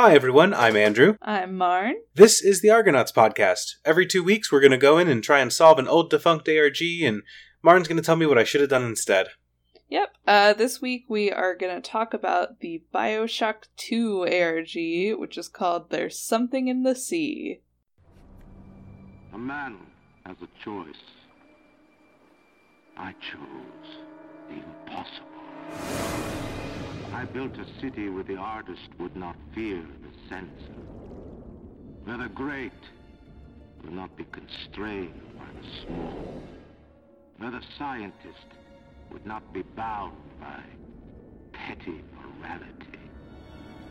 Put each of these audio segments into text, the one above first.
Hi, everyone. I'm Andrew. I'm Marn. This is the Argonauts podcast. Every two weeks, we're going to go in and try and solve an old defunct ARG, and Marn's going to tell me what I should have done instead. Yep. Uh, this week we are going to talk about the Bioshock 2 ARG, which is called There's Something in the Sea. A man has a choice. I chose the impossible. I built a city where the artist would not fear the censor. Where the great will not be constrained by the small. Where the scientist would not be bound by petty morality.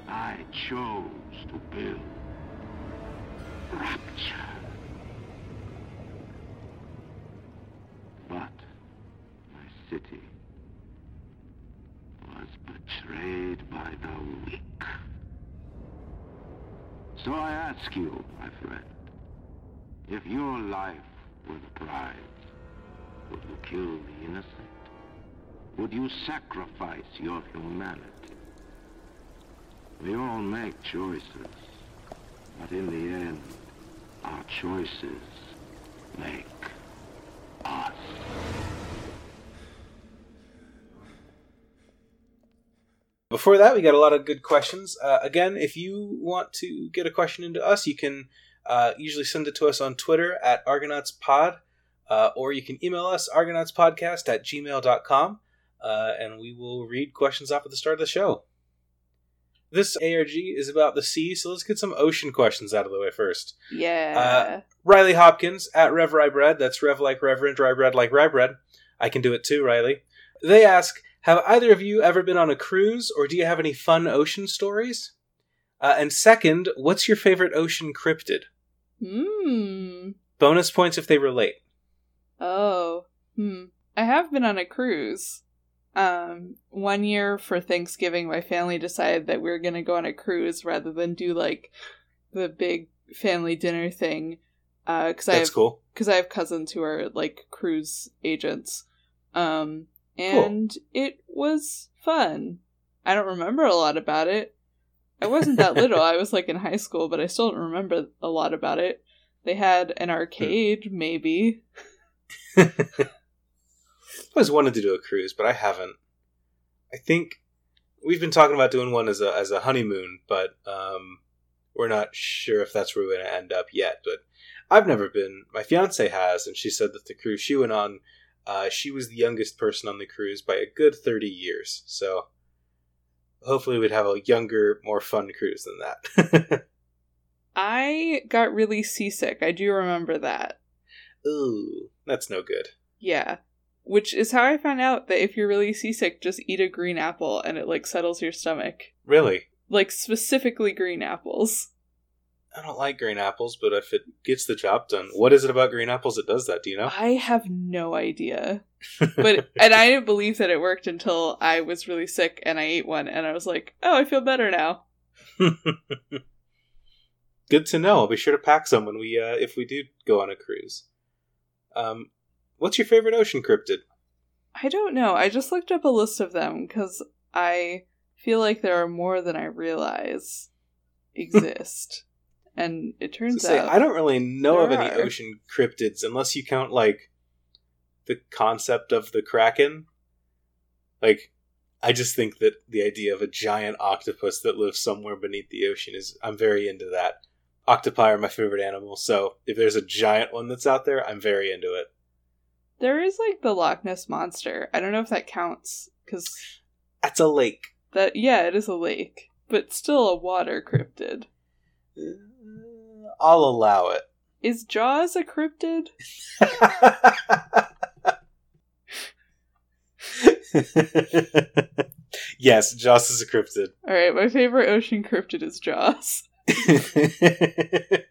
I chose to build rapture. But my city was betrayed by the weak. So I ask you, my friend, if your life were the prize, would you kill the innocent? Would you sacrifice your humanity? We all make choices, but in the end, our choices make us. Before that, we got a lot of good questions. Uh, again, if you want to get a question into us, you can uh, usually send it to us on Twitter at ArgonautsPod, uh, or you can email us, argonautspodcast at gmail.com, uh, and we will read questions off at the start of the show. This ARG is about the sea, so let's get some ocean questions out of the way first. Yeah. Riley Hopkins at Rev Rye Bread. That's Rev like Reverend, Rye Bread like Rye Bread. I can do it too, Riley. They ask, have either of you ever been on a cruise, or do you have any fun ocean stories? Uh, and second, what's your favorite ocean cryptid? Hmm. Bonus points if they relate. Oh. Hmm. I have been on a cruise. Um, one year for Thanksgiving, my family decided that we were going to go on a cruise rather than do like the big family dinner thing. Uh, cause I That's have, cool. cause I have cousins who are like cruise agents. Um, and it was fun. I don't remember a lot about it. I wasn't that little. I was like in high school, but I still don't remember a lot about it. They had an arcade, maybe. I always wanted to do a cruise, but I haven't. I think we've been talking about doing one as a as a honeymoon, but um, we're not sure if that's where we're going to end up yet. But I've never been. My fiance has, and she said that the cruise she went on, uh, she was the youngest person on the cruise by a good thirty years. So hopefully, we'd have a younger, more fun cruise than that. I got really seasick. I do remember that. Ooh, that's no good. Yeah. Which is how I found out that if you're really seasick, just eat a green apple and it like settles your stomach. Really. Like specifically green apples. I don't like green apples, but if it gets the job done, what is it about green apples that does that? Do you know? I have no idea. But and I didn't believe that it worked until I was really sick and I ate one and I was like, "Oh, I feel better now." Good to know. I'll be sure to pack some when we, uh, if we do go on a cruise. Um, what's your favorite ocean cryptid? I don't know. I just looked up a list of them cuz I feel like there are more than I realize exist. And it turns So say, out I don't really know of any are. ocean cryptids unless you count like the concept of the kraken. Like, I just think that the idea of a giant octopus that lives somewhere beneath the ocean is I'm very into that. Octopi are my favorite animal, so if there's a giant one that's out there, I'm very into it. There is like the Loch Ness monster. I don't know if that counts because That's a lake. that yeah, it is a lake, but still a water cryptid. Uh, I'll allow it. Is Jaws a cryptid? yes, Jaws is a cryptid. All right, my favorite ocean cryptid is Jaws.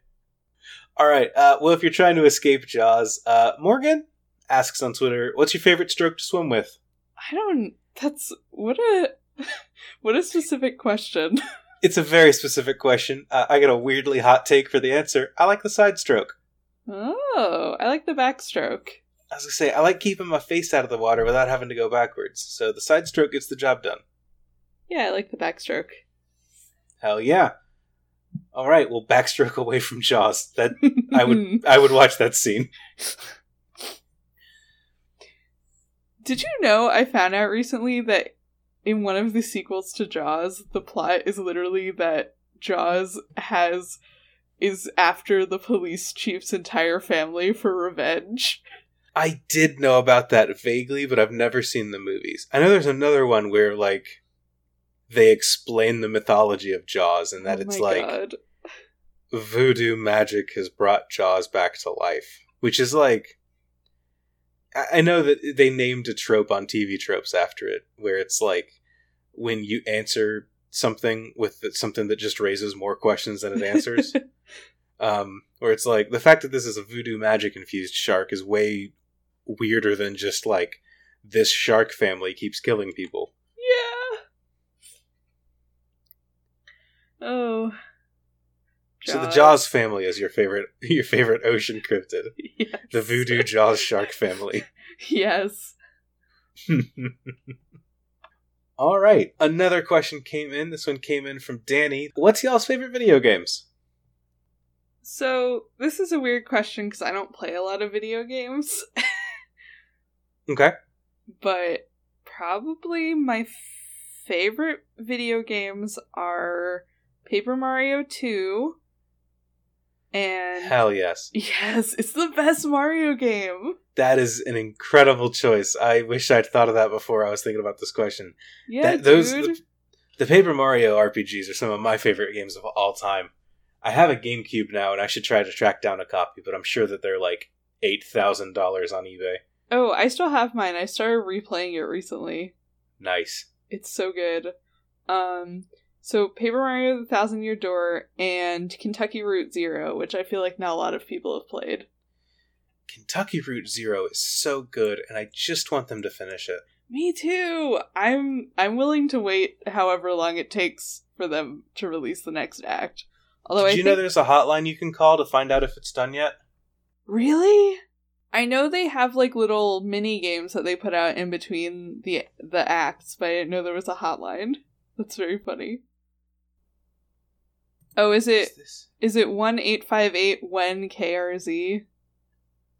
All right. Uh, well, if you're trying to escape Jaws, uh, Morgan asks on Twitter, "What's your favorite stroke to swim with?" I don't. That's what a what a specific question. It's a very specific question. Uh, I got a weirdly hot take for the answer. I like the side stroke. Oh, I like the backstroke. I was gonna say I like keeping my face out of the water without having to go backwards. So the side stroke gets the job done. Yeah, I like the backstroke. Hell yeah. All right, well, backstroke away from Jaws. That I would I would watch that scene. Did you know I found out recently that in one of the sequels to Jaws, the plot is literally that Jaws has is after the police chief's entire family for revenge. I did know about that vaguely, but I've never seen the movies. I know there's another one where like they explain the mythology of Jaws and that Oh it's like God. voodoo magic has brought Jaws back to life, which is like I know that they named a trope on TV tropes after it, where it's like when you answer something with something that just raises more questions than it answers. um, where it's like the fact that this is a voodoo magic infused shark is way weirder than just like this shark family keeps killing people. yeah. Oh. So the Jaws family is your favorite your favorite ocean cryptid. Yes. The voodoo Jaws shark family. Yes. All right. Another question came in. This one came in from Danny. What's y'all's favorite video games? So this is a weird question because I don't play a lot of video games, Okay. but probably my favorite video games are Paper Mario 2 and Hell yes. yes, it's the best Mario game. That is an incredible choice. I wish I'd thought of that before I was thinking about this question. Yeah, that, those dude. the, the Paper Mario RPGs are some of my favorite games of all time. I have a GameCube now, and I should try to track down a copy, but I'm sure that they're like eight thousand dollars on eBay. Oh, I still have mine. I started replaying it recently. Nice. It's so good. Um, so Paper Mario: The Thousand Year Door and Kentucky Route Zero, which I feel like not a lot of people have played. Kentucky Route Zero is so good, and I just want them to finish it. Me too. I'm I'm willing to wait however long it takes for them to release the next act. Although Did I you think know there's a hotline you can call to find out if it's done yet? really, I know they have like little mini games that they put out in between the the acts, but I didn't know there was a hotline. That's very funny. Oh, is it Is it one eight five eight when KRZ?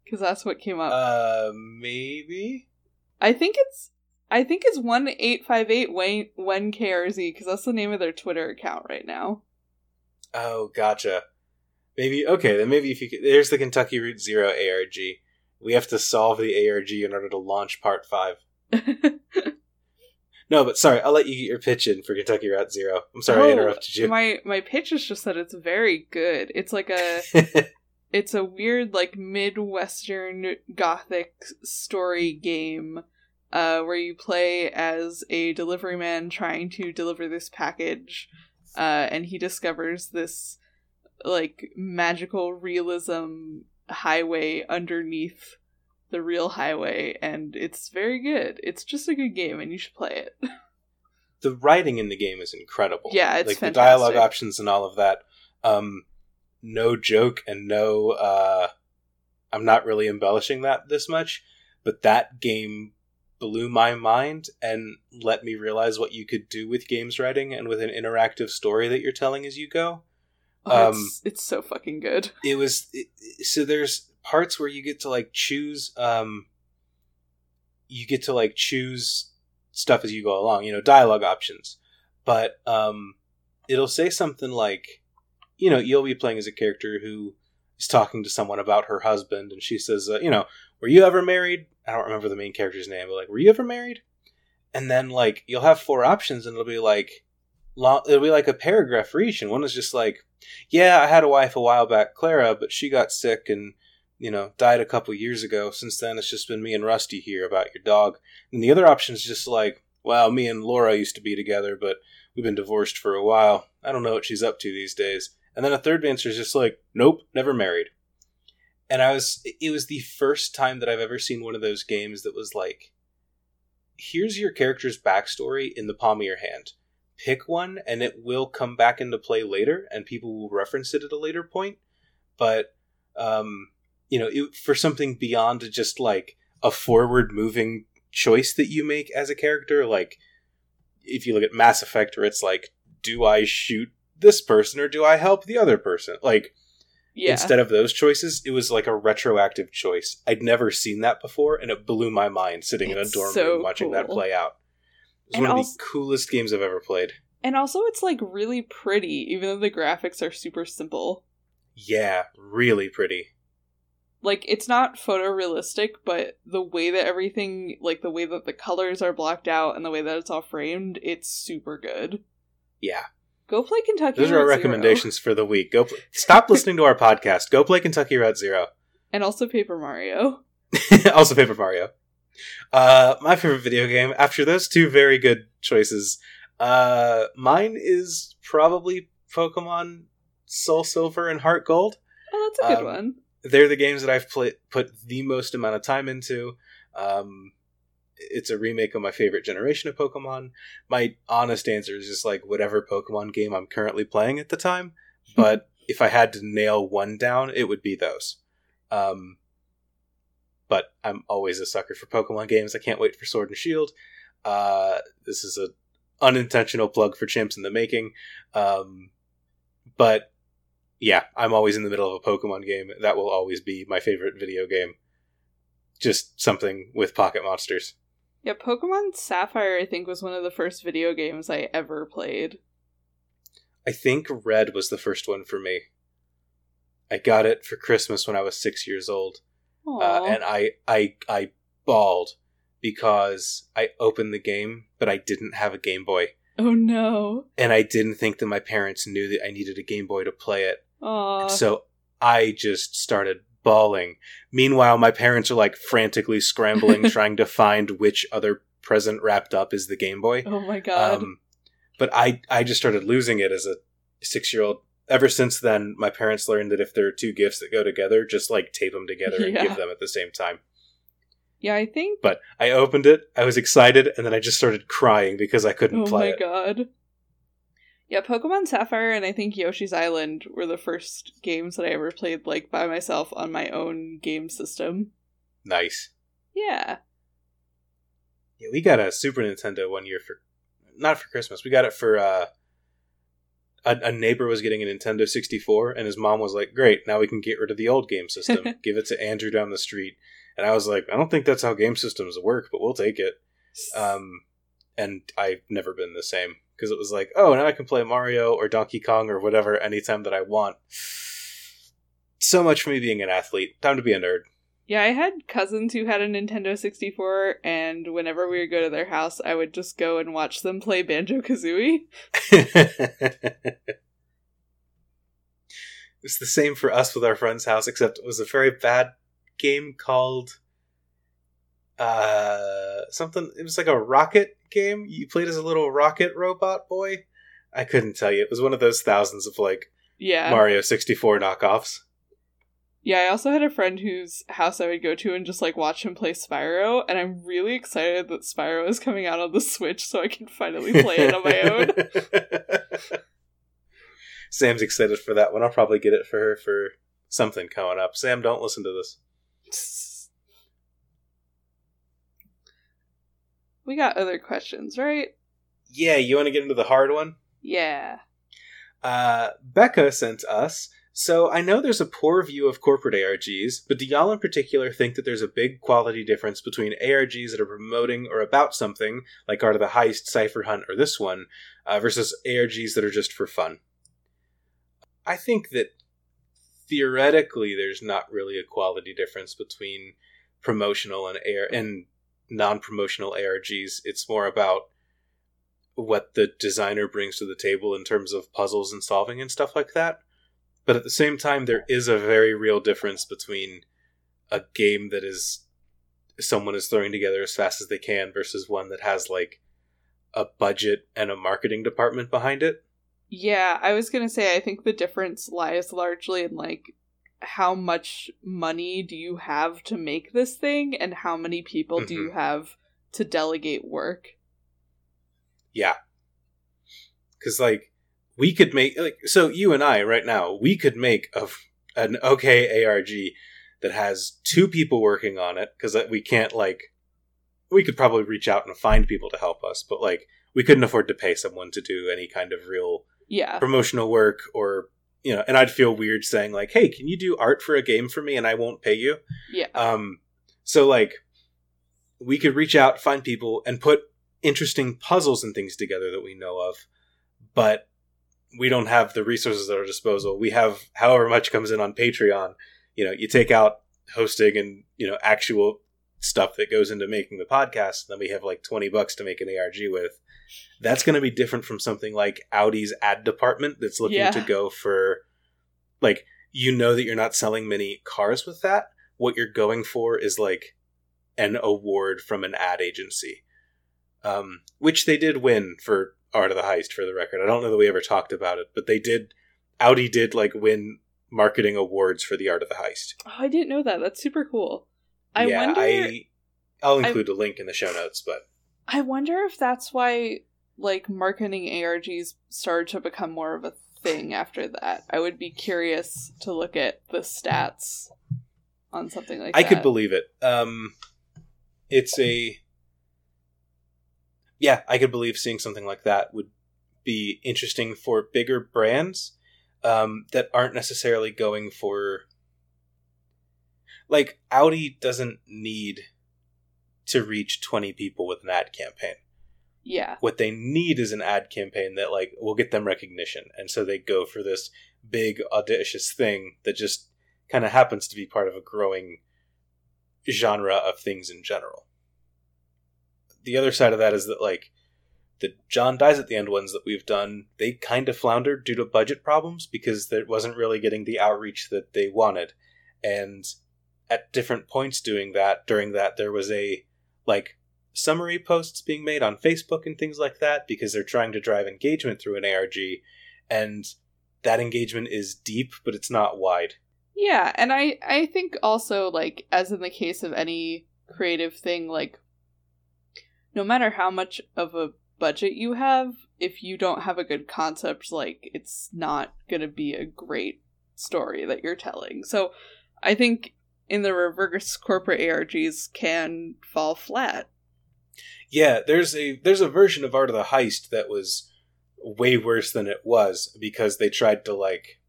Because that's what came up. Uh, maybe. I think it's I think it's one eight five eight when when KRZ because that's the name of their Twitter account right now. Oh, gotcha. Maybe okay. Then maybe if you could, there's the Kentucky Route Zero ARG. We have to solve the ARG in order to launch Part Five. No, but sorry, I'll let you get your pitch in for Kentucky Route Zero. I'm sorry I Oh, interrupted you. My my pitch is just that it's very good. It's like a it's a weird like midwestern gothic story game uh where you play as a delivery man trying to deliver this package uh and he discovers this like magical realism highway underneath the real highway and it's very good. It's just a good game and you should play it. the writing in the game is incredible. Yeah, it's like fantastic. the dialogue options and all of that. Um, no joke and no. Uh, I'm not really embellishing that this much, but that game blew my mind and let me realize what you could do with games writing and with an interactive story that you're telling as you go. Oh, Um, it's, it's so fucking good. it was it, so there's parts where you get to like choose um you get to like choose stuff as you go along you know dialogue options. But um it'll say something like you know you'll be playing as a character who is talking to someone about her husband and she says uh, you know were you ever married? I don't remember the main character's name but like were you ever married? And then like you'll have four options and it'll be like long, it'll be like a paragraph for each and one is just like yeah, I had a wife a while back, Clara, but she got sick and, you know, died a couple years ago. Since then, it's just been me and Rusty here about your dog. And the other option is just like, well, me and Laura used to be together, but we've been divorced for a while. I don't know what she's up to these days. And then a third answer is just like, nope, never married. And I was, it was the first time that I've ever seen one of those games that was like, here's your character's backstory in the palm of your hand pick one and it will come back into play later and people will reference it at a later point but um you know it, for something beyond just like a forward moving choice that you make as a character like if you look at mass effect where it's like do i shoot this person or do I help the other person? Like Yeah. instead of those choices, it was like a retroactive choice. I'd never seen that before, and it blew my mind sitting in a dorm so room watching that play out. It was And one of also- the coolest games I've ever played. and also, it's like really pretty, even though the graphics are super simple. Yeah, really pretty. Like, it's not photorealistic, but the way that everything, like the way that the colors are blocked out and the way that it's all framed, it's super good. Yeah. Go play Kentucky. Those are our Zero. recommendations for the week. Go pl- stop listening to our podcast. Go play Kentucky Route Zero. And also Paper Mario. also Paper Mario. Uh, my favorite video game. After those two very good choices, uh, mine is probably Pokemon Soul Silver and Heart Gold. Oh, that's a good Um, one. They're the games that I've played put the most amount of time into. Um, it's a remake of my favorite generation of Pokemon. My honest answer is just like whatever Pokemon game I'm currently playing at the time. But if I had to nail one down, it would be those. Um, but I'm always a sucker for Pokemon games. I can't wait for Sword and Shield. Uh, this is a unintentional plug for Chimps in the Making. Um, but yeah, I'm always in the middle of a Pokemon game. That will always be my favorite video game. Just something with pocket monsters. Yeah, Pokemon Sapphire, I think, was one of the first video games I ever played. I think Red was the first one for me. I got it for Christmas when I was six years old. Uh, and I I I bawled because I opened the game, but I didn't have a Game Boy, oh no. and I didn't think that my parents knew that I needed a Game Boy to play it. Aw. so I just started bawling. Meanwhile, my parents are like frantically scrambling, trying to find which other present wrapped up is the Game Boy. oh my god. Um, but I I just started losing it as a six year old. Ever since then, my parents learned that if there are two gifts that go together, just like tape them together and give them at the same time. yeah, I think. But I opened it, I was excited, and then I just started crying because I couldn't Oh play Oh my it. god. Yeah, Pokemon Sapphire and I think Yoshi's Island were the first games that I ever played like by myself on my own game system. Nice. Yeah. Yeah, we got a Super Nintendo one year for not for Christmas. We got it for uh a, a neighbor was getting a Nintendo 64 and his mom was like, "Great, now we can get rid of the old game system. Give it to Andrew down the street." And I was like, "I don't think that's how game systems work, but we'll take it." Um and I've never been the same because it was like, "Oh, now I can play Mario or Donkey Kong or whatever anytime that I want." So much for me being an athlete. Time to be a nerd. Yeah, I had cousins who had a Nintendo 64, and whenever we would go to their house, I would just go and watch them play Banjo Kazooie. it's the same for us with our friend's house, except it was a very bad game called uh something. It was like a rocket game. You played as a little rocket robot boy. I couldn't tell you. It was one of those thousands of like Yeah. Mario sixty four knockoffs. Yeah, I also had a friend whose house I would go to and just like watch him play Spyro, and I'm really excited that Spyro is coming out on the Switch so I can finally play it on my own. Sam's excited for that one. I'll probably get it for her for something coming up. Sam, don't listen to this. We got other questions, right? Yeah, you want to get into the hard one? Yeah. Uh, Becca sent us. So I know there's a poor view of corporate ARGs, but do y'all in particular think that there's a big quality difference between ARGs that are promoting or about something, like Art of the Heist, Cipher Hunt, or this one, uh, versus ARGs that are just for fun? I think that theoretically there's not really a quality difference between promotional and air and non-promotional ARGs. It's more about what the designer brings to the table in terms of puzzles and solving and stuff like that. But at the same time, there is a very real difference between a game that is someone is throwing together as fast as they can versus one that has like a budget and a marketing department behind it. Yeah, I was gonna say I think the difference lies largely in like how much money do you have to make this thing and how many people do you mm-hmm. have to delegate work. Yeah. Cuz like we could make like so you and I right now, we could make a an okay ARG that has two people working on it cuz uh, we can't like we could probably reach out and find people to help us, but like we couldn't afford to pay someone to do any kind of real Yeah. promotional work or you know, and I'd feel weird saying like, "Hey, can you do art for a game for me and I won't pay you?" Yeah. Um so like we could reach out, find people and put interesting puzzles and things together that we know of, but we don't have the resources at our disposal. We have however much comes in on Patreon. You know, you take out hosting and, you know, actual stuff that goes into making the podcast, then we have like 20 bucks to make an ARG with. That's going to be different from something like Audi's ad department that's looking Yeah. to go for like you know that you're not selling many cars with that. What you're going for is like an award from an ad agency. Um, which they did win for Art of the Heist for the record. I don't know that we ever talked about it, but they did Audi did like win marketing awards for the Art of the Heist. Oh, I didn't know that. That's super cool. I yeah, wonder I I'll include a link in the show notes, but I wonder if that's why like marketing ARGs started to become more of a thing after that. I would be curious to look at the stats on something like that. I that. could believe it. Um, it's a yeah, I could believe seeing something like that would be interesting for bigger brands um, that aren't necessarily going for like Audi doesn't need to reach 20 people with an ad campaign. Yeah. What they need is an ad campaign that like will get them recognition and so they go for this big audacious thing that just kind of happens to be part of a growing genre of things in general. The other side of that is that like the John dies at the end ones that we've done, they kind of floundered due to budget problems because there wasn't really getting the outreach that they wanted. And at different points doing that, during that there was a like summary posts being made on Facebook and things like that because they're trying to drive engagement through an ARG and that engagement is deep but it's not wide. Yeah, and I I think also like as in the case of any creative thing like no matter how much of a budget you have, if you don't have a good concept like it's not going to be a great story that you're telling. So I think in the reverse corporate ARGs can fall flat. Yeah, there's a there's a version of Art of the Heist that was way worse than it was because they tried to like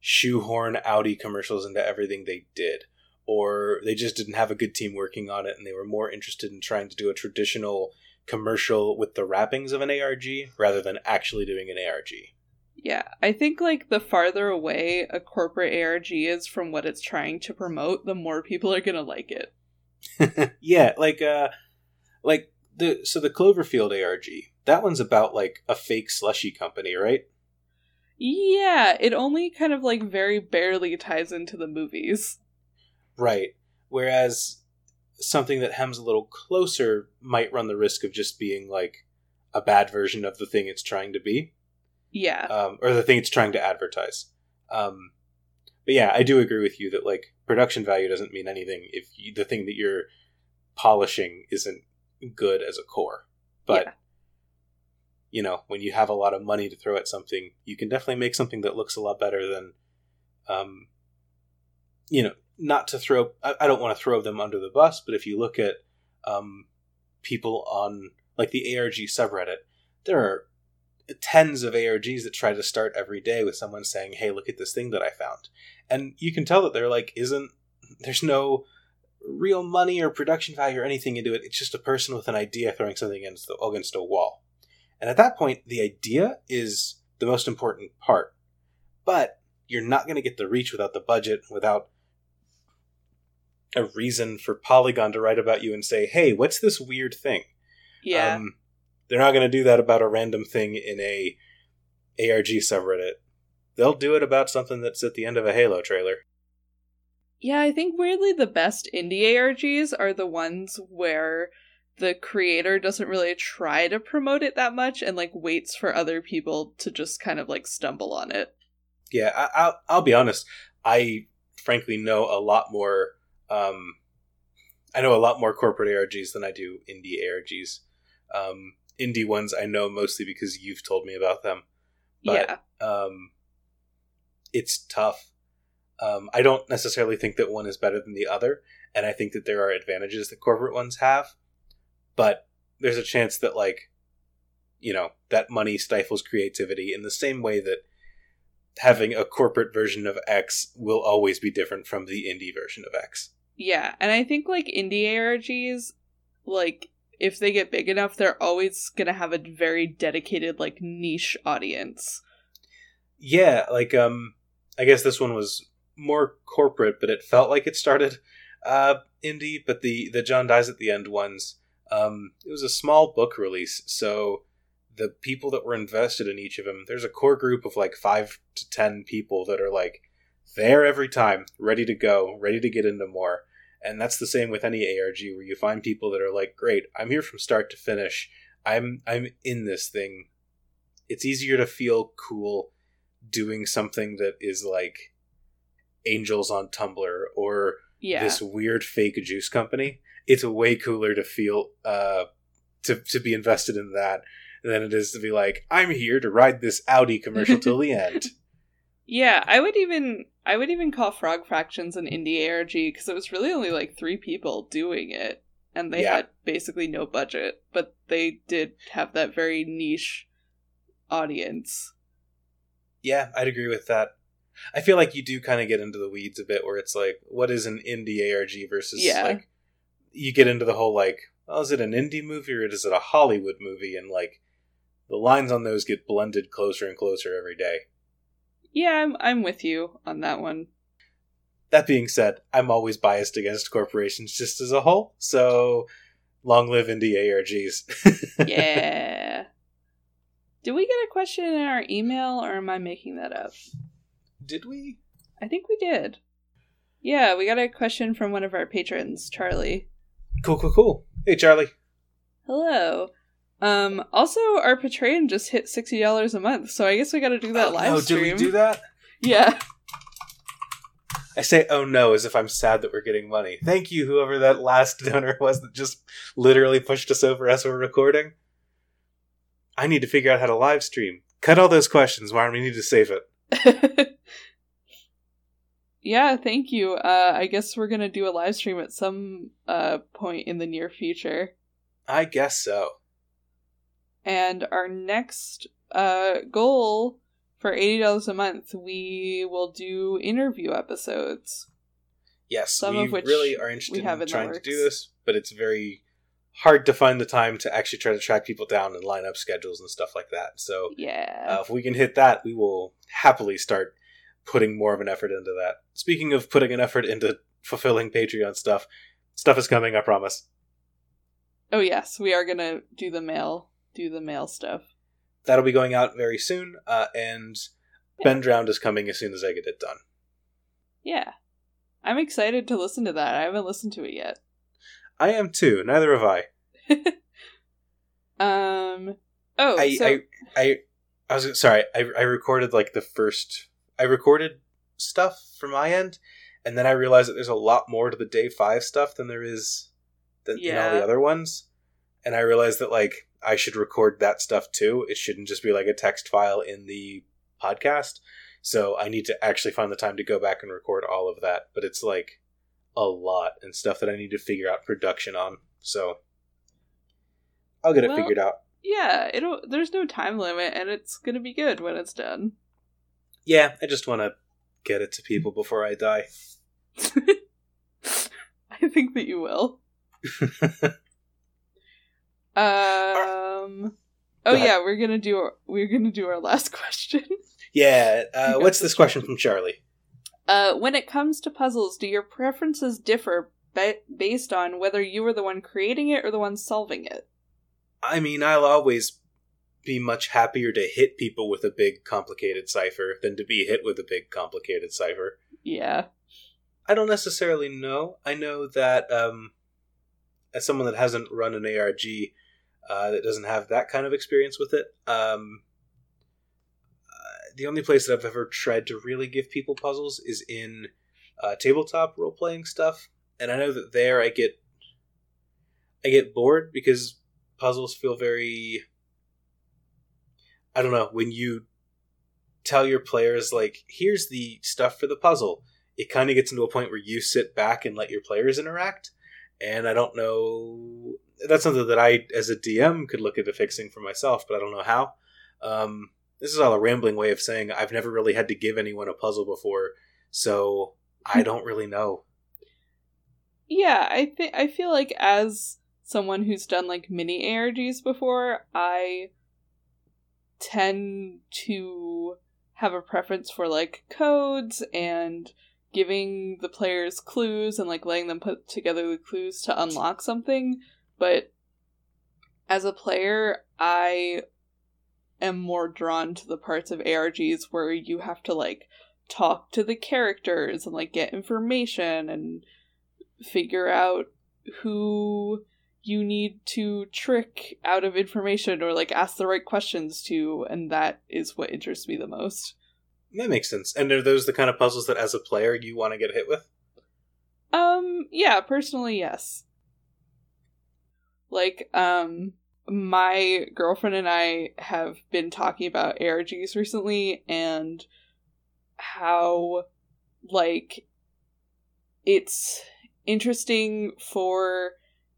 shoehorn Audi commercials into everything they did or they just didn't have a good team working on it and they were more interested in trying to do a traditional commercial with the wrappings of an ARG rather than actually doing an ARG. Yeah, I think like the farther away a corporate ARG is from what it's trying to promote, the more people are going to like it. yeah, like uh like the so the Cloverfield ARG. That one's about like a fake slushy company, right? Yeah, it only kind of like very barely ties into the movies. Right. Whereas something that hems a little closer might run the risk of just being like a bad version of the thing it's trying to be, Yeah. um, or the thing it's trying to advertise. Um, but yeah, I do agree with you that like production value doesn't mean anything if you, the thing that you're polishing isn't good as a core. But Yeah. you know, when you have a lot of money to throw at something, you can definitely make something that looks a lot better than, um, you know, not to throw. I, I don't want to throw them under the bus, but if you look at um, people on like the ARG subreddit, there are tens of ARGs that try to start every day with someone saying, "Hey, look at this thing that I found," and you can tell that they're like, "Isn't there's no real money or production value or anything into it? It's just a person with an idea throwing something against the, against a wall." And at that point, the idea is the most important part, but you're not going to get the reach without the budget, without a reason for Polygon to write about you and say, "Hey, what's this weird thing?" yeah. Um, they're not going to do that about a random thing in a ARG subreddit. They'll do it about something that's at the end of a Halo trailer. yeah, I think weirdly the best indie ARGs are the ones where the creator doesn't really try to promote it that much and like waits for other people to just kind of like stumble on it. Yeah, I, I'll I'll be honest. I frankly know a lot more. Um, I know a lot more corporate ARGs than I do indie ARGs. Um, indie ones I know mostly because you've told me about them. But- yeah. um, it's tough. Um, I don't necessarily think that one is better than the other, and I think that there are advantages that corporate ones have, but there's a chance that like you know that money stifles creativity in the same way that having a corporate version of X will always be different from the indie version of X. Yeah, and I think like indie ARGs, like if they get big enough, they're always gonna have a very dedicated like niche audience. Yeah, like um, I guess this one was more corporate, but it felt like it started uh indie. But the the John dies at the end ones, um, it was a small book release, so the people that were invested in each of them, there's a core group of like five to ten people that are like there every time, ready to go, ready to get into more. And that's the same with any ARG where you find people that are like, "Great, I'm here from start to finish. I'm I'm in this thing." It's easier to feel cool doing something that is like Angels on Tumblr or Yeah. this weird fake juice company. It's way cooler to feel uh to to be invested in that than it is to be like, I'm here to ride this Audi commercial till the end. Yeah, I would even I would even call Frog Fractions an indie ARG because it was really only like three people doing it, and they Yeah. had basically no budget, but they did have that very niche audience. Yeah, I'd agree with that. I feel like you do kind of get into the weeds a bit where it's like, what is an indie ARG versus Yeah. like you get into the whole like, oh, is it an indie movie or is it a Hollywood movie? And like the lines on those get blended closer and closer every day. Yeah, I'm I'm with you on that one. That being said, I'm always biased against corporations just as a whole, so long live indie ARGs. Yeah. Did we get a question in our email, or am I making that up? Did we? I think we did. Yeah, we got a question from one of our patrons, Charlie. Cool, cool, cool. Hey, Charlie. Hello. Um. Also, our Patreon just hit sixty dollars a month, so I guess we got to do that Oh, live no, stream. did we do that? Yeah. I say, oh no, as if I'm sad that we're getting money. Thank you, whoever that last donor was that just literally pushed us over as we're recording. I need to figure out how to live stream. Cut all those questions, Warren. We need to save it. yeah. Thank you. Uh, I guess we're gonna do a live stream at some uh point in the near future. I guess so. And our next uh, goal for $80 a month, we will do interview episodes. Yes, Some we of which really are interested we have in in trying to do this, but it's very hard to find the time to actually try to track people down and line up schedules and stuff like that. So Yeah. uh, if we can hit that, we will happily start putting more of an effort into that. Speaking of putting an effort into fulfilling Patreon stuff, stuff is coming, I promise. oh, yes, we are going to do the mail, do the mail stuff. That'll be going out very soon, uh, and Yeah. Ben Drowned is coming as soon as I get it done. Yeah. I'm excited to listen to that. I haven't listened to it yet. I am too. Neither have I. Um. Oh, I, so I, I, I was sorry. I, I recorded like the first. I recorded stuff from my end, and then I realized that there's a lot more to the day five stuff than there is than in all the other ones. And I realized that like I should record that stuff too. It shouldn't just be like a text file in the podcast. So I need to actually find the time to go back and record all of that. But it's like a lot and stuff that I need to figure out production on. So I'll get it figured out. yeah, it'll. There's no time limit, and it's gonna be good when it's done. Yeah, I just want to get it to people before I die. I think that you will. Um. Oh yeah, we're gonna do our, we're gonna do our last question. yeah, uh, what's this question from Charlie? Uh, when it comes to puzzles, do your preferences differ ba- based on whether you were the one creating it or the one solving it? I mean, I'll always be much happier to hit people with a big, complicated cipher than to be hit with a big, complicated cipher. Yeah. I don't necessarily know. I know that um, as someone that hasn't run an ARG, uh, that doesn't have that kind of experience with it, um, uh, the only place that I've ever tried to really give people puzzles is in uh, tabletop role playing stuff, and I know that there I get I get bored because puzzles feel very I don't know when you tell your players like here's the stuff for the puzzle it kind of gets into a point where you sit back and let your players interact. And i don't know that's something that I, as a DM, could look into fixing for myself, but I don't know how. Um, this is all a rambling way of saying I've never really had to give anyone a puzzle before, so I don't really know. Yeah, I think I feel like as someone who's done like mini ARGs before, I tend to have a preference for like codes and giving the players clues and like letting them put together the clues to unlock something. But as a player, I am more drawn to the parts of ARGs where you have to like talk to the characters and like get information and figure out who you need to trick out of information or like ask the right questions to and that is what interests me the most. That makes sense. And are those the kind of puzzles that as a player you want to get hit with? Um yeah personally yes like um my girlfriend and i have been talking about args recently and how like it's interesting for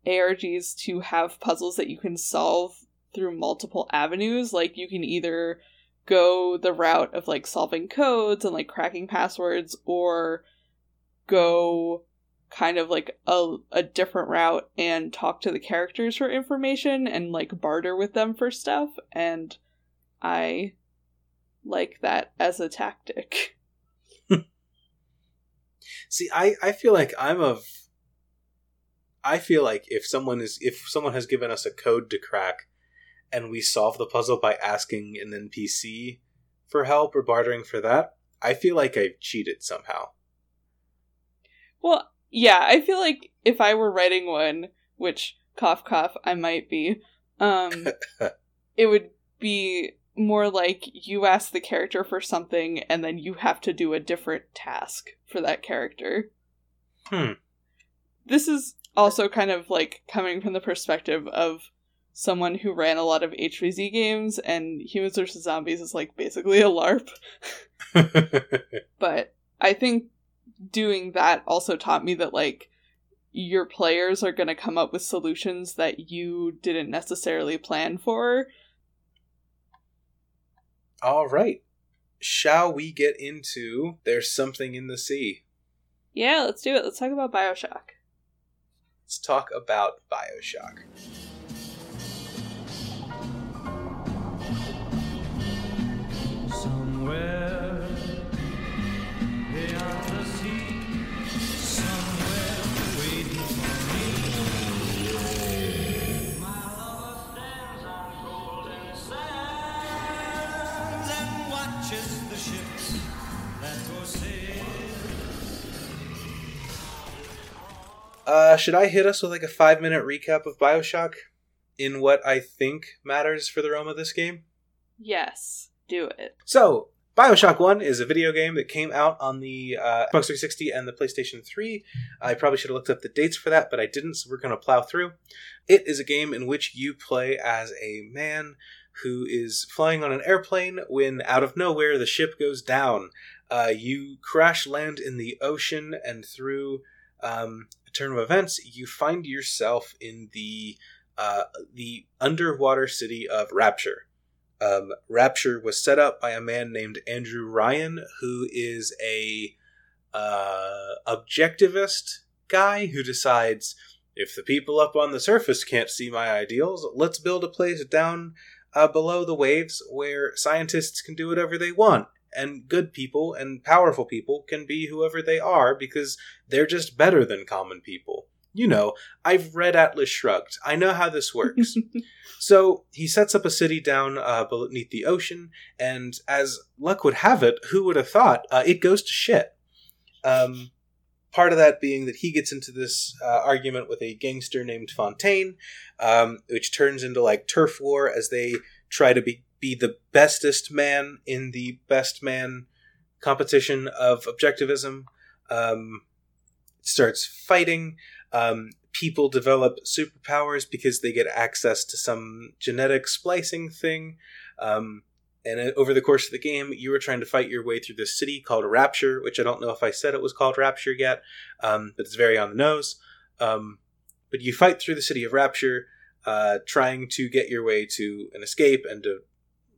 ARGs to have puzzles that you can solve through multiple avenues. Like you can either go the route of like solving codes and like cracking passwords or go kind of like a, a different route and talk to the characters for information and like barter with them for stuff and i like that as a tactic see i i feel like i'm of I feel like if someone is if someone has given us a code to crack and we solve the puzzle by asking an NPC for help or bartering for that, I feel like I've cheated somehow. Well, yeah, I feel like if I were writing one, which cough cough I might be, um it would be more like you ask the character for something and then you have to do a different task for that character. Hmm. This is also kind of like coming from the perspective of someone who ran a lot of HVZ games, and Humans vs. Zombies is like basically a LARP. but I think doing that also taught me that like your players are going to come up with solutions that you didn't necessarily plan for. All right. Shall we get into There's Something in the Sea? Yeah, let's do it. Let's talk about Bioshock let's talk about Bioshock. Uh, should I hit us with like a five minute recap of Bioshock in what I think matters for the realm of this game? Yes, do it. So, Bioshock 1 is a video game that came out on the uh, Xbox 360 and the PlayStation 3. I probably should have looked up the dates for that, but I didn't, so we're going to plow through. It is a game in which you play as a man who is flying on an airplane when out of nowhere the ship goes down. Uh, you crash land in the ocean and through um, turn of events, you find yourself in the uh, the underwater city of Rapture. Um, Rapture was set up by a man named Andrew Ryan, who is a uh, objectivist guy who decides if the people up on the surface can't see my ideals, let's build a place down uh, below the waves where scientists can do whatever they want and good people and powerful people can be whoever they are because they're just better than common people. You know, I've read Atlas Shrugged. I know how this works. so he sets up a city down uh, beneath the ocean, and as luck would have it, who would have thought uh, it goes to shit? Um, part of that being that he gets into this uh, argument with a gangster named Fontaine, um, which turns into like turf war as they try to be be the bestest man in the best man competition of objectivism. Um, starts fighting. Um, people develop superpowers because they get access to some genetic splicing thing. Um, and over the course of the game, you were trying to fight your way through this city called Rapture, which I don't know if I said it was called Rapture yet, um, but it's very on the nose. Um, but you fight through the city of Rapture. Uh, trying to get your way to an escape and to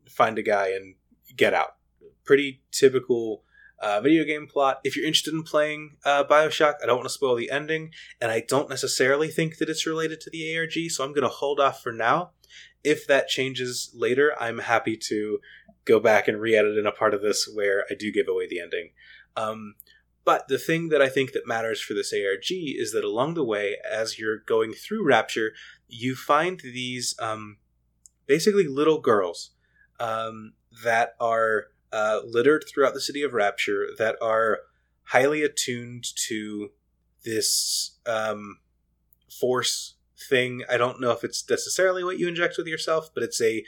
find a guy and get out. Pretty typical uh, video game plot. If you're interested in playing uh, Bioshock, I don't want to spoil the ending, and I don't necessarily think that it's related to the ARG, so I'm going to hold off for now. If that changes later, I'm happy to go back and re-edit in a part of this where I do give away the ending. Um, but the thing that I think that matters for this ARG is that along the way, as you're going through Rapture, you find these um, basically little girls um, that are uh, littered throughout the city of Rapture that are highly attuned to this um, force thing. I don't know if it's necessarily what you inject with yourself, but it's a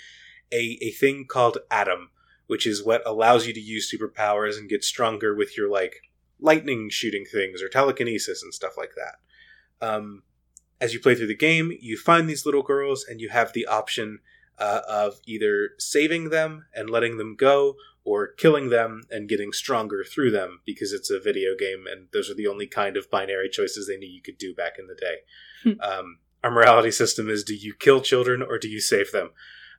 a, a thing called Adam, which is what allows you to use superpowers and get stronger with your like lightning shooting things or telekinesis and stuff like that. Um, as you play through the game, you find these little girls and you have the option uh, of either saving them and letting them go or killing them and getting stronger through them because it's a video game and those are the only kind of binary choices they knew you could do back in the day. Hmm. um, our morality system is do you kill children or do you save them?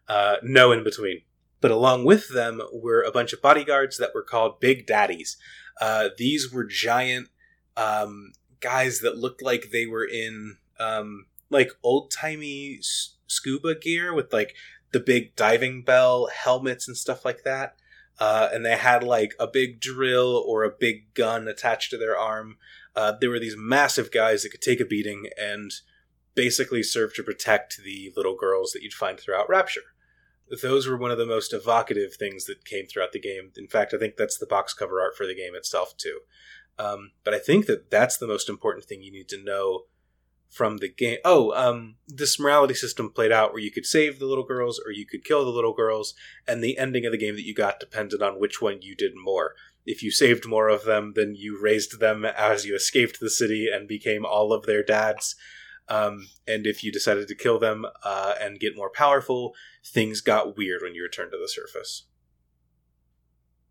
Uh, no in between. But along with them were a bunch of bodyguards that were called Big Daddies. Uh, these were giant um, guys that looked like they were in um, like old timey s- scuba gear with like the big diving bell helmets and stuff like that. Uh, and they had like a big drill or a big gun attached to their arm. Uh, there were these massive guys that could take a beating and basically serve to protect the little girls that you'd find throughout Rapture those were one of the most evocative things that came throughout the game. In fact, I think that's the box cover art for the game itself too. Um, but I think that that's the most important thing you need to know from the game. Oh, um, this morality system played out where you could save the little girls or you could kill the little girls, and the ending of the game that you got depended on which one you did more. If you saved more of them, then you raised them as you escaped the city and became all of their dads. Um, and if you decided to kill them uh, and get more powerful, things got weird when you returned to the surface.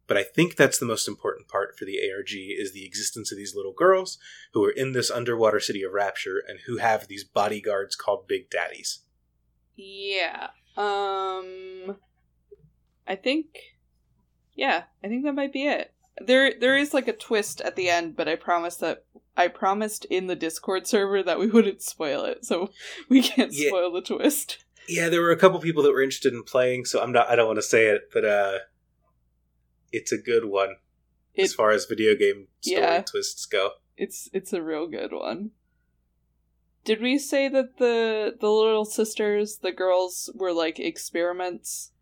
But I think that's the most important part for the ARG is the existence of these little girls who are in this underwater city of Rapture and who have these bodyguards called Big Daddies. Yeah. Um I think yeah, I think that might be it. There there is like a twist at the end, but I promise that I promised in the Discord server that we wouldn't spoil it, so we can't yeah. spoil the twist. Yeah, there were a couple people that were interested in playing, so I'm not. I don't want to say it, but uh, it's a good one it, as far as video game story yeah, twists go. It's it's a real good one. Did we say that the the little sisters, the girls, were like experiments?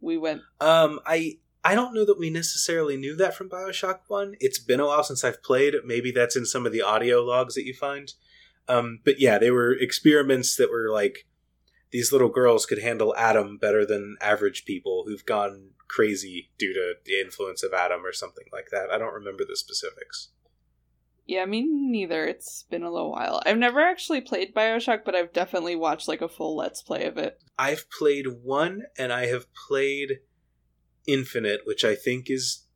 We went. Um, I I don't know that we necessarily knew that from Bioshock 1. It's been a while since I've played. Maybe that's in some of the audio logs that you find. Um, but yeah, they were experiments that were like these little girls could handle Adam better than average people who've gone crazy due to the influence of Adam or something like that. I don't remember the specifics. Yeah, me neither. It's been a little while. I've never actually played Bioshock, but I've definitely watched like a full Let's Play of it. I've played one, and I have played Infinite, which I think is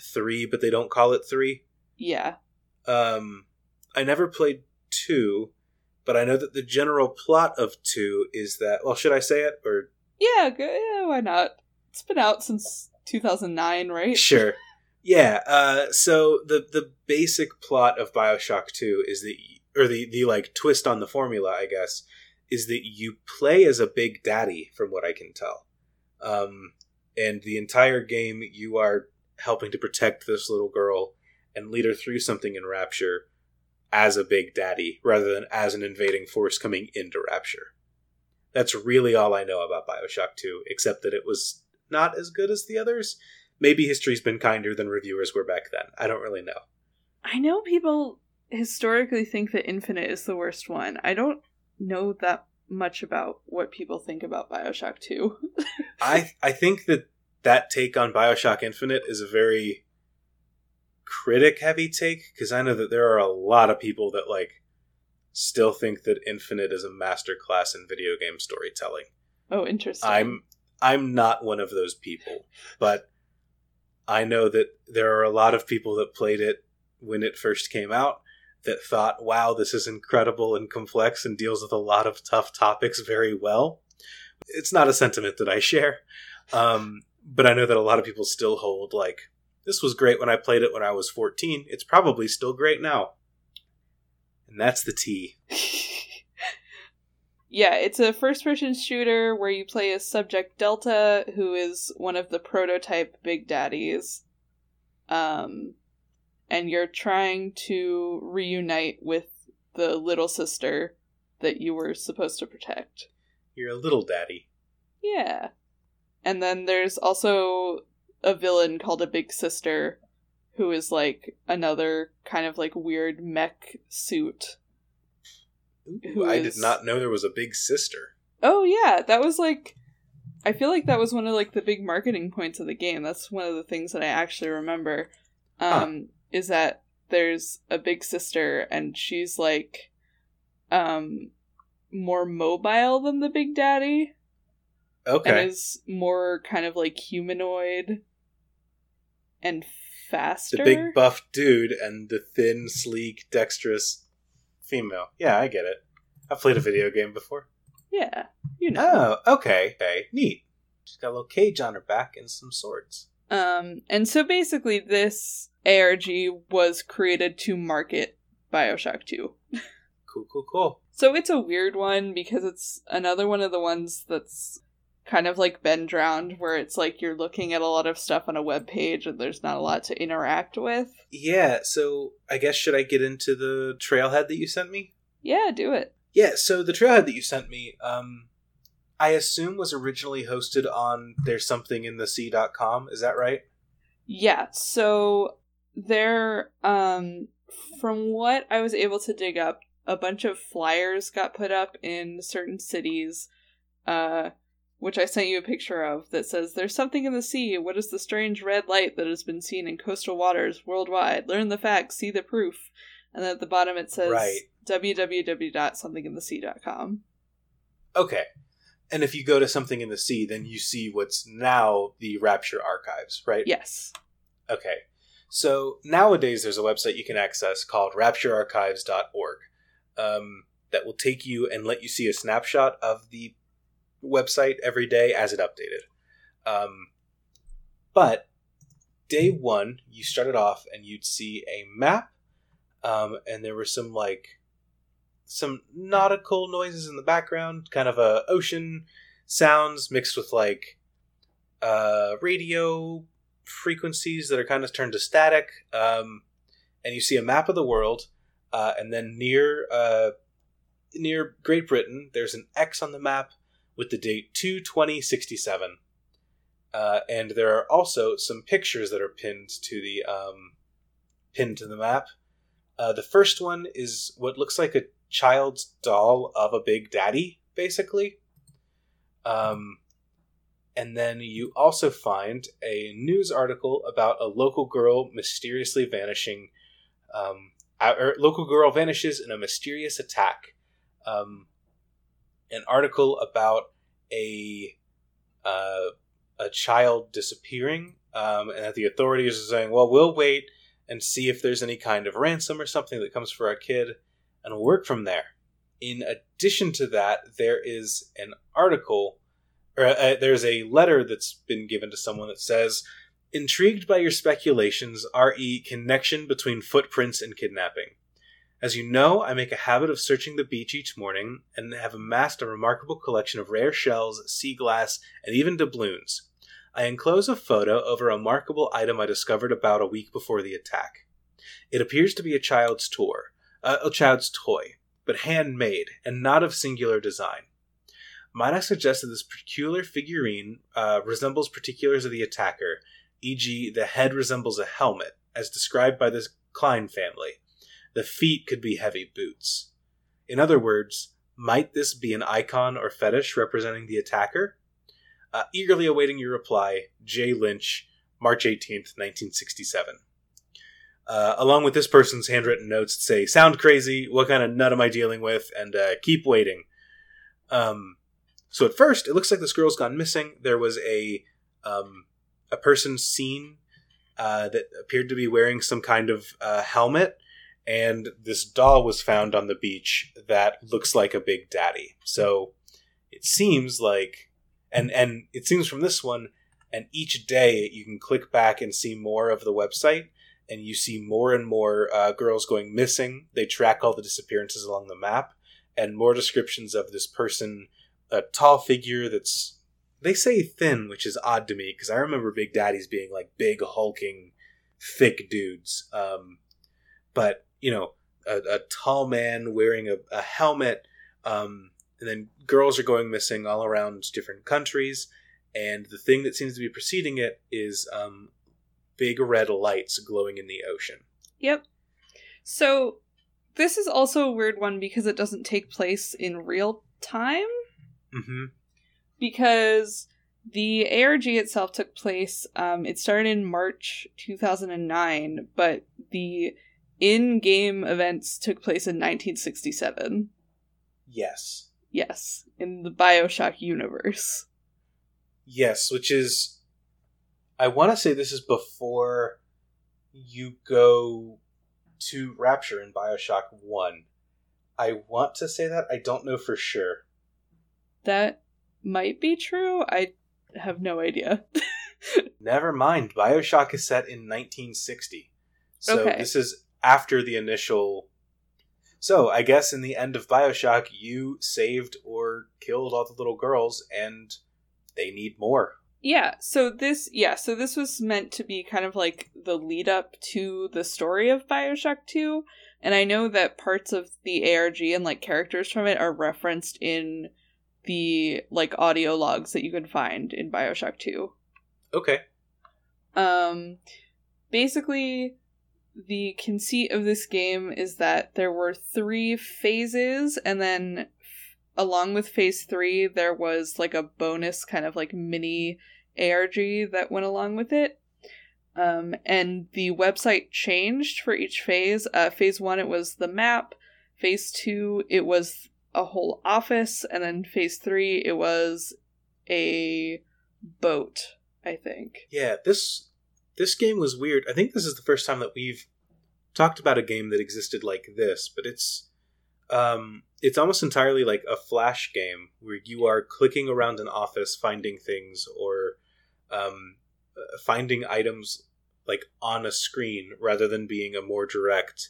three, but they don't call it three. Yeah. Um, I never played two, but I know that the general plot of two is that. Well, should I say it or? Yeah, go, yeah. Why not? It's been out since 2009, right? Sure. Yeah. Uh, so the the basic plot of Bioshock Two is that, or the the like twist on the formula, I guess, is that you play as a big daddy, from what I can tell. Um, and the entire game you are helping to protect this little girl and lead her through something in Rapture as a big daddy rather than as an invading force coming into Rapture. That's really all I know about Bioshock 2, except that it was not as good as the others. Maybe history's been kinder than reviewers were back then. I don't really know. I know people historically think that Infinite is the worst one. I don't know that much about what people think about Bioshock 2. I I think that that take on Bioshock Infinite is a very critic heavy take because I know that there are a lot of people that like still think that Infinite is a masterclass in video game storytelling. Oh, interesting. I'm I'm not one of those people, but I know that there are a lot of people that played it when it first came out that thought, wow, this is incredible and complex and deals with a lot of tough topics very well. It's not a sentiment that I share. Um, but I know that a lot of people still hold, like, this was great when I played it when I was 14. It's probably still great now. And that's the T. yeah, it's a first person shooter where you play as Subject Delta, who is one of the prototype Big Daddies. Um, and you're trying to reunite with the little sister that you were supposed to protect. You're a little daddy. Yeah. And then there's also a villain called a Big Sister who is like another kind of like weird mech suit. Ooh, I is... did not know there was a Big Sister. Oh yeah, that was like I feel like that was one of like the big marketing points of the game. That's one of the things that I actually remember. Um huh is that there's a big sister and she's like um more mobile than the big daddy. Okay. And is more kind of like humanoid and faster. The big buff dude and the thin, sleek, dexterous female. Yeah, I get it. I've played a video game before. Yeah, you know. Oh, okay. Okay, neat. She's got a little cage on her back and some swords. Um, and so basically, this ARG was created to market Bioshock 2. cool, cool, cool. So it's a weird one because it's another one of the ones that's kind of like been drowned where it's like you're looking at a lot of stuff on a web page and there's not a lot to interact with. Yeah, so I guess should I get into the trailhead that you sent me? Yeah, do it. Yeah, so the trailhead that you sent me, um I assume was originally hosted on there's something in the sea.com, is that right? Yeah, so there um from what I was able to dig up, a bunch of flyers got put up in certain cities, uh, which I sent you a picture of that says, There's something in the sea. What is the strange red light that has been seen in coastal waters worldwide? Learn the facts, see the proof. And then at the bottom it says right. www.somethinginthesea.com. Okay. And if you go to something in the sea, then you see what's now the Rapture archives, right? Yes. Okay. So nowadays, there's a website you can access called rapturearchives.org um, that will take you and let you see a snapshot of the website every day as it updated. Um, but day one, you started off and you'd see a map, um, and there were some like some nautical noises in the background, kind of a ocean sounds mixed with like uh, radio frequencies that are kind of turned to static, um, and you see a map of the world, uh, and then near uh, near Great Britain, there's an X on the map with the date two twenty sixty seven, uh, and there are also some pictures that are pinned to the um, pinned to the map. Uh, the first one is what looks like a child's doll of a big daddy, basically. Um, and then you also find a news article about a local girl mysteriously vanishing. Um, or local girl vanishes in a mysterious attack. Um, an article about a uh, a child disappearing, um, and that the authorities are saying, "Well, we'll wait and see if there's any kind of ransom or something that comes for our kid, and we'll work from there." In addition to that, there is an article or uh, there's a letter that's been given to someone that says, "Intrigued by your speculations, re connection between footprints and kidnapping." As you know, I make a habit of searching the beach each morning and have amassed a remarkable collection of rare shells, sea glass, and even doubloons. I enclose a photo of a remarkable item I discovered about a week before the attack. It appears to be a child's tour, uh, a child's toy, but handmade and not of singular design. Might I suggest that this peculiar figurine uh, resembles particulars of the attacker, e.g., the head resembles a helmet, as described by the Klein family. The feet could be heavy boots. In other words, might this be an icon or fetish representing the attacker? Uh, eagerly awaiting your reply, J. Lynch, March 18th, 1967. Uh, along with this person's handwritten notes that say, Sound crazy, what kind of nut am I dealing with, and uh, keep waiting. Um, so at first, it looks like this girl's gone missing. There was a um, a person seen uh, that appeared to be wearing some kind of uh, helmet, and this doll was found on the beach that looks like a big daddy. So it seems like, and and it seems from this one, and each day you can click back and see more of the website, and you see more and more uh, girls going missing. They track all the disappearances along the map, and more descriptions of this person, a tall figure that's they say thin, which is odd to me because I remember Big Daddies being like big, hulking, thick dudes. Um, but you know, a, a, tall man wearing a, a helmet, um, and then girls are going missing all around different countries. And the thing that seems to be preceding it is um, big red lights glowing in the ocean. Yep. So this is also a weird one because it doesn't take place in real time. Mm-hmm because the ARG itself took place, um, it started in March 2009, but the in game events took place in 1967. Yes. Yes, in the Bioshock universe. Yes, which is. I want to say this is before you go to Rapture in Bioshock 1. I want to say that. I don't know for sure. That might be true. I have no idea. Never mind. Bioshock is set in 1960. So okay. this is after the initial. So I guess in the end of Bioshock, you saved or killed all the little girls, and they need more. Yeah, so this yeah, so this was meant to be kind of like the lead up to the story of BioShock 2, and I know that parts of the ARG and like characters from it are referenced in the like audio logs that you can find in BioShock 2. Okay. Um basically the conceit of this game is that there were 3 phases and then along with phase 3 there was like a bonus kind of like mini ARG that went along with it. Um, and the website changed for each phase. Uh, phase one, it was the map. Phase two, it was a whole office, and then phase three it was a boat. I think. Yeah this this game was weird. I think this is the first time that we've talked about a game that existed like this, but it's um, it's almost entirely like a flash game where you are clicking around an office finding things or um, uh, finding items like on a screen rather than being a more direct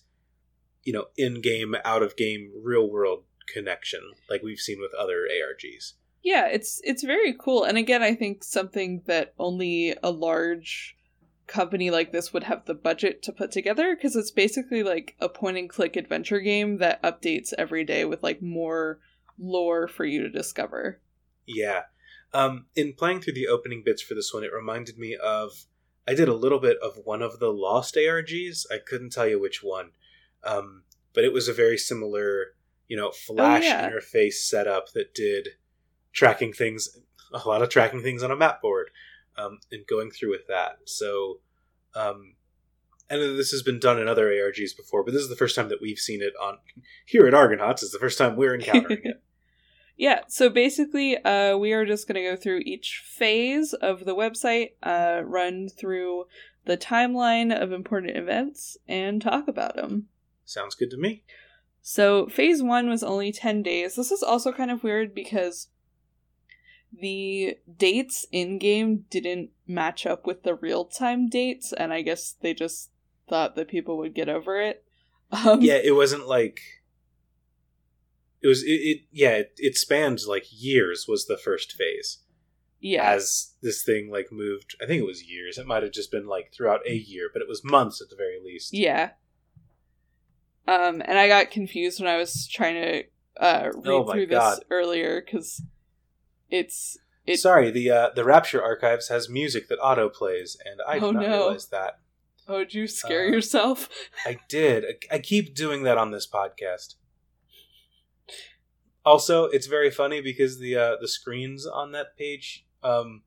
you know in game out of game real world connection like we've seen with other ARGs. Yeah, it's it's very cool. And again, I think something that only a large company like this would have the budget to put together because it's basically like a point and click adventure game that updates every day with like more lore for you to discover. Yeah. Um, in playing through the opening bits for this one, it reminded me of I did a little bit of one of the Lost ARGs. I couldn't tell you which one, um, but it was a very similar you know, Flash oh, yeah. interface setup that did tracking things, a lot of tracking things on a map board, um, and going through with that. So, um, and this has been done in other ARGs before, but this is the first time that we've seen it on here at Argonauts. It's the first time we're encountering it. Yeah, so basically, uh, we are just going to go through each phase of the website, uh, run through the timeline of important events, and talk about them. Sounds good to me. So phase one was only 10 days. This is also kind of weird because the dates in game didn't match up with the real time dates, and I guess they just thought that people would get over it. Um, yeah, it wasn't like it was. It, it yeah, it, it spanned like years. Was the first phase. Yeah. As this thing like moved, I think it was years. It might have just been like throughout a year, but it was months at the very least. Yeah. Um, and I got confused when I was trying to uh, read oh through God. this earlier because it's it... Sorry, the uh, the Rapture archives has music that auto plays, and I did oh, not no. realize that. Oh, did you scare uh, yourself? I did. I, I keep doing that on this podcast. Also, it's very funny because the uh, the screens on that page um,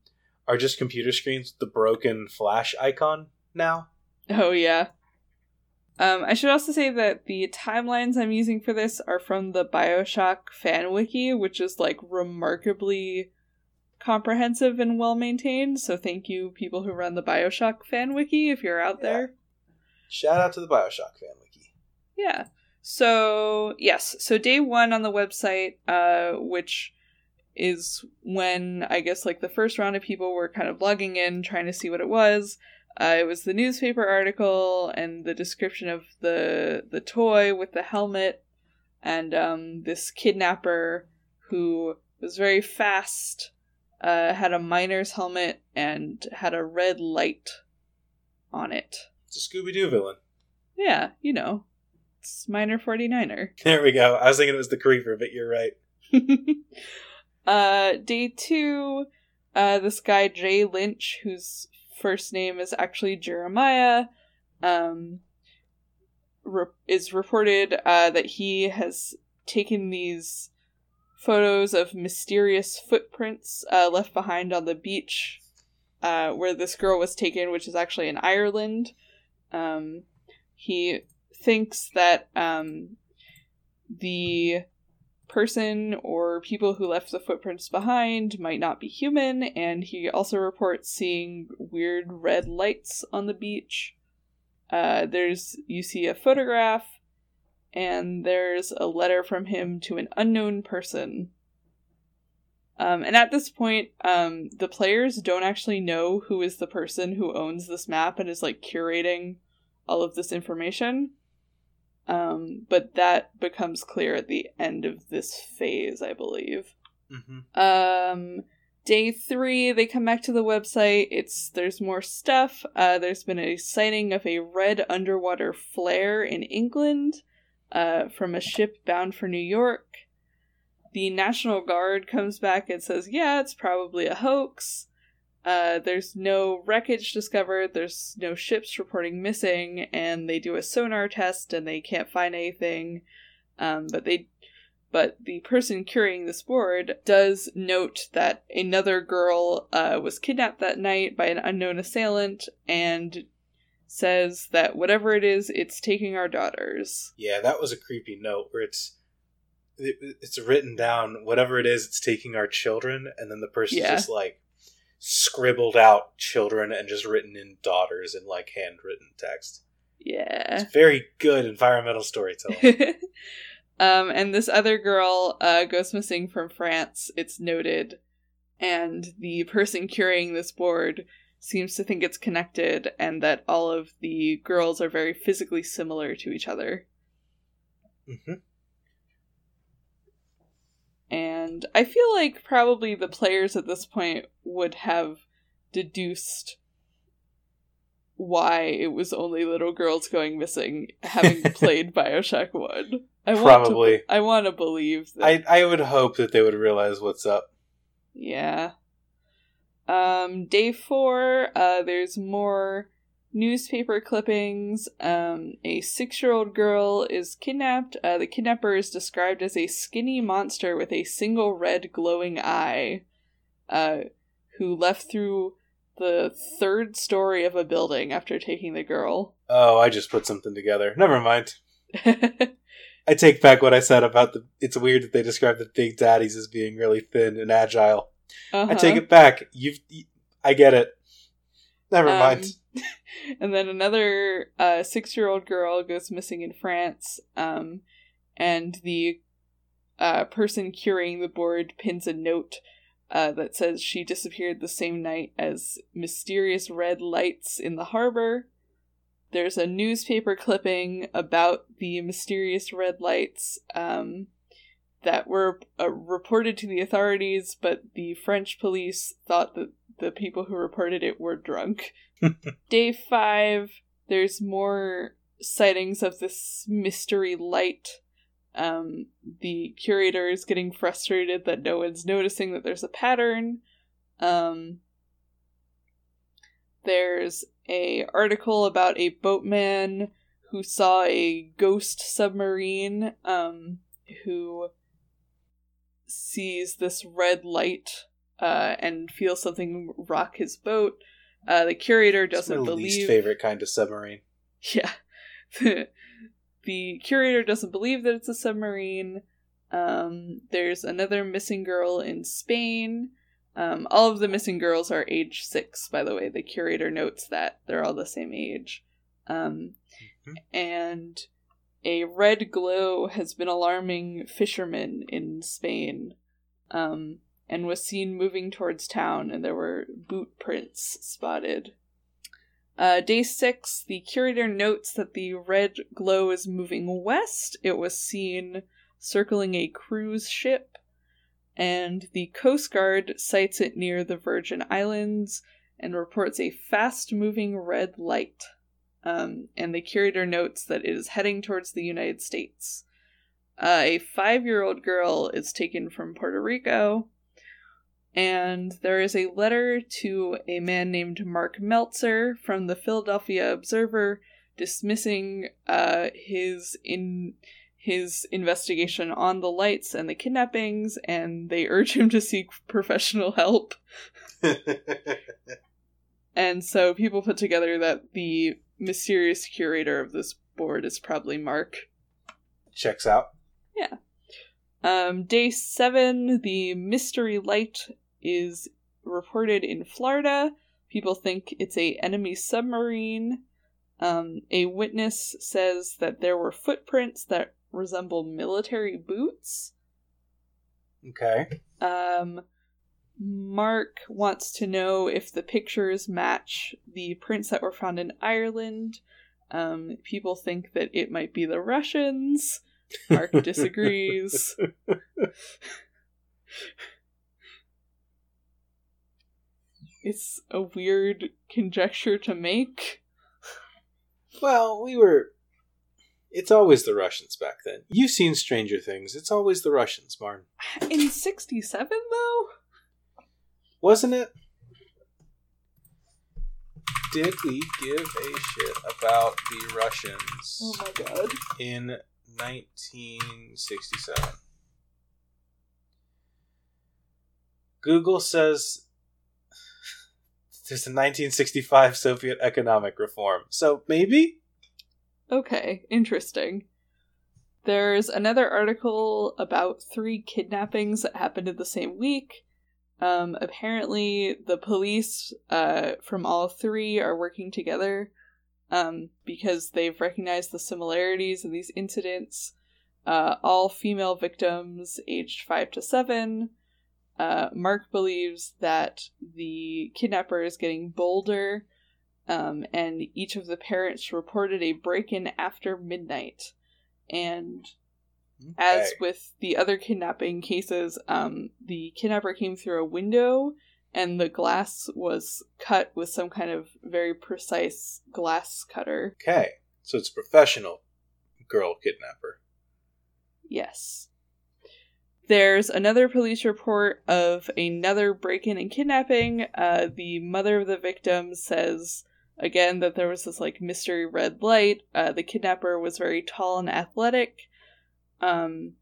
are just computer screens, the broken flash icon now. Oh yeah. Um, I should also say that the timelines I'm using for this are from the Bioshock fan wiki, which is like remarkably comprehensive and well maintained. So thank you, people who run the Bioshock fan wiki, if you're out yeah. there. Shout out to the Bioshock fan wiki. Yeah. So yes, so day one on the website, uh, which is when I guess like the first round of people were kind of logging in, trying to see what it was. Uh, it was the newspaper article and the description of the the toy with the helmet, and um, this kidnapper who was very fast, uh, had a miner's helmet and had a red light on it. It's a Scooby Doo villain. Yeah, you know, it's Miner 49er. There we go. I was thinking it was the Creeper, but you're right. uh, day two, uh, this guy Jay Lynch, whose first name is actually Jeremiah, um, re- is reported uh, that he has taken these photos of mysterious footprints uh, left behind on the beach uh, where this girl was taken, which is actually in Ireland. Um, he thinks that um, the person or people who left the footprints behind might not be human, and he also reports seeing weird red lights on the beach. Uh, there's you see a photograph, and there's a letter from him to an unknown person. Um, and at this point, um, the players don't actually know who is the person who owns this map and is like curating all of this information. Um, but that becomes clear at the end of this phase, I believe. Mm-hmm. Um, day three, they come back to the website. It's there's more stuff. Uh, there's been a sighting of a red underwater flare in England, uh, from a ship bound for New York. The National Guard comes back and says, "Yeah, it's probably a hoax." Uh, there's no wreckage discovered, there's no ships reporting missing, and they do a sonar test and they can't find anything. Um, but they but the person curing this board does note that another girl uh, was kidnapped that night by an unknown assailant and says that whatever it is, it's taking our daughters. Yeah, that was a creepy note where it's it, it's written down whatever it is, it's taking our children, and then the person's Yeah. just like scribbled out children and just written in daughters in like handwritten text. Yeah. It's very good environmental storytelling. um, and this other girl uh, goes missing from France, it's noted. And the person curing this board seems to think it's connected and that all of the girls are very physically similar to each other. hmm And I feel like probably the players at this point would have deduced why it was only little girls going missing having played Bioshock 1. I want Probably. to, I want to believe that I I would hope that they would realize what's up. Yeah. Um, day four, uh, there's more newspaper clippings. Um, a six year old girl is kidnapped. Uh, the kidnapper is described as a skinny monster with a single red glowing eye, uh, who left through the third story of a building after taking the girl. Oh, I just put something together. Never mind. I take back what I said about the. It's weird that they describe the big daddies as being really thin and agile. uh-huh. I take it back. You've. I get it. Never Um, mind. and then another uh, six-year-old girl goes missing in France, um, and the uh, person curing the board pins a note uh, that says she disappeared the same night as mysterious red lights in the harbor. There's a newspaper clipping about the mysterious red lights um, that were uh, reported to the authorities, but the French police thought that the people who reported it were drunk. Day five, there's more sightings of this mystery light. Um, the curator is getting frustrated that no one's noticing that there's a pattern. Um, there's a article about a boatman who saw a ghost submarine um, who sees this red light uh, and feels something rock his boat. Uh, the curator It's my doesn't believe least favorite kind of submarine. Yeah. the curator doesn't believe that it's a submarine. Um, there's another missing girl in Spain. Um, all of the missing girls are age six, by the way. The curator notes that they're all the same age. Um, Mhm. and a red glow has been alarming fishermen in Spain, um, and was seen moving towards town, and there were boot prints spotted. Uh, day six, the curator notes that the red glow is moving west. It was seen circling a cruise ship, and the Coast Guard sights it near the Virgin Islands and reports a fast moving red light. Um, and the curator notes that it is heading towards the United States. Uh, a five year old girl is taken from Puerto Rico, and there is a letter to a man named Mark Meltzer from the Philadelphia Observer dismissing uh, his in his investigation on the lights and the kidnappings, and they urge him to seek professional help. and so people put together that the mysterious curator of this board is probably Mark. Checks out. Yeah. Um, day seven, the mystery light is reported in Florida. People think it's a enemy submarine. Um, a witness says that there were footprints that resemble military boots. Okay. Um, Mark wants to know if the pictures match the prints that were found in Ireland. Um, people think that it might be the Russians. Mark disagrees. it's a weird conjecture to make. Well, we were. It's always the Russians back then. You've seen Stranger Things. It's always the Russians, Martin. In 67, though? Wasn't it? Did we give a shit about the Russians Oh my god. in 1967? Google says there's a 1965 Soviet economic reform. So maybe? Okay, interesting. There's another article about three kidnappings that happened in the same week. Um, apparently, the police uh, from all three are working together um, because they've recognized the similarities in these incidents. Uh, all female victims aged 5 to 7. Uh, Mark believes that the kidnapper is getting bolder, um, and each of the parents reported a break in after midnight. And as with the other kidnapping cases, um, the kidnapper came through a window and the glass was cut with some kind of very precise glass cutter. Okay. So it's a professional girl kidnapper. Yes. There's another police report of another break in and kidnapping. Uh, the mother of the victim says again that there was this like mystery red light. Uh, the kidnapper was very tall and athletic. Um,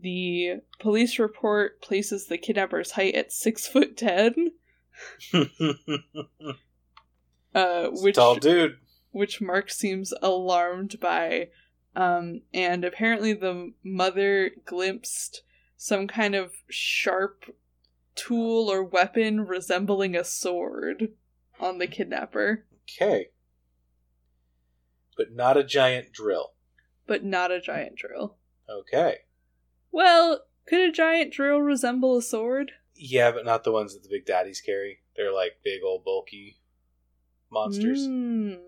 the police report places the kidnapper's height at six foot ten, uh, which Tall dude. which Mark seems alarmed by. Um, and apparently the mother glimpsed some kind of sharp tool or weapon resembling a sword on the kidnapper, Okay. But not a giant drill. but not a giant drill. Okay. Well, could a giant drill resemble a sword? Yeah, but not the ones that the big daddies carry. They're like big old bulky monsters. Mm.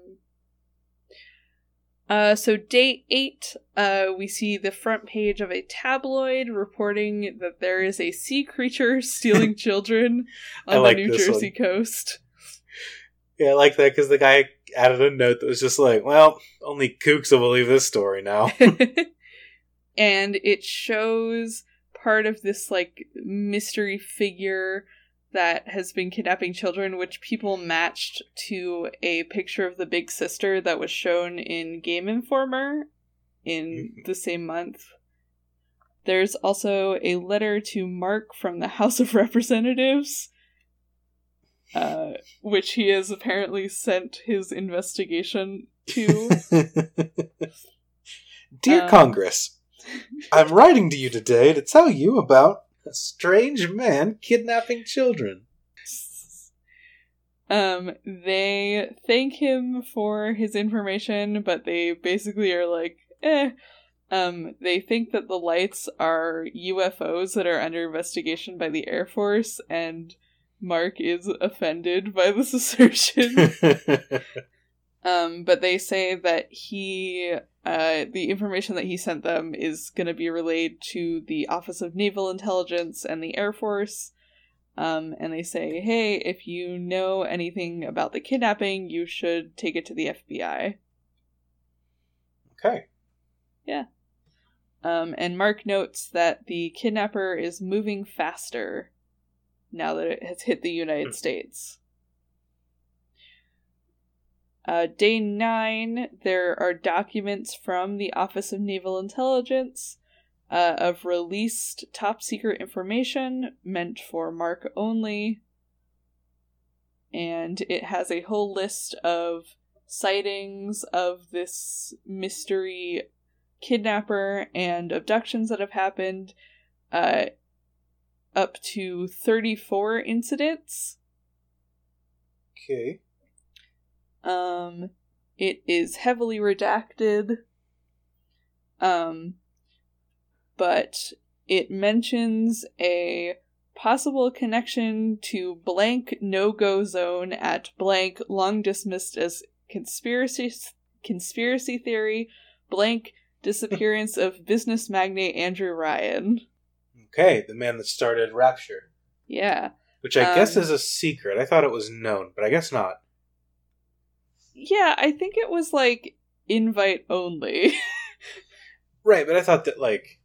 Uh, so day eight, uh, we see the front page of a tabloid reporting that there is a sea creature stealing children on like the New Jersey one. coast. Yeah, I like that because the guy added a note that was just like, well, only kooks will believe this story now. and it shows part of this like mystery figure that has been kidnapping children, which people matched to a picture of the big sister that was shown in Game Informer in Mhm. the same month. There's also a letter to Mark from the House of Representatives, uh, which he has apparently sent his investigation to. Dear Um, Congress, I'm writing to you today to tell you about a strange man kidnapping children. Um, they thank him for his information, but they basically are like, eh, Um, they think that the lights are UFOs that are under investigation by the Air Force, and Mark is offended by this assertion. um, but they say that he, uh, the information that he sent them is going to be relayed to the Office of Naval Intelligence and the Air Force. Um, and they say, hey, if you know anything about the kidnapping, you should take it to the FBI. Okay. Yeah. Um, and Mark notes that the kidnapper is moving faster now that it has hit the United States. Uh, day 9, there are documents from the Office of Naval Intelligence uh, of released top secret information meant for Mark only. And it has a whole list of sightings of this mystery kidnapper and abductions that have happened. Uh, up to 34 incidents. Okay. Um, it is heavily redacted. Um, but it mentions a possible connection to blank no-go zone at blank long dismissed as conspiracy conspiracy theory blank disappearance of business magnate Andrew Ryan. Okay, the man that started Rapture. Yeah. Which I um, guess is a secret. I thought it was known, but I guess not. Yeah, I think it was like invite only. right, but I thought that like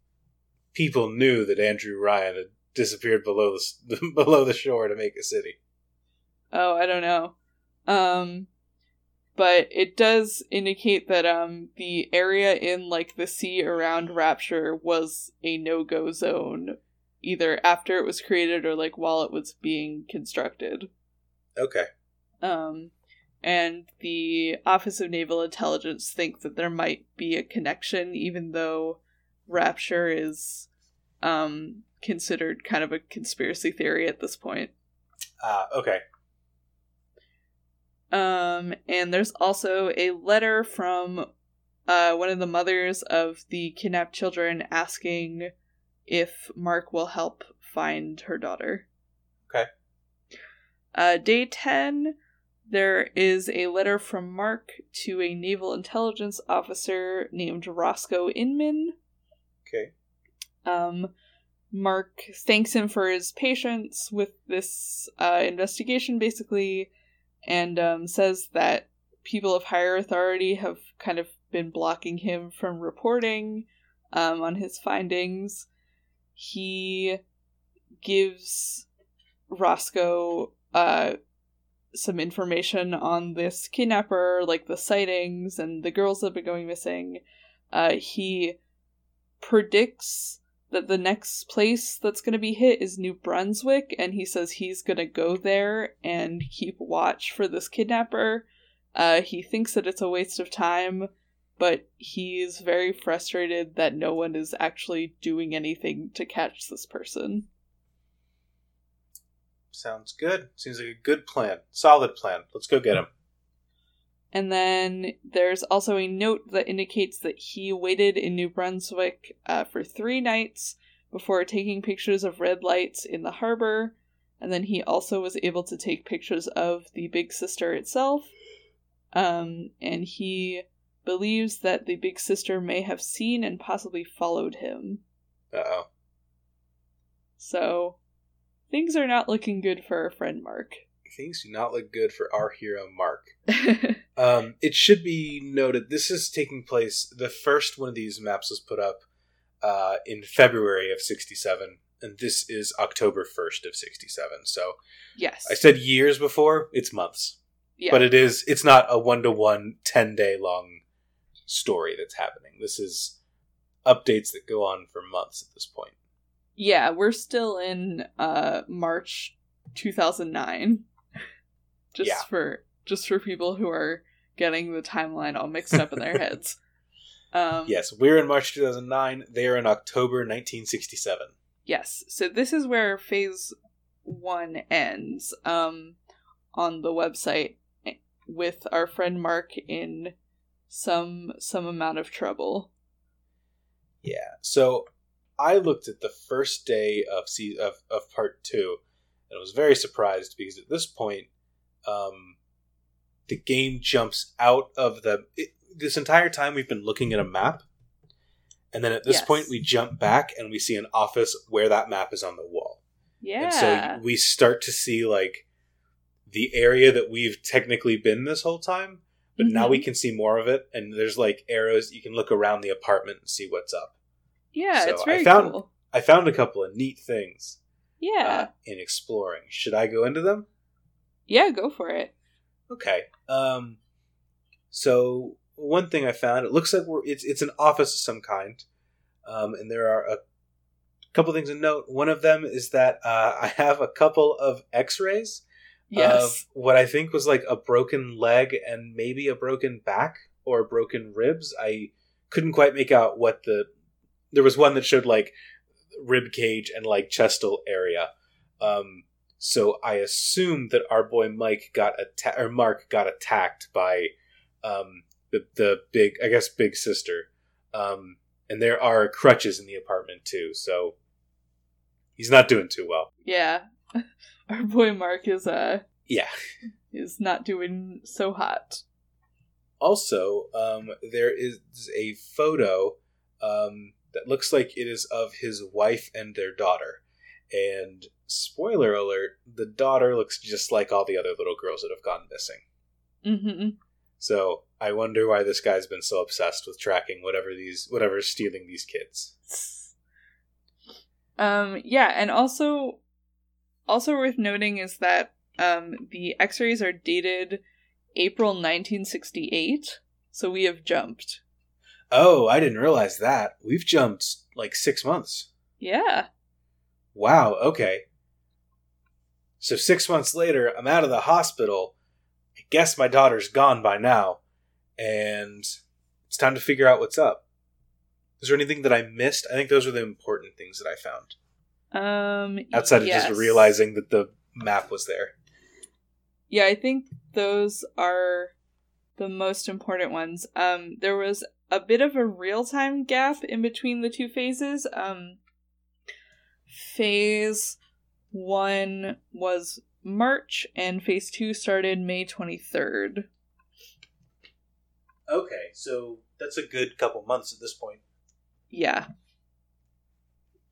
people knew that Andrew Ryan had disappeared below the below the shore to make a city. Oh, I don't know. Um but it does indicate that um the area in like the sea around Rapture was a no-go zone either after it was created or like while it was being constructed. Okay. Um and the Office of Naval Intelligence think that there might be a connection even though Rapture is um considered kind of a conspiracy theory at this point. Ah, uh, okay. Um, and there's also a letter from uh, one of the mothers of the kidnapped children asking if Mark will help find her daughter. Okay. Uh, day 10, there is a letter from Mark to a naval intelligence officer named Roscoe Inman. Okay. Um, Mark thanks him for his patience with this uh, investigation, basically, and um, says that people of higher authority have kind of been blocking him from reporting um, on his findings. He gives Roscoe uh, some information on this kidnapper, like the sightings and the girls that have been going missing. Uh, he predicts that the next place that's going to be hit is New Brunswick, and he says he's going to go there and keep watch for this kidnapper. Uh, he thinks that it's a waste of time, but he's very frustrated that no one is actually doing anything to catch this person. Sounds good. Seems like a good plan. Solid plan. Let's go get him. And then there's also a note that indicates that he waited in New Brunswick uh, for three nights before taking pictures of red lights in the harbor. And then he also was able to take pictures of the Big Sister itself. Um, and he believes that the Big Sister may have seen and possibly followed him. Uh oh. So, things are not looking good for our friend Mark things do not look good for our hero Mark. um, it should be noted this is taking place. The first one of these maps was put up uh, in February of '67, and this is October 1st of '67. So, yes, I said years before. It's months, yeah. but it is. It's not a one to one, ten day long story that's happening. This is updates that go on for months at this point. Yeah, we're still in uh, March 2009 just yeah. for just for people who are getting the timeline all mixed up in their heads. Um, yes, we're in March 2009. They're in October 1967. Yes, so this is where Phase One ends. Um, on the website eh, with our friend Mark in some some amount of trouble. Yeah. So I looked at the first day of se- of, of part two, and I was very surprised because at this point, um, the game jumps out of the. It, this entire time we've been looking at a map, and then at this Yes. point we jump back and we see an office where that map is on the wall. Yeah. And so we start to see like the area that we've technically been this whole time, but now Mm-hmm. we can see more of it. And there's like arrows you can look around the apartment and see what's up. Yeah, so it's I very found- cool. I found a couple of neat things Yeah. uh, in exploring. Should I go into them? yeah, go for it. Okay. Um. So one thing I found, it looks like we're it's it's an office of some kind, um, and there are a couple things to note. One of them is that uh, I have a couple of X-rays Yes. of what I think was like a broken leg and maybe a broken back or broken ribs. I couldn't quite make out what the. There was one that showed like rib cage and like chestal area. Um, so I assume that our boy Mike got atta- or Mark got attacked by um, the the big, I guess, big sister. Um, and there are crutches in the apartment too, so he's not doing too well. yeah. Our boy Mark is uh Yeah. is not doing so hot. Also, um, there is a photo um, that looks like it is of his wife and their daughter. And spoiler alert, the daughter looks just like all the other little girls that have gone missing. hmm So I wonder why this guy's been so obsessed with tracking whatever these whatever's stealing these kids. Um yeah, and also also worth noting is that um the x-rays are dated April 1968, so we have jumped. Oh, I didn't realize that. We've jumped like six months. Yeah. Wow, okay. So six months later, I'm out of the hospital. I guess my daughter's gone by now. And it's time to figure out what's up. Is there anything that I missed? I think those are the important things that I found. Um Outside of just realizing that the map was there. Yeah, I think those are the most important ones. Um, there was a bit of a real time gap in between the two phases. Um, phase one was March, and phase two started May 23rd. Okay, so that's a good couple months at this point. Yeah.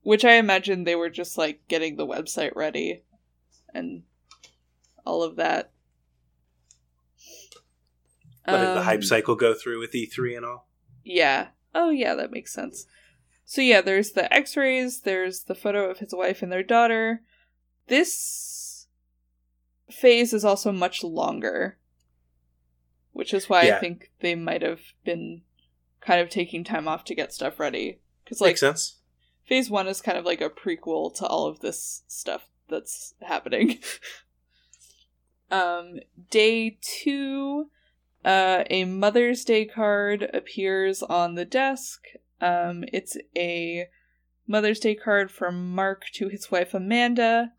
Which I imagine they were just like getting the website ready and all of that. But did the hype Um, cycle go through with E3 and all? Yeah. Oh, yeah, that makes sense. So, yeah, there's the x rays, there's the photo of his wife and their daughter. This phase is also much longer, which is why Yeah. I think they might have been kind of taking time off to get stuff ready. Because, like, Makes sense. phase one is kind of like a prequel to all of this stuff that's happening. um, day two, uh, a Mother's Day card appears on the desk. Um, it's a Mother's Day card from Mark to his wife Amanda.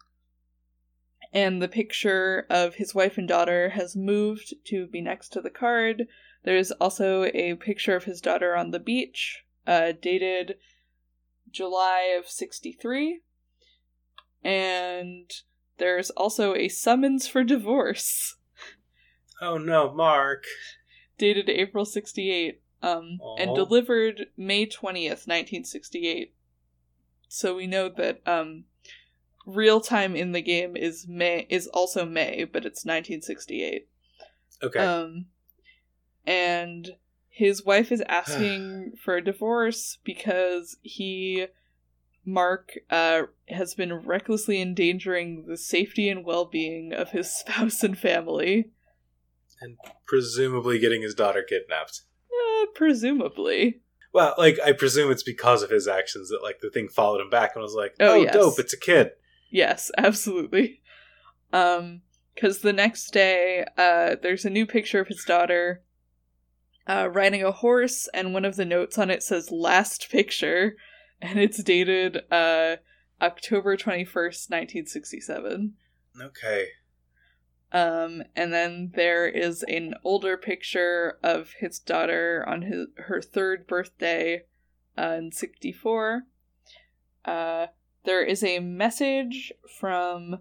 And the picture of his wife and daughter has moved to be next to the card. There's also a picture of his daughter on the beach, uh, dated July of 63. And there's also a summons for divorce Oh no, Mark. dated April 68 um and delivered May 20th, 1968. So we know that um real time in the game is May is also May, but it's 1968. Okay. Um, and his wife is asking for a divorce because he, Mark, uh, has been recklessly endangering the safety and well being of his spouse and family. And presumably getting his daughter kidnapped. Uh, presumably. Well, like I presume it's because of his actions that like the thing followed him back and was like, Oh, "Oh, yes. dope, it's a kid." Yes, absolutely. Um, because the next day, uh, there's a new picture of his daughter, uh, riding a horse, and one of the notes on it says "last picture," and it's dated uh October twenty first, nineteen sixty seven. Okay. Um, and then there is an older picture of his daughter on his her third birthday, uh, in 64. Uh, there is a message from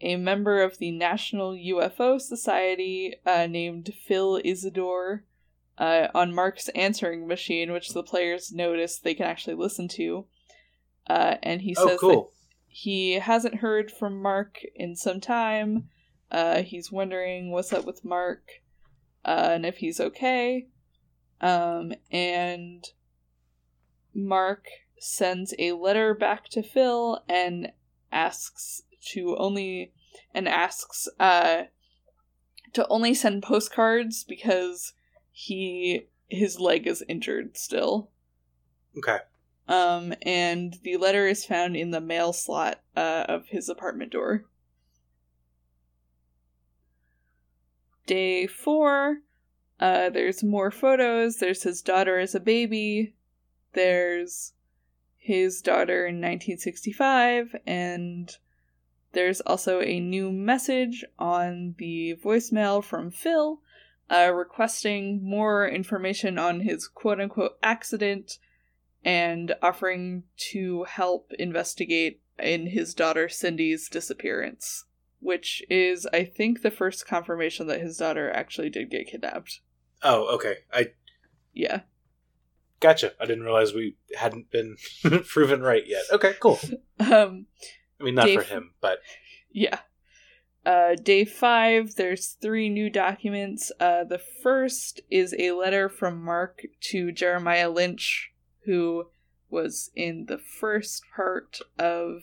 a member of the National UFO Society uh, named Phil Isidore uh, on Mark's answering machine, which the players notice they can actually listen to. Uh, and he Oh, says cool. that he hasn't heard from Mark in some time. Uh, he's wondering what's up with Mark uh, and if he's okay. Um, and Mark sends a letter back to Phil and asks to only and asks uh to only send postcards because he his leg is injured still. Okay. Um and the letter is found in the mail slot uh, of his apartment door. Day 4 uh there's more photos. There's his daughter as a baby. There's his daughter in 1965 and there's also a new message on the voicemail from Phil uh, requesting more information on his quote unquote accident and offering to help investigate in his daughter Cindy's disappearance, which is, I think, the first confirmation that his daughter actually did get kidnapped. Oh, okay. I Yeah. gotcha. I didn't realize we hadn't been proven right yet. Okay, cool. Um, I mean, not for him, but Yeah. Uh, day five, there's three new documents. Uh, the first is a letter from Mark to Jeremiah Lynch, who was in the first part of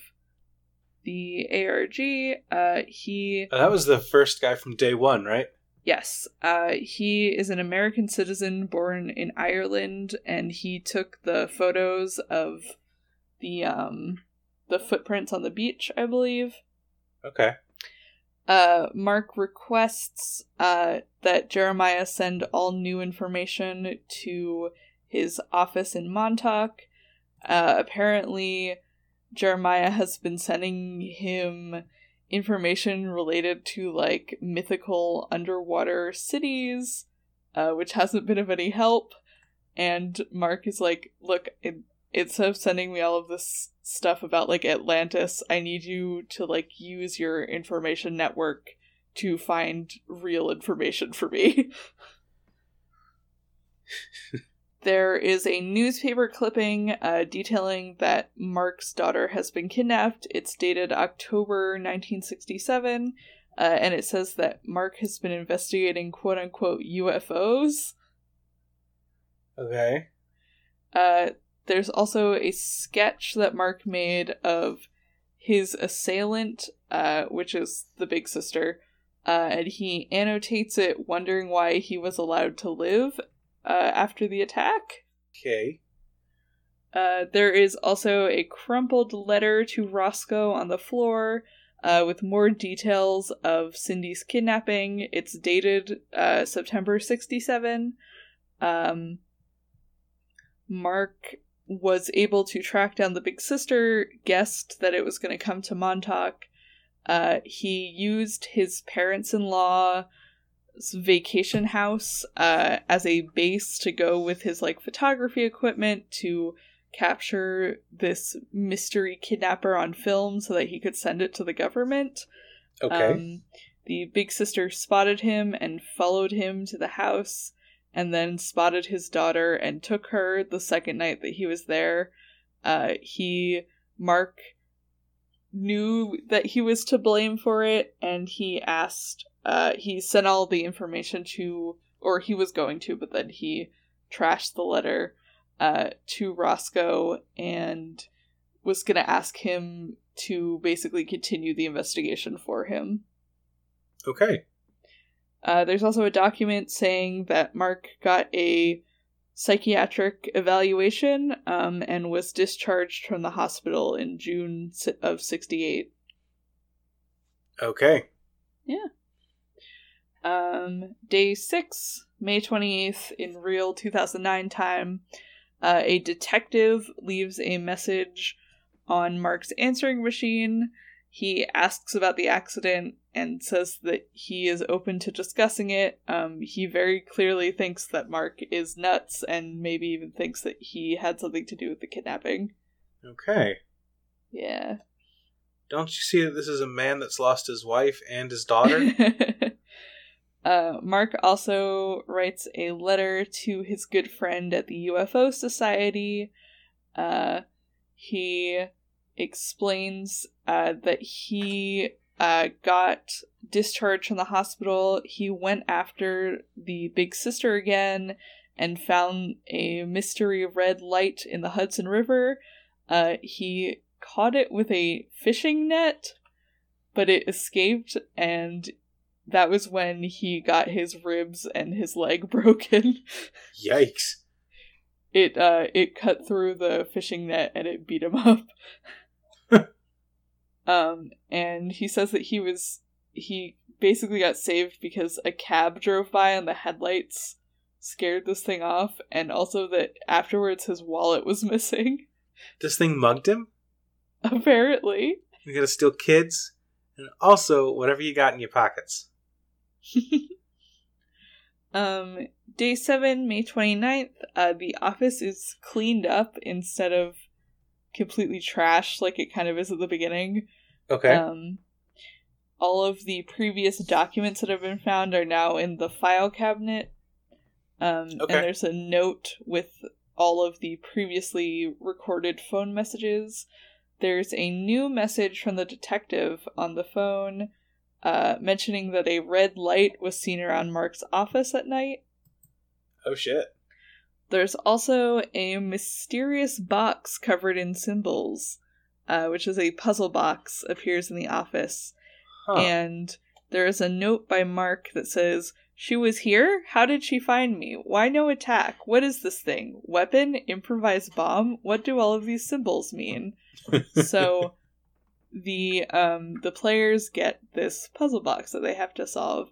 the ARG. Uh, he, uh, that was the first guy from day one, right? yes, uh, he is an American citizen born in Ireland, and he took the photos of the, um, the footprints on the beach, I believe. Okay. uh, Mark requests uh, that Jeremiah send all new information to his office in Montauk. Uh, apparently, Jeremiah has been sending him information related to like mythical underwater cities, uh, which hasn't been of any help. And Mark is like, "Look, it, instead of sending me all of this stuff about like Atlantis, I need you to like use your information network to find real information for me. there is a newspaper clipping uh, detailing that Mark's daughter has been kidnapped. It's dated October 1967, uh, and it says that Mark has been investigating quote unquote UFOs. Okay. Uh, there's also a sketch that Mark made of his assailant, uh, which is the big sister, uh, and he annotates it, wondering why he was allowed to live uh, after the attack. Okay. Uh, there is also a crumpled letter to Roscoe on the floor uh, with more details of Cindy's kidnapping. It's dated uh, September 67. Um, Mark was able to track down the big sister, guessed that it was going to come to Montauk. Uh, he used his parents in law's vacation house uh, as a base to go with his like photography equipment to capture this mystery kidnapper on film so that he could send it to the government. Okay. Um, the big sister spotted him and followed him to the house, and then spotted his daughter and took her the second night that he was there. Uh, he, Mark, knew that he was to blame for it, and he asked, uh, he sent all the information to, or he was going to, but then he trashed the letter uh, to Roscoe and was going to ask him to basically continue the investigation for him. okay. Uh, there's also a document saying that Mark got a psychiatric evaluation um, and was discharged from the hospital in June of 68. Okay. Um, day 6, May 28th, in real 2009 time, uh, a detective leaves a message on Mark's answering machine. He asks about the accident and says that he is open to discussing it. Um, he very clearly thinks that Mark is nuts and maybe even thinks that he had something to do with the kidnapping. Okay. Yeah. Don't you see that this is a man that's lost his wife and his daughter? uh, Mark also writes a letter to his good friend at the UFO Society. Uh, he explains uh, that he uh, got discharged from the hospital. He went after the big sister again and found a mystery red light in the Hudson River. Uh, he caught it with a fishing net, but it escaped, and that was when he got his ribs and his leg broken. Yikes. It uh it cut through the fishing net and it beat him up. um and he says that he was he basically got saved because a cab drove by and the headlights scared this thing off and also that afterwards his wallet was missing. This thing mugged him? Apparently. You gotta steal kids and also whatever you got in your pockets. um, day 7, May 29th, uh, the office is cleaned up instead of completely trashed like it kind of is at the beginning. Okay. Um, all of the previous documents that have been found are now in the file cabinet. Um, Okay. And there's a note with all of the previously recorded phone messages. There's a new message from the detective on the phone uh, mentioning that a red light was seen around Mark's office at night. oh shit. There's also a mysterious box covered in symbols, uh, which is a puzzle box, appears in the office. Huh. And there is a note by Mark that says, She was here? How did she find me? Why no attack? What is this thing? Weapon? Improvised bomb? What do all of these symbols mean? so the um the players get this puzzle box that they have to solve,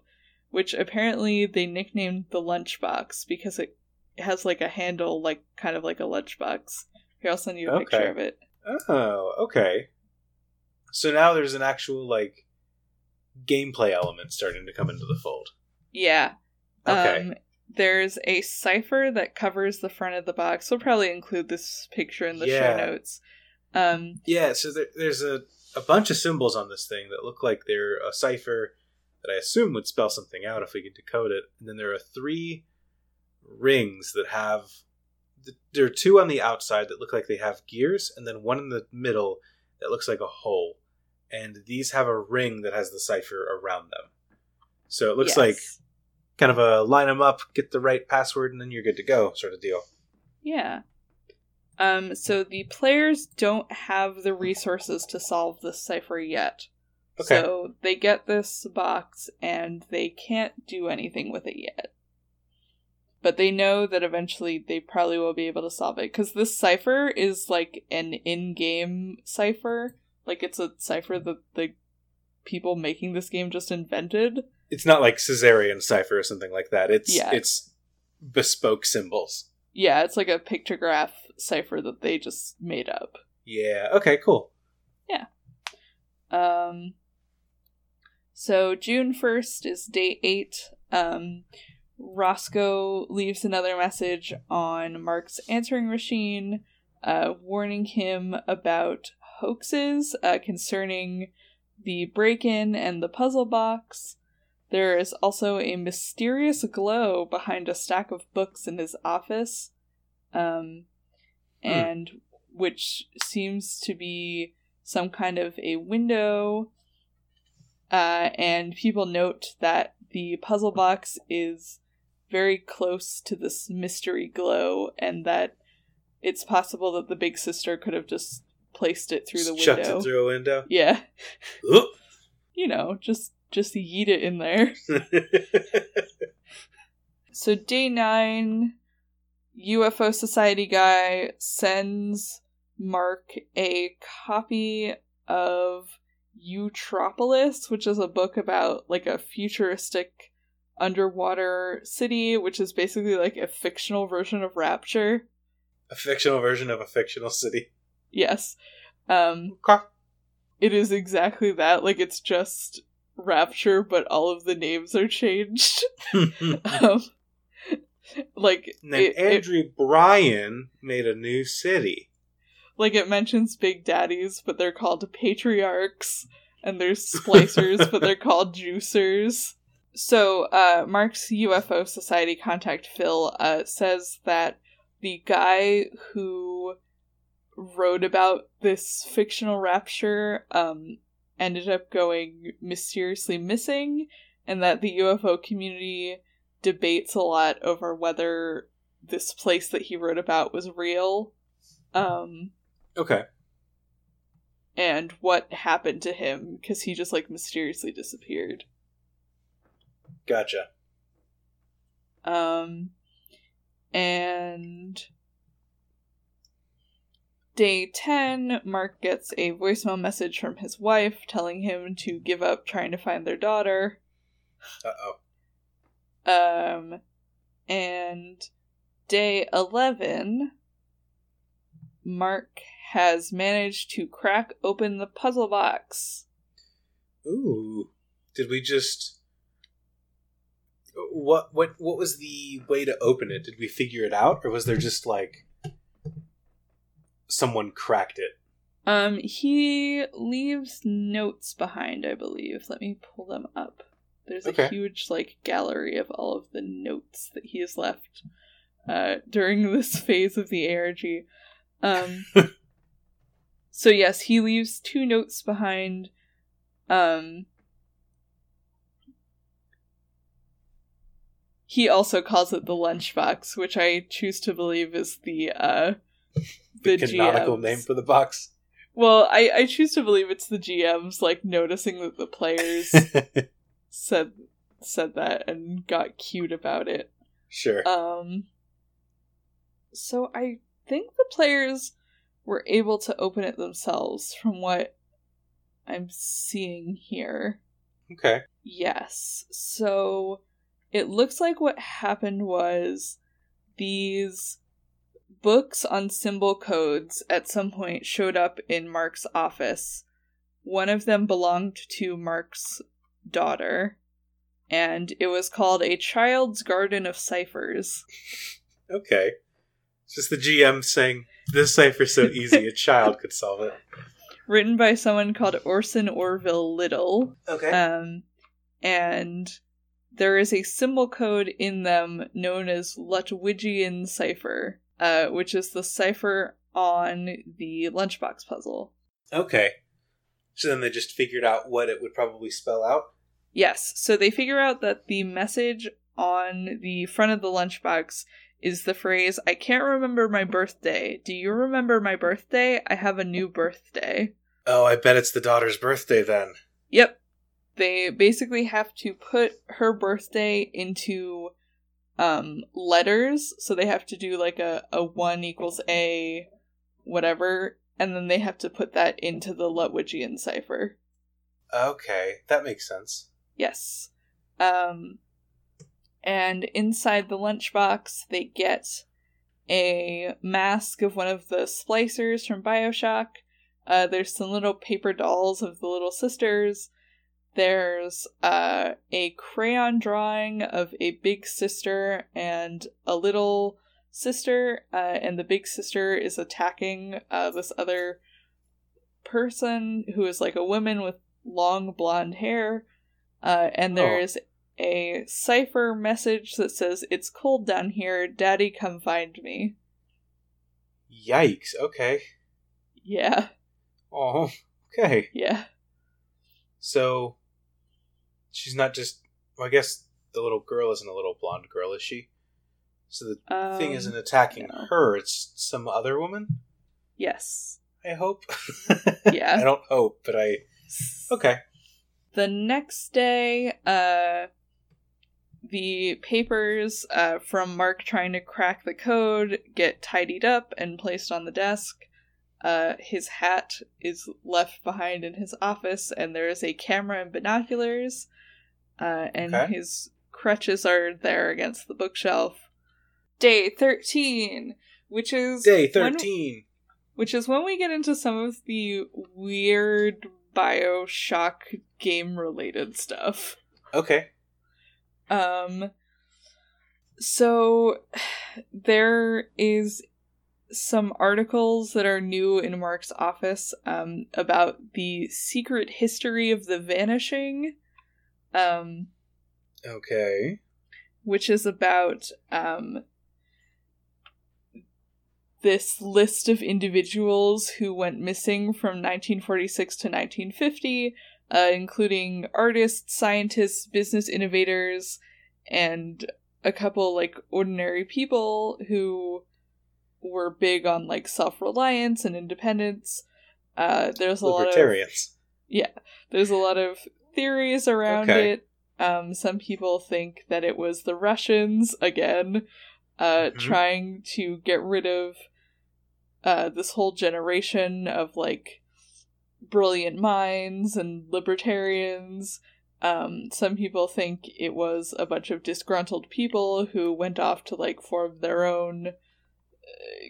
which apparently they nicknamed the lunchbox because it has like a handle like kind of like a lunchbox. Here I'll send you a picture of it. Oh, okay. So now there's an actual like gameplay element starting to come into the fold. Yeah. Okay. Um, there's a cipher that covers the front of the box. We'll probably include this picture in the Yeah. show notes. Um, Yeah, so there, there's a, a bunch of symbols on this thing that look like they're a cipher that I assume would spell something out if we could decode it. And then there are three rings that have. There are two on the outside that look like they have gears, and then one in the middle that looks like a hole. And these have a ring that has the cipher around them. So it looks yes. like kind of a line them up, get the right password, and then you're good to go sort of deal. Yeah. Um, so the players don't have the resources to solve this cipher yet. Okay. So they get this box and they can't do anything with it yet. But they know that eventually they probably will be able to solve it because this cipher is like an in-game cipher. Like it's a cipher that the people making this game just invented. It's not like Caesarean cipher or something like that. It's Yeah. it's bespoke symbols. Yeah, it's like a pictograph cipher that they just made up. Yeah. Okay. Cool. Yeah. Um, so June 1st is day eight. Um, Roscoe leaves another message on Mark's answering machine, uh, warning him about hoaxes uh, concerning the break in and the puzzle box. There is also a mysterious glow behind a stack of books in his office, um, Hmm. and which seems to be some kind of a window. Uh, and people note that the puzzle box is very close to this mystery glow, and that it's possible that the big sister could have just placed it through the Just chucked window. it through a window. Yeah, Oop. you know, just just yeet it in there. So day nine, UFO Society guy sends Mark a copy of Eutropolis, which is a book about like a futuristic underwater city, which is basically like a fictional version of Rapture. a fictional version of a fictional city. Yes. Um Okay. it is exactly that. Like it's just Rapture, but all of the names are changed. um, like and then it- it- Andrew Ryan made a new city. like it mentions Big Daddies, but they're called patriarchs, and there's splicers, but they're called juicers. So, uh, Mark's UFO Society contact Phil uh, says that the guy who wrote about this fictional rapture um, ended up going mysteriously missing, and that the UFO community debates a lot over whether this place that he wrote about was real. Um, Okay. and what happened to him because he just like mysteriously disappeared. Gotcha. Um, and day 10, Mark gets a voicemail message from his wife telling him to give up trying to find their daughter. Uh oh. Um, and day 11, Mark has managed to crack open the puzzle box. Ooh. Did we just what what what was the way to open it? Did we figure it out or was there just like someone cracked it? Um, he leaves notes behind, I believe. Let me pull them up. There's a huge like gallery of all of the notes that he has left uh during this phase of the ARG. Um So yes, he leaves two notes behind. Um He also calls it the lunchbox, which I choose to believe is the uh The, the canonical GMs. name for the box. Well, I, I choose to believe it's the GMs like noticing that the players said said that and got cute about it. sure. Um so I think the players were able to open it themselves from what I'm seeing here. okay. Yes. So it looks like what happened was these books on symbol codes at some point showed up in Mark's office. One of them belonged to Mark's daughter, and it was called A Child's Garden of Ciphers. Okay. It's just the GM saying this cipher's so easy a child could solve it. Written by someone called Orson Orville Little. Okay. Um, and there is a symbol code in them known as Lutwidgian cipher, uh, which is the cipher on the lunchbox puzzle. okay. So then they just figured out what it would probably spell out. Yes, so they figure out that the message on the front of the lunchbox is the phrase, I can't remember my birthday. Do you remember my birthday? I have a new birthday. Oh, I bet it's the daughter's birthday then. Yep. They basically have to put her birthday into um letters, so they have to do like a, a one equals a whatever, and then they have to put that into the Lutwidgian cipher. Okay, that makes sense. Yes. Um and inside the lunchbox they get a mask of one of the splicers from Bioshock. Uh, there's some little paper dolls of the little sisters. There's uh, a crayon drawing of a big sister and a little sister, uh, and the big sister is attacking uh, this other person who is like a woman with long blonde hair. Uh, and Oh. there's a cipher message that says, It's cold down here. Daddy, come find me. Yikes. Okay. Yeah, Oh, okay. yeah. So she's not just. Well, I guess the little girl isn't a little blonde girl, is she? So the thing Um, isn't attacking no. her; it's some other woman. Yes. I hope. Yeah. I don't hope, but I. Okay. The next day, uh, the papers uh, from Mark trying to crack the code get tidied up and placed on the desk. Uh, his hat is left behind in his office, and there is a camera and binoculars. Uh, and Okay. his crutches are there against the bookshelf. Day 13, which is Day when- thirteen. which is when we get into some of the weird Bioshock game related stuff. Okay. Um so there is some articles that are new in Mark's office um about the secret history of the vanishing. Um Okay. which is about um, this list of individuals who went missing from 1946 to 1950, uh, including artists, scientists, business innovators, and a couple like ordinary people who were big on like self-reliance and independence. Uh, there's a lot of Libertarians. Yeah. There's a lot of theories around Okay. it. Um, some people think that it was the Russians again, uh, Mhm. trying to get rid of uh, this whole generation of like brilliant minds and libertarians. Um, some people think it was a bunch of disgruntled people who went off to like form their own uh,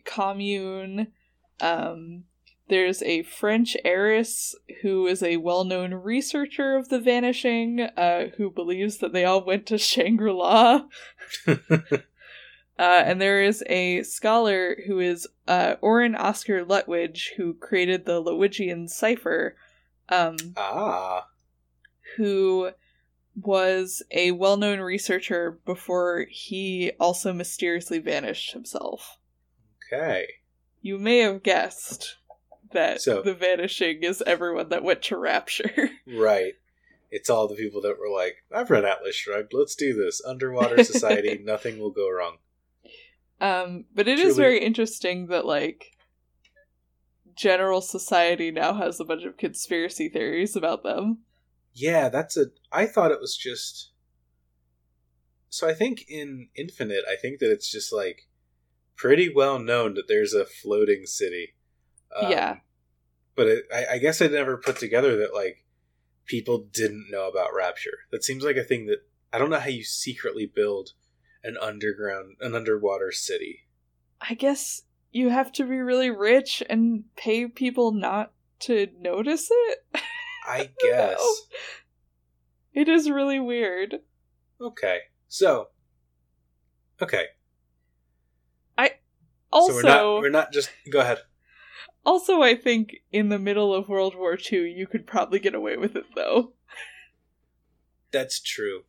commune. Um, there's a French heiress who is a well known researcher of the vanishing, uh, who believes that they all went to Shangri La. Uh, and there is a scholar who is uh, Oren Oscar Lutwidge, who created the Lutwidgian cipher, um, ah. who was a well known researcher before he also mysteriously vanished himself. Okay. You may have guessed that So- the vanishing is everyone that went to Rapture. Right. It's all the people that were like, I've read Atlas Shrugged. Let's do this. Underwater society. nothing will go wrong. Um, but it is Truly- very interesting that like general society now has a bunch of conspiracy theories about them. Yeah, that's a. I thought it was just. So I think in Infinite, I think that it's just like pretty well known that there's a floating city. Um, Yeah. But it, I, I guess I never put together that like people didn't know about Rapture. That seems like a thing that I don't know how you secretly build an underground, an underwater city. I guess you have to be really rich and pay people not to notice it. I guess. It is really weird. Okay. So. Okay. I also, so we're not we're not just go ahead. Also I think in the middle of World War II you could probably get away with it though. That's true.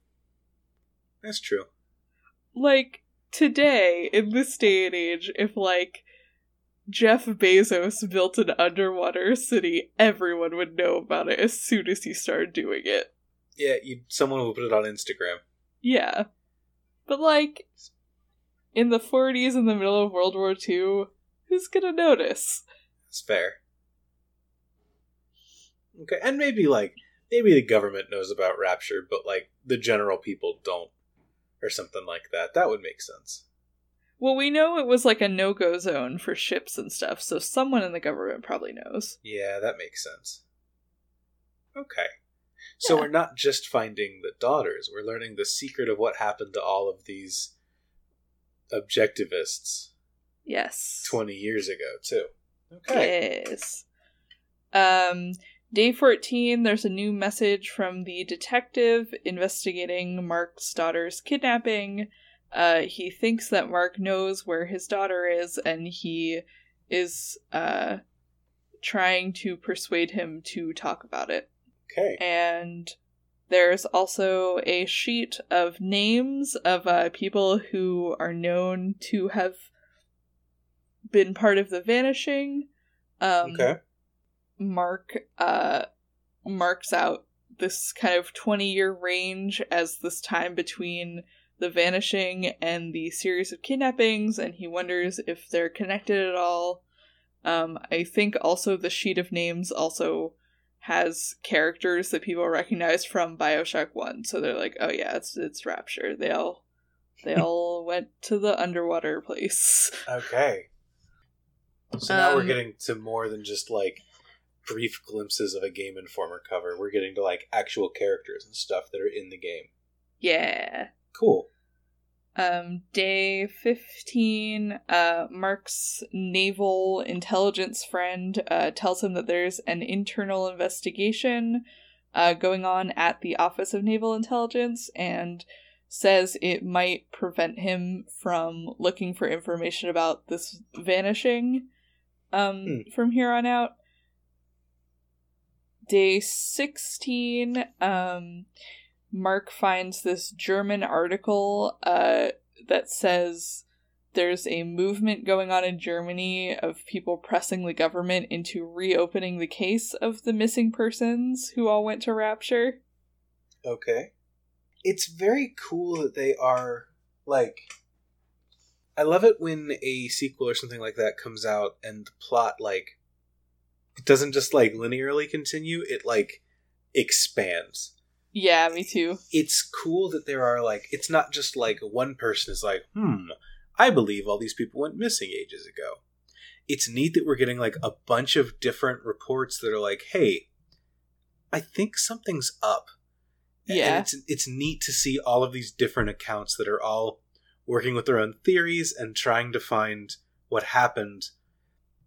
That's true. like today in this day and age if like jeff bezos built an underwater city everyone would know about it as soon as he started doing it Yeah, you someone will put it on Instagram. yeah but like in the 40s in the middle of world war ii who's gonna notice It's fair. Okay, and maybe like maybe the government knows about Rapture, but like the general people don't, or something like that. That would make sense. well we know it was like a no-go zone for ships and stuff so someone in the government probably knows Yeah, that makes sense. Okay. So Yeah. we're not just finding the daughters, we're learning the secret of what happened to all of these objectivists yes 20 years ago, too. Okay. Yes. Um, day 14, there's a new message from the detective investigating Mark's daughter's kidnapping. Uh, he thinks that Mark knows where his daughter is, and he is uh, trying to persuade him to talk about it. Okay. And there's also a sheet of names of uh, people who are known to have been part of the vanishing. Um, Okay. Mark uh, marks out this kind of 20 year range as this time between the vanishing and the series of kidnappings, and he wonders if they're connected at all. Um, I think also the sheet of names also has characters that people recognize from Bioshock One, so they're like, "Oh yeah, it's it's Rapture." They all they all went to the underwater place. Okay. So now we're Um, getting to more than just like brief glimpses of a Game Informer cover. We're getting to like actual characters and stuff that are in the game. Yeah. Cool. Um, day 15, uh, Mark's naval intelligence friend uh, tells him that there's an internal investigation uh, going on at the Office of Naval Intelligence and says it might prevent him from looking for information about this vanishing um, hmm. from here on out. Day 16, um, Mark finds this German article uh, that says there's a movement going on in Germany of people pressing the government into reopening the case of the missing persons who all went to Rapture. Okay. It's very cool that they are like I love it when a sequel or something like that comes out and the plot like it doesn't just like linearly continue, it like expands. Yeah, me too. It's cool that there are like it's not just like one person is like, "Hmm, I believe all these people went missing ages ago." It's neat that we're getting like a bunch of different reports that are like, "Hey, I think something's up." Yeah. And it's it's neat to see all of these different accounts that are all working with their own theories and trying to find what happened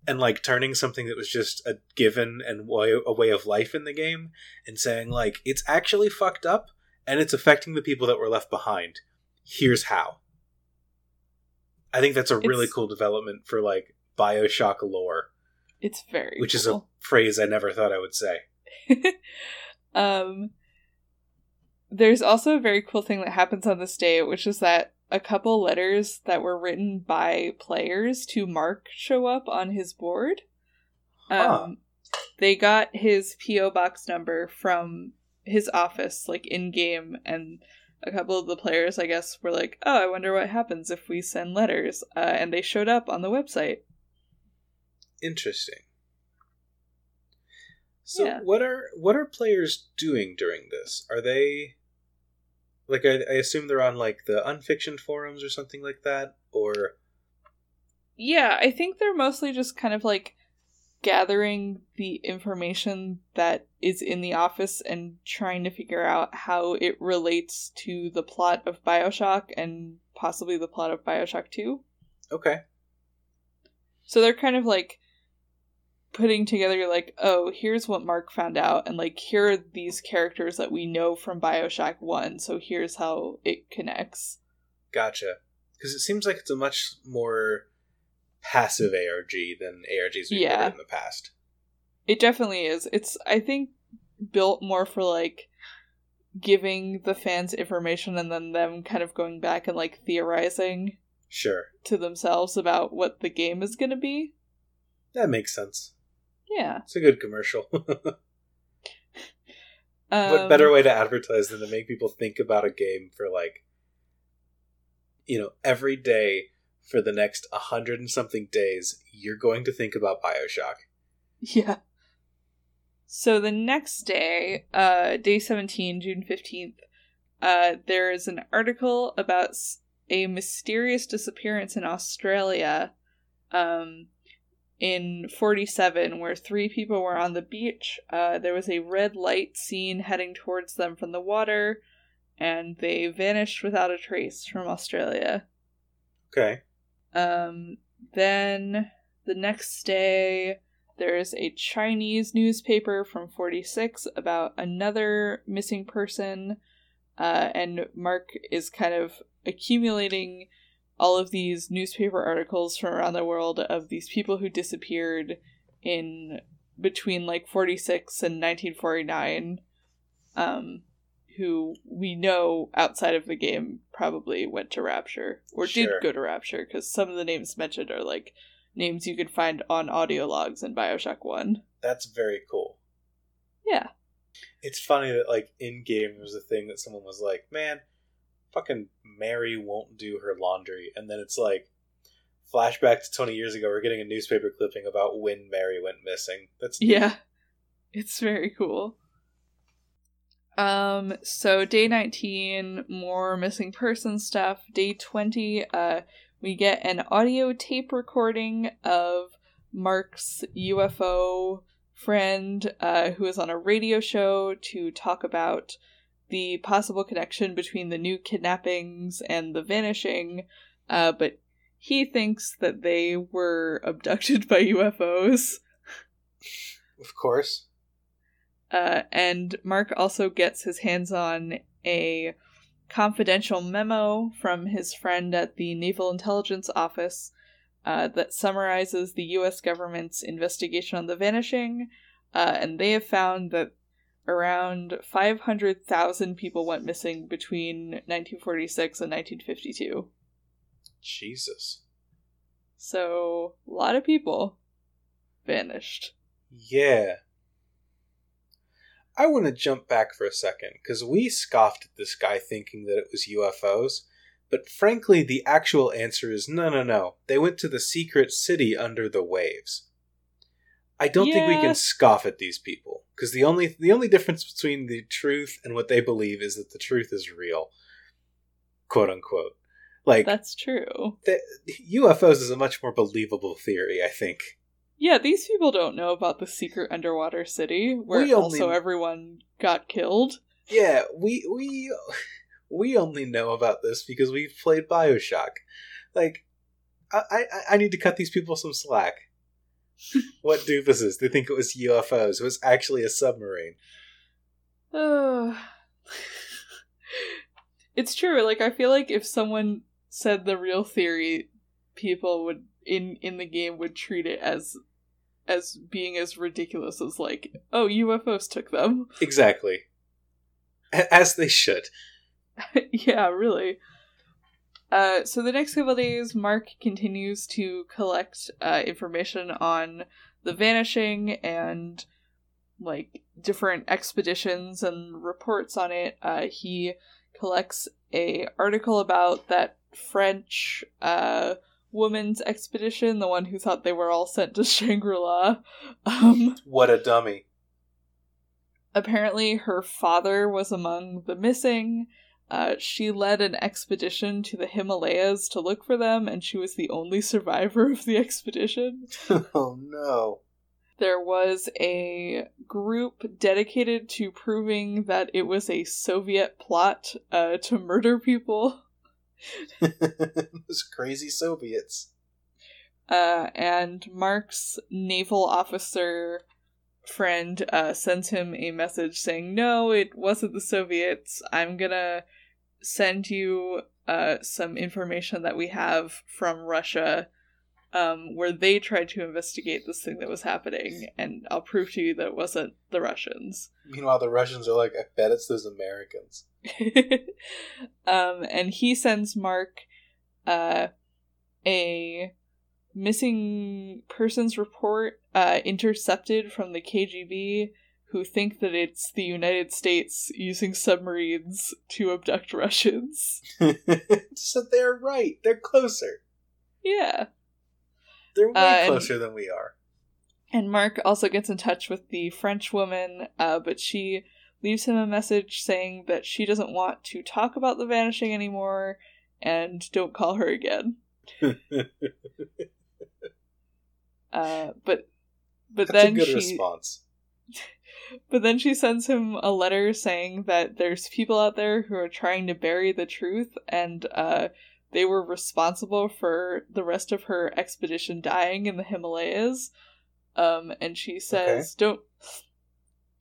and like turning something that was just a given and way, a way of life in the game and saying like it's actually fucked up and it's affecting the people that were left behind. Here's how. I think that's a really cool development for like bioshock lore it's very which cool. is a phrase i never thought i would say. Um there's also a very cool thing that happens on this day which is that a couple letters that were written by players to Mark show up on his board. Huh. Um, they got his PO box number from his office, like in game, and a couple of the players, I guess, were like, "Oh, I wonder what happens if we send letters," uh, and they showed up on the website. Interesting. So, yeah. what are what are players doing during this? Are they like I, I assume they're on like the unfiction forums or something like that, or yeah, I think they're mostly just kind of like gathering the information that is in the office and trying to figure out how it relates to the plot of Bioshock and possibly the plot of Bioshock 2. Okay. So they're kind of like putting together like oh here's what mark found out and like here are these characters that we know from bioshock 1 so here's how it connects. Gotcha. Because it seems like it's a much more passive arg than args we've yeah. in the past. It definitely is. It's i think built more for like giving the fans information and then them kind of going back and like theorizing sure. to themselves about what the game is going to be. That makes sense yeah. It's a good commercial. um, what better way to advertise than to make people think about a game for like you know, every day for the next a hundred and something days, you're going to think about Bioshock. Yeah. So the next day, uh, day 17, June 15th, uh, there is an article about a mysterious disappearance in Australia. Um, in 47 where three people were on the beach. Uh, there was a red light seen heading towards them from the water, and they vanished without a trace from Australia. Okay. Um, then the next day, there's a Chinese newspaper from 46 about another missing person, uh, and Mark is kind of accumulating all of these newspaper articles from around the world of these people who disappeared in between like 46 and 1949 um who we know outside of the game probably went to rapture or sure. did go to rapture because some of the names mentioned are like names you could find on audio logs in bioshock 1 that's very cool. Yeah. It's funny that like in game there was a thing that someone was like man fucking Mary won't do her laundry, and then it's like flashback to 20 years ago. We're getting a newspaper clipping about when Mary went missing. That's neat. yeah, it's very cool. Um, so day 19, more missing person stuff. Day 20, uh, we get an audio tape recording of Mark's UFO friend, uh, who is on a radio show to talk about the possible connection between the new kidnappings and the vanishing, uh, but he thinks that they were abducted by UFOs. Of course. Uh, and Mark also gets his hands on a confidential memo from his friend at the Naval Intelligence Office uh, that summarizes the US government's investigation on the vanishing, uh, and they have found that around 500,000 people went missing between 1946 and 1952. Jesus. So, a lot of people vanished. Yeah. I want to jump back for a second because we scoffed at this guy thinking that it was UFOs, but frankly, the actual answer is no, no, no. They went to the secret city under the waves. I don't yeah. think we can scoff at these people because the only the only difference between the truth and what they believe is that the truth is real, quote unquote. Like that's true. The, UFOs is a much more believable theory, I think. Yeah, these people don't know about the secret underwater city where only, also everyone got killed. Yeah, we we we only know about this because we've played Bioshock. Like, I I, I need to cut these people some slack what doofuses? They think it was UFOs. It was actually a submarine. Oh. it's true. Like I feel like if someone said the real theory, people would in in the game would treat it as as being as ridiculous as like, oh, UFOs took them. Exactly. As they should. yeah, really. Uh, so the next couple days, Mark continues to collect uh, information on the vanishing and like different expeditions and reports on it. Uh, he collects a article about that French uh, woman's expedition, the one who thought they were all sent to Shangri La. Um, what a dummy! Apparently, her father was among the missing. Uh, she led an expedition to the Himalayas to look for them, and she was the only survivor of the expedition. oh no. There was a group dedicated to proving that it was a Soviet plot uh, to murder people. Those crazy Soviets. Uh, and Mark's naval officer friend uh, sends him a message saying, No, it wasn't the Soviets. I'm gonna send you uh, some information that we have from Russia um, where they tried to investigate this thing that was happening, and I'll prove to you that it wasn't the Russians. Meanwhile, the Russians are like, I bet it's those Americans. um, and he sends Mark uh, a missing persons report uh, intercepted from the KGB who think that it's the United States using submarines to abduct Russians. so they're right. They're closer. Yeah. They're way uh, closer and, than we are. And Mark also gets in touch with the French woman, uh, but she leaves him a message saying that she doesn't want to talk about the vanishing anymore and don't call her again. uh, but but That's then she response. But then she sends him a letter saying that there's people out there who are trying to bury the truth and uh, they were responsible for the rest of her expedition dying in the Himalayas. Um, and she says, okay. don't.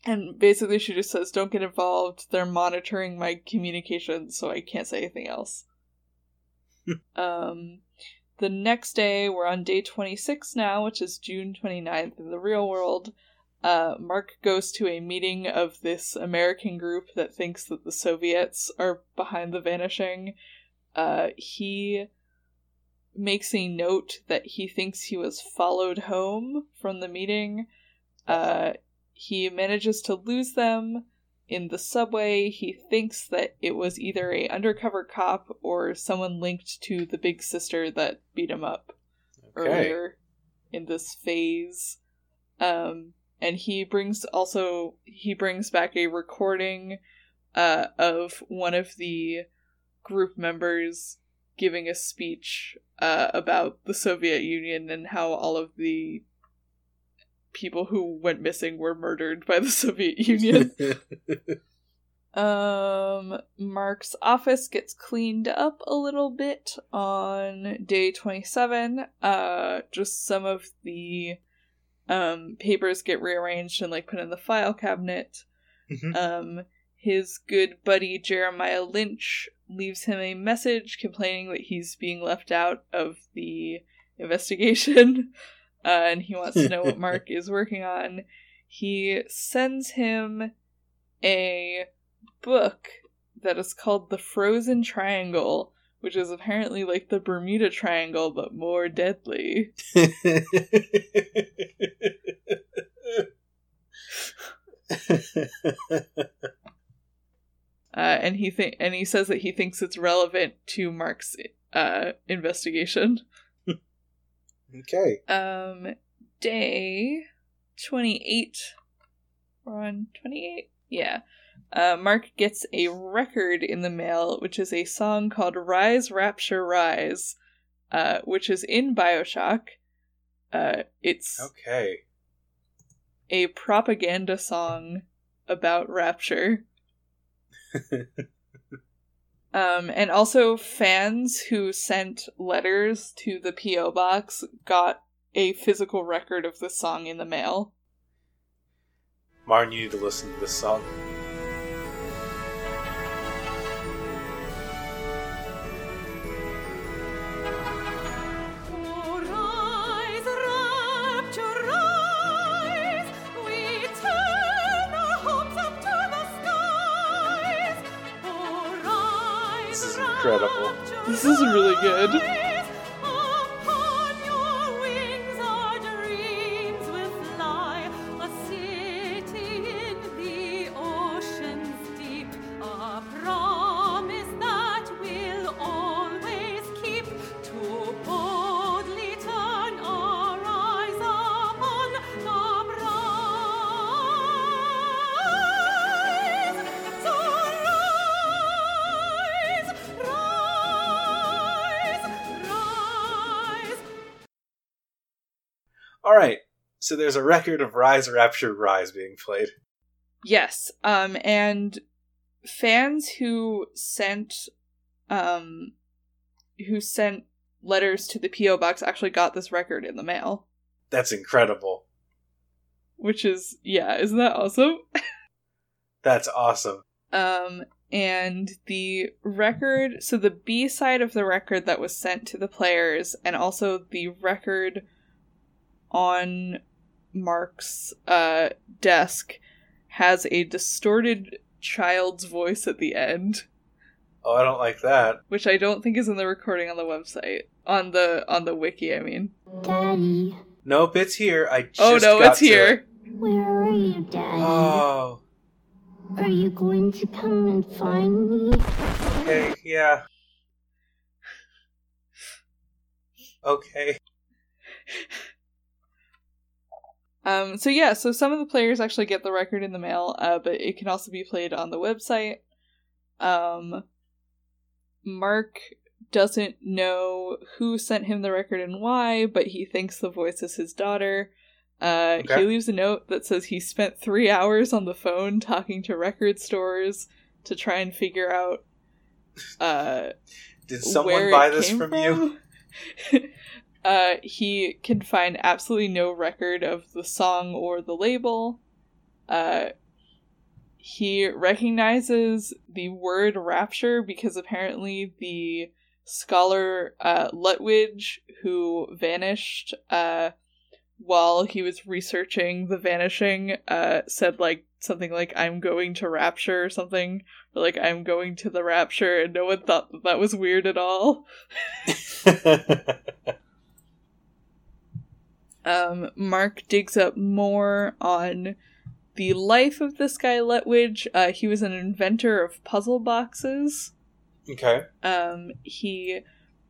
And basically, she just says, don't get involved. They're monitoring my communications, so I can't say anything else. um, the next day, we're on day 26 now, which is June 29th in the real world uh, Mark goes to a meeting of this American group that thinks that the Soviets are behind the vanishing. Uh, he makes a note that he thinks he was followed home from the meeting. Uh, he manages to lose them in the subway. He thinks that it was either a undercover cop or someone linked to the big sister that beat him up okay. earlier in this phase. Um, and he brings also he brings back a recording uh, of one of the group members giving a speech uh, about the Soviet Union and how all of the people who went missing were murdered by the Soviet Union. Um, Mark's office gets cleaned up a little bit on day 27. Uh, just some of the um papers get rearranged and like put in the file cabinet. Mhm. Um, his good buddy Jeremiah Lynch leaves him a message complaining that he's being left out of the investigation, uh, and he wants to know what Mark is working on. He sends him a book that is called The Frozen Triangle, which is apparently like the Bermuda Triangle but more deadly. Uh, and he th- and he says that he thinks it's relevant to Mark's uh, investigation. okay. Um, day twenty eight. We're on twenty eight. Yeah. Uh, Mark gets a record in the mail, which is a song called "Rise, Rapture, Rise," uh, which is in Bioshock. Uh, it's Okay. a propaganda song about rapture. um, and also fans who sent letters to the PO box got a physical record of the song in the mail. Martin, you need to listen to this song. This is really good. So there's a record of Rise, Rapture, Rise being played. Yes. Um, and fans who sent, um, who sent letters to the PO box actually got this record in the mail, That's incredible. which is yeah, isn't that awesome? That's awesome. Um, and the record, so the B side of the record that was sent to the players, and also the record on Mark's uh, desk has a distorted child's voice at the end, Oh, I don't like that. which I don't think is in the recording on the website on the on the wiki. I mean, Daddy, Nope, it's here. I just oh no, got it's to here. it. where are you, Daddy? Oh, Are you going to come and find me? okay, yeah. Okay. Um, so yeah, so some of the players actually get the record in the mail, uh, but it can also be played on the website. Um, Mark doesn't know who sent him the record and why, but he thinks the voice is his daughter. Uh, Okay. He leaves a note that says he spent three hours on the phone talking to record stores to try and figure out uh, Did someone buy this came from you? uh, he can find absolutely no record of the song or the label. Uh, he recognizes the word rapture because apparently the scholar uh, Lutwidge, who vanished uh, while he was researching the vanishing, uh, said like something like "I'm going to rapture" or something, or like "I'm going to the rapture," and no one thought that, that was weird at all. Um, Mark digs up more on the life of this guy Lutwidge. Uh, he was an inventor of puzzle boxes. okay. Um, he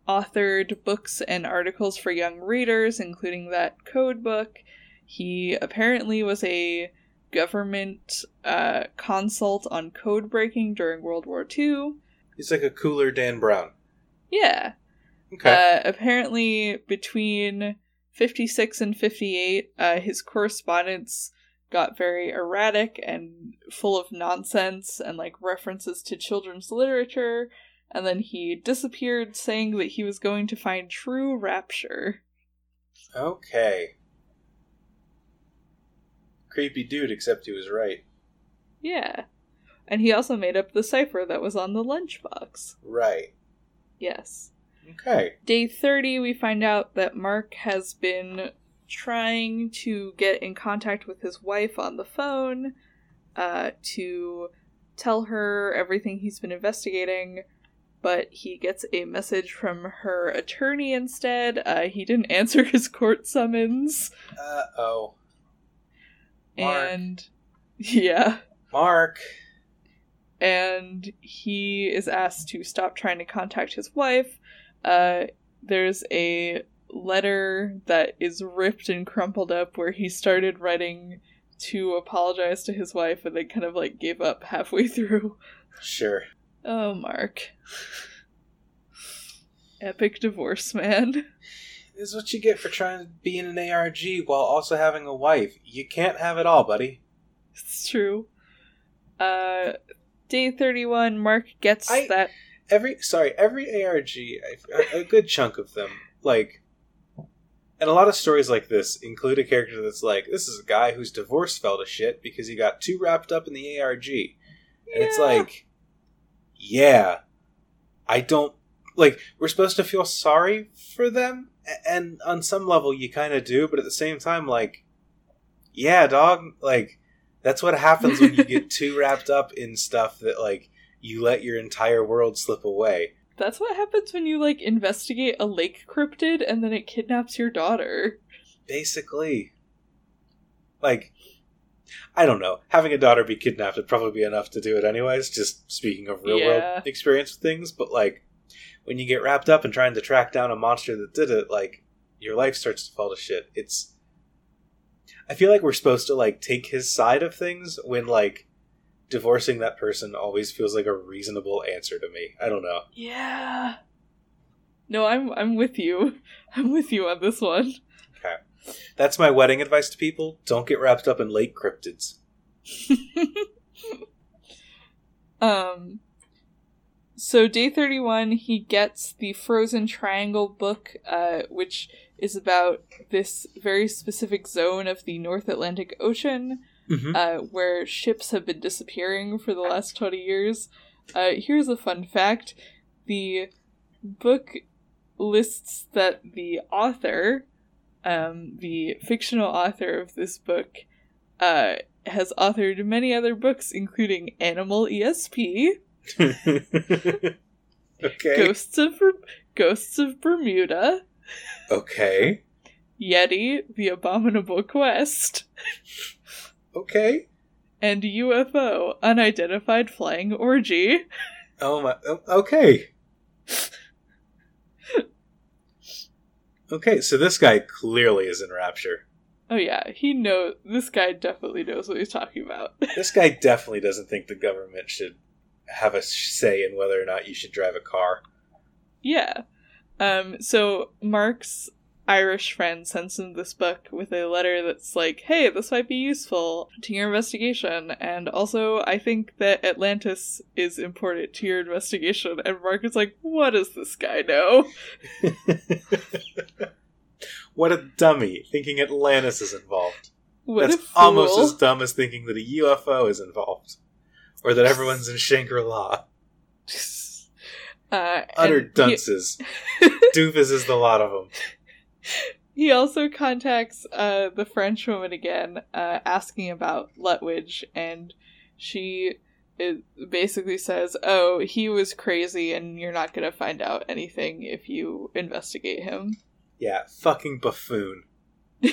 authored books and articles for young readers, including that code book. He apparently was a government uh, consult on code breaking during World War II. He's like a cooler Dan Brown. Yeah. Okay. Uh, apparently, between 56 and 58, uh, his correspondence got very erratic and full of nonsense and like references to children's literature. And then he disappeared, saying that he was going to find true rapture. Okay. Creepy dude, except he was right. Yeah. And he also made up the cipher that was on the lunchbox. Right. Yes. Okay. Day 30, we find out that Mark has been trying to get in contact with his wife on the phone uh, to tell her everything he's been investigating, but he gets a message from her attorney instead. Uh, he didn't answer his court summons. Uh oh. And yeah. Mark. and he is asked to stop trying to contact his wife. Uh, there's a letter that is ripped and crumpled up where he started writing to apologize to his wife and then kind of like gave up halfway through. Sure. Oh, Mark. Epic divorce, man. This is what you get for trying to be in an ARG while also having a wife. You can't have it all, buddy. It's true. Uh, day 31, Mark gets I- that. Every sorry, every ARG, a, a good chunk of them, like, and a lot of stories like this include a character that's like, this is a guy whose divorce fell to shit because he got too wrapped up in the ARG, and it's like, yeah, I don't like. We're supposed to feel sorry for them, and on some level, you kind of do, but at the same time, like, yeah, dog, like. That's what happens when you get too wrapped up in stuff that like you let your entire world slip away. That's what happens when you like investigate a lake cryptid and then it kidnaps your daughter. Basically. Like I don't know. Having a daughter be kidnapped would probably be enough to do it anyways, just speaking of real Yeah. world experience with things, but like when you get wrapped up in trying to track down a monster that did it, like your life starts to fall to shit. It's I feel like we're supposed to like take his side of things when like divorcing that person always feels like a reasonable answer to me. I don't know. Yeah. No, I'm I'm with you. I'm with you on this one. Okay. That's my wedding advice to people. Don't get wrapped up in lake cryptids. um so day 31 he gets the frozen triangle book uh which is about this very specific zone of the north atlantic ocean Mm-hmm. uh, where ships have been disappearing for the last 20 years. Uh, here's a fun fact the book lists that the author, um, the fictional author of this book, uh, has authored many other books, including Animal ESP, okay. Ghosts of Ghosts of Bermuda, Okay. Yeti: The Abominable Quest, Okay. and UFO: Unidentified Flying Orgy. Oh my. oh, Okay. Okay, so this guy clearly is in rapture. Oh yeah, he knows. This guy definitely knows what he's talking about. This guy definitely doesn't think the government should have a say in whether or not you should drive a car. yeah. Um. So Mark's Irish friend sends him this book with a letter that's like, "Hey, this might be useful to your investigation, and also I think that Atlantis is important to your investigation." And Mark is like, "What does this guy know?" what a dummy, thinking Atlantis is involved. What That's almost as dumb as thinking that a UFO is involved. Or that everyone's in Shangri La. uh, Utter and he- dunces. Doofus is the lot of them. He also contacts uh, the French woman again, uh, asking about Lutwidge, and she is, basically says, "Oh, he was crazy, and you're not gonna find out anything if you investigate him." Yeah, fucking buffoon.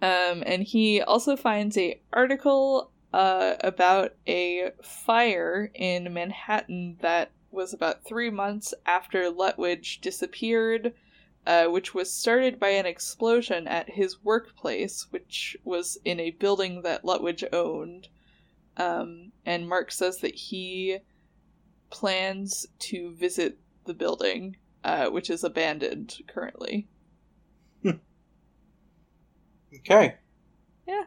um, and he also finds a article uh, about a fire in Manhattan that was about three months after Lutwidge disappeared, uh, which was started by an explosion at his workplace, which was in a building that Lutwidge owned. Um, and Mark says that he plans to visit the building, uh, which is abandoned currently. Okay. Yeah.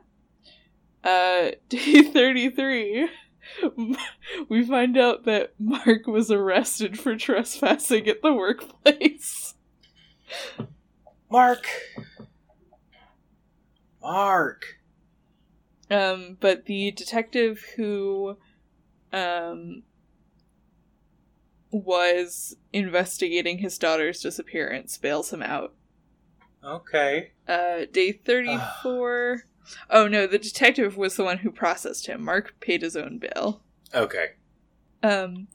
Uh, day 33, we find out that Mark was arrested for trespassing at the workplace. Mark. Mark. Um, but the detective who, um, was investigating his daughter's disappearance bails him out. Okay. Uh, day 34. oh no, the detective was the one who processed him. Mark paid his own bail. Okay. Um,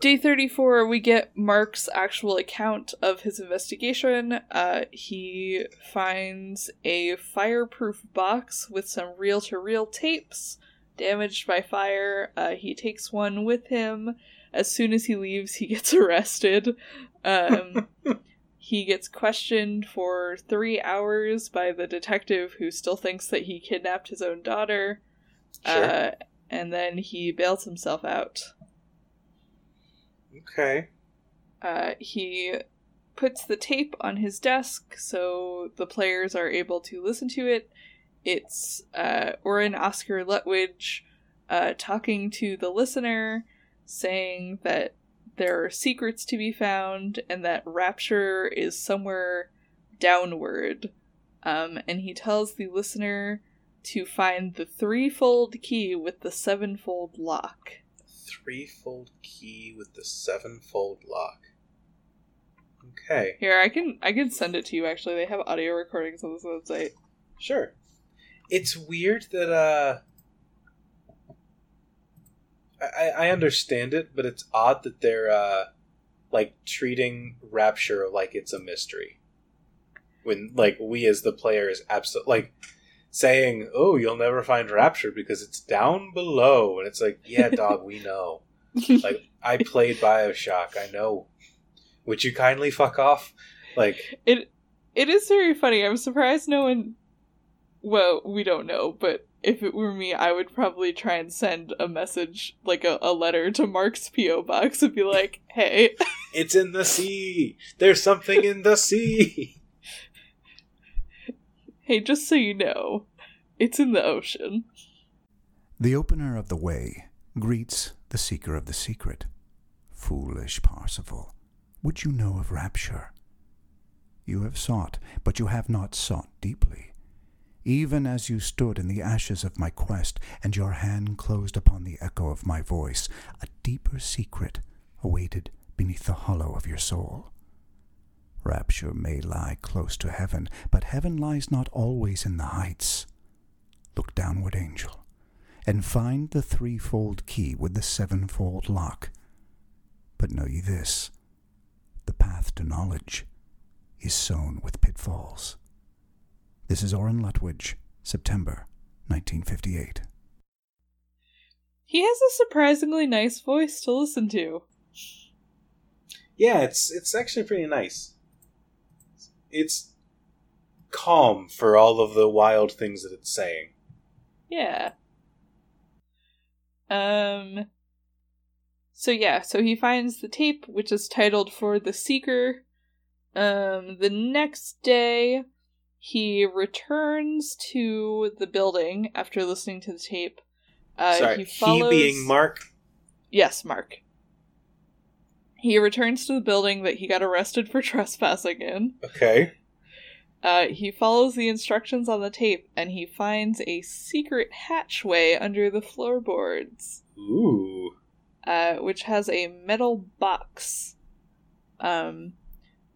day 34, we get Mark's actual account of his investigation. Uh, he finds a fireproof box with some reel to reel tapes damaged by fire. Uh, he takes one with him. As soon as he leaves, he gets arrested. Um, he gets questioned for three hours by the detective who still thinks that he kidnapped his own daughter. Sure. Uh, and then he bails himself out. okay. Uh, he puts the tape on his desk so the players are able to listen to it. It's uh, Oscar Lutwidge uh, talking to the listener, saying that there are secrets to be found and that Rapture is somewhere downward. Um, and he tells the listener to find the threefold key with the sevenfold lock. Threefold key with the sevenfold lock. Okay. Here, I can I can send it to you. Actually, they have audio recordings on this website. Sure. It's weird that uh I, I understand it, but it's odd that they're uh like treating Rapture like it's a mystery. When like we as the players absolutely like saying, "Oh, you'll never find Rapture because it's down below," and it's like, "Yeah, dog, we know." Like I played Bioshock, I know. Would you kindly fuck off? Like, it it is very funny. I'm surprised no one. Well, we don't know, but if it were me, I would probably try and send a message, like a, a letter to Mark's PO box, and be like, "Hey, it's in the sea. There's something in the sea. hey, just so you know, it's in the ocean." The opener of the way greets the seeker of the secret. Foolish Parsifal, would you know of rapture? You have sought, but you have not sought deeply. Even as you stood in the ashes of my quest, and your hand closed upon the echo of my voice, a deeper secret awaited beneath the hollow of your soul. Rapture may lie close to heaven, but heaven lies not always in the heights. Look downward, angel, and find the threefold key with the sevenfold lock. But know ye this the path to knowledge is sown with pitfalls. This is Orrin Lutwidge, September 1958. He has a surprisingly nice voice to listen to. Yeah, it's it's actually pretty nice. It's calm for all of the wild things that it's saying. Yeah. Um. So yeah, so he finds the tape, which is titled "For the Seeker." Um. The next day, he returns to the building after listening to the tape. Uh, Sorry, he he, being Mark. Yes, Mark. He returns to the building that he got arrested for trespassing in. Okay. Uh, he follows the instructions on the tape and he finds a secret hatchway under the floorboards, Ooh. uh, which has a metal box. Um,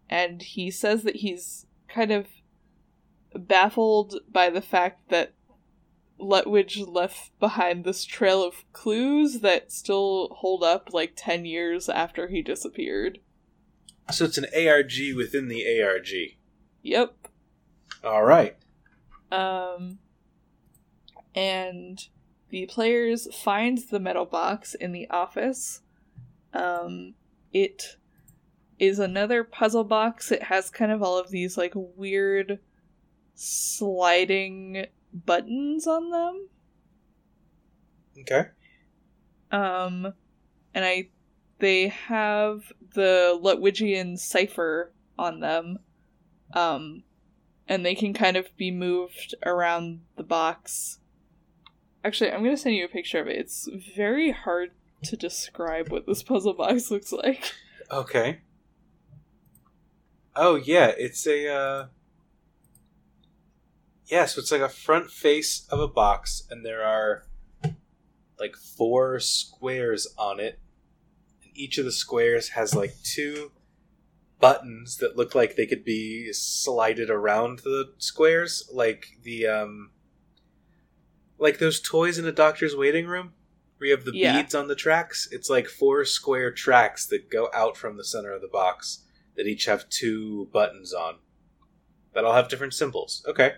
and he says that he's kind of baffled by the fact that Lutwidge left behind this trail of clues that still hold up like 10 years after he disappeared. So it's an ARG within the ARG. Yep. All right. Um, and the players find the metal box in the office. Um, it is another puzzle box. It has kind of all of these like weird sliding buttons on them. Okay. Um, and I, they have the Lutwidgian cipher on them. Um, and they can kind of be moved around the box. Actually, I'm gonna send you a picture of it. It's very hard to describe what this puzzle box looks like. Okay. Oh yeah, it's a uh Yeah, so it's like a front face of a box and there are like four squares on it. And each of the squares has like two buttons that look like they could be slided around the squares like the um like those toys in a doctor's waiting room where you have the Yeah. beads on the tracks. It's like four square tracks that go out from the center of the box that each have two buttons on. That all have different symbols. Okay.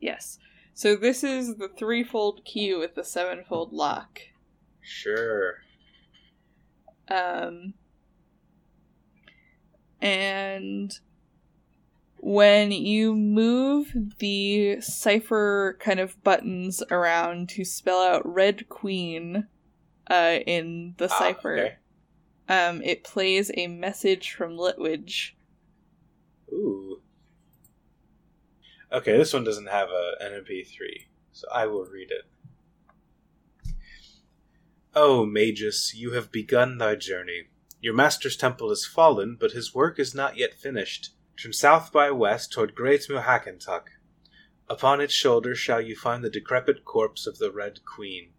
Yes. So this is the threefold key with the sevenfold lock. Sure. Um, and when you move the cipher kind of buttons around to spell out Red Queen uh, in the Ah, cipher, okay. um, it plays a message from Lutwidge. Ooh. Okay, this one doesn't have a, an MP3, so I will read it. Oh, Magus, you have begun thy journey. Your master's temple is fallen, but his work is not yet finished. Turn south by west toward Great Muhheakantuck. Upon its shoulder shall you find the decrepit corpse of the Red Queen.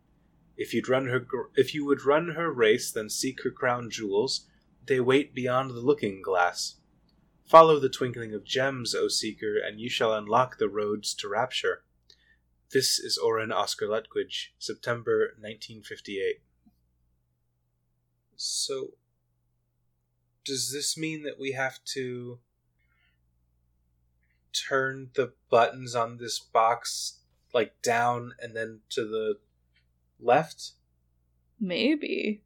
If you'd run her, if you would run her race, then seek her crown jewels. They wait beyond the looking glass. Follow the twinkling of gems, O seeker, and you shall unlock the roads to rapture. This is Orrin Oscar Lutwidge, September 1958. So, does this mean that we have to turn the buttons on this box like down and then to the left? Maybe.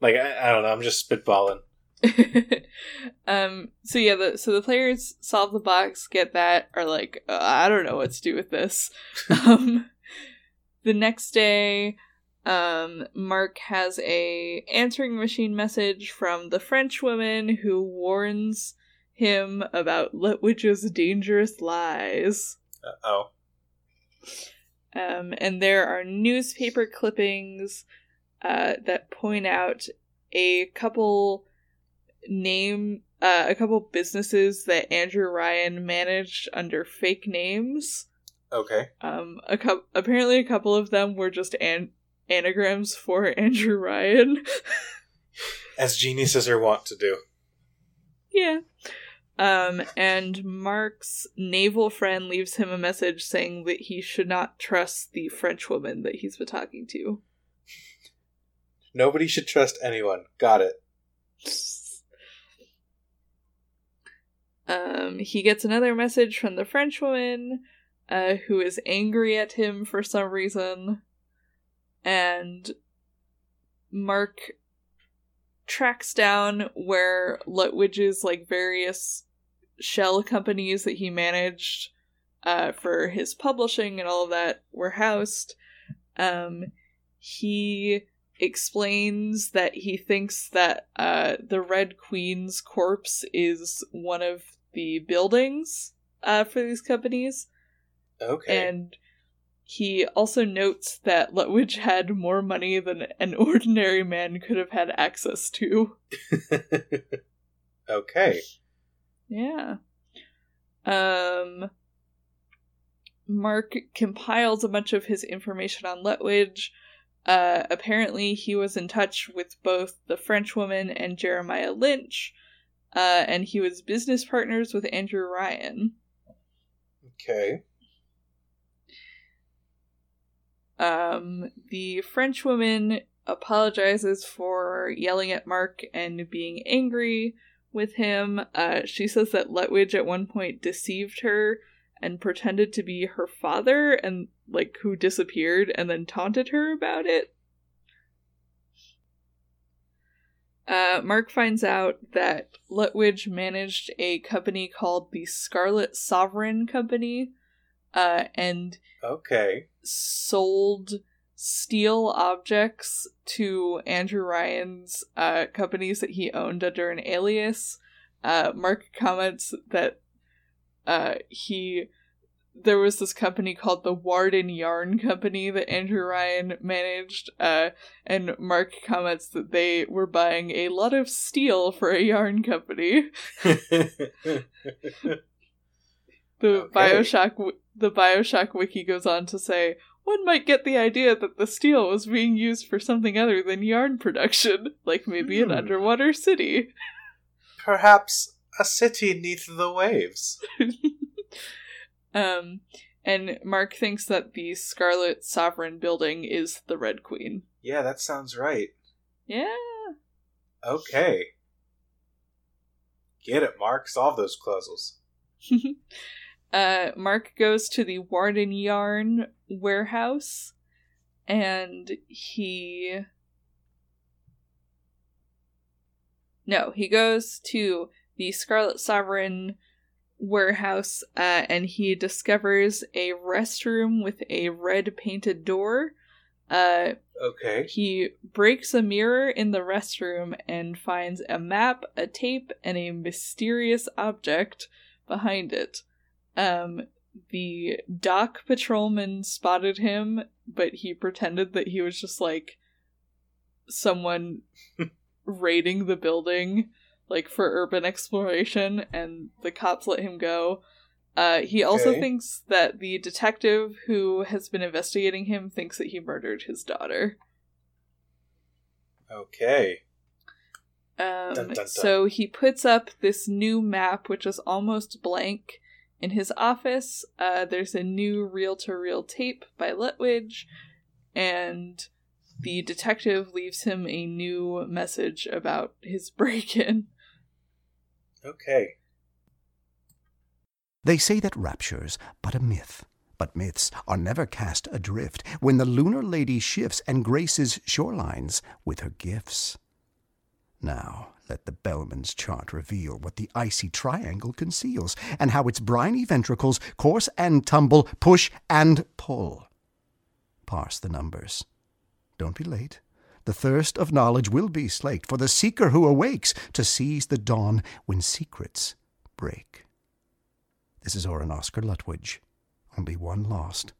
Like I, I don't know. I'm just spitballing. um so yeah the so the players solve the box get that are like uh, i don't know what to do with this um the next day um mark has a answering machine message from the french woman who warns him about Lutwidge's dangerous lies Uh oh. um, and there are newspaper clippings uh, that point out a couple name uh, a couple businesses that Andrew Ryan managed under fake names. Okay. Um, a cou- apparently a couple of them were just an- anagrams for Andrew Ryan. As geniuses are wont to do. yeah. Um, and Mark's naval friend leaves him a message saying that he should not trust the French woman that he's been talking to. Nobody should trust anyone. Got it. Um, he gets another message from the French woman, uh, who is angry at him for some reason, and Mark tracks down where Lutwidge's like various shell companies that he managed uh, for his publishing and all of that were housed. Um, he explains that he thinks that uh, the Red Queen's corpse is one of the buildings uh, for these companies, Okay. and he also notes that Lutwidge had more money than an ordinary man could have had access to. okay. Yeah. Um Mark compiles a bunch of his information on Lutwidge. Uh, apparently, he was in touch with both the French woman and Jeremiah Lynch, uh, and he was business partners with Andrew Ryan. Okay. Um, the French woman apologizes for yelling at Mark and being angry with him. Uh, she says that Lutwidge at one point deceived her and pretended to be her father and like who disappeared and then taunted her about it. Uh, Mark finds out that Lutwidge managed a company called the Scarlet Sovereign Company, uh, and Okay. sold steel objects to Andrew Ryan's uh, companies that he owned under an alias. Uh, Mark comments that uh, he there was this company called the Warden Yarn Company that Andrew Ryan managed, uh, and Mark comments that they were buying a lot of steel for a yarn company. The Okay. Bioshock the Bioshock wiki goes on to say one might get the idea that the steel was being used for something other than yarn production, like maybe an Hmm. underwater city. Perhaps a city neath the waves. um, and Mark thinks that the Scarlet Sovereign building is the Red Queen. Yeah, that sounds right. Yeah. Okay. Get it, Mark. Solve those puzzles. uh, Mark goes to the Warden Yarn warehouse and he. No, he goes to the Scarlet Sovereign warehouse uh, and he discovers a restroom with a red painted door. Uh, Okay. he breaks a mirror in the restroom and finds a map, a tape, and a mysterious object behind it. Um, the dock patrolman spotted him, but he pretended that he was just like someone raiding the building, like for urban exploration, and the cops let him go. Uh, he also Okay. thinks that the detective who has been investigating him thinks that he murdered his daughter. Okay. Um, Dun, dun, dun. So he puts up this new map, which is almost blank, in his office. Uh, there's a new reel to reel tape by Lutwidge, and the detective leaves him a new message about his break in. Okay. They say that rapture's but a myth, but myths are never cast adrift when the lunar lady shifts and graces shorelines with her gifts. Now let the bellman's chart reveal what the icy triangle conceals, and how its briny ventricles course and tumble, push and pull. Parse the numbers. Don't be late. The thirst of knowledge will be slaked for the seeker who awakes to seize the dawn when secrets break. This is Orrin Oscar Lutwidge. Only one lost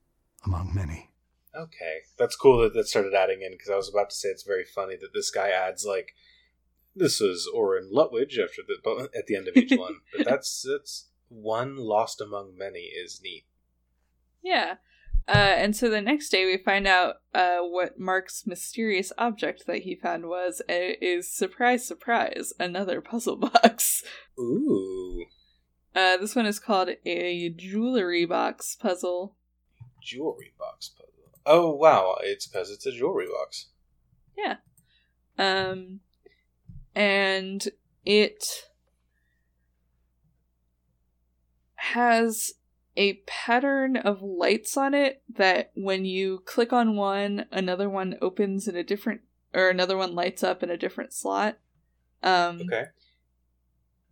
among many. Okay. That's cool that that started adding in because I was about to say it's very funny that this guy adds like this is Orrin Lutwidge after the at the end of each one. But that's that's one lost among many is neat. Yeah. Uh, and so the next day we find out uh, what Mark's mysterious object that he found was uh, is surprise surprise another puzzle box. Ooh. Uh, this one is called a jewelry box puzzle. Jewelry box puzzle. Oh wow, it's because it's a jewelry box. Yeah. Um, and it has a pattern of lights on it that when you click on one, another one opens in a different, or another one lights up in a different slot. Um, Okay.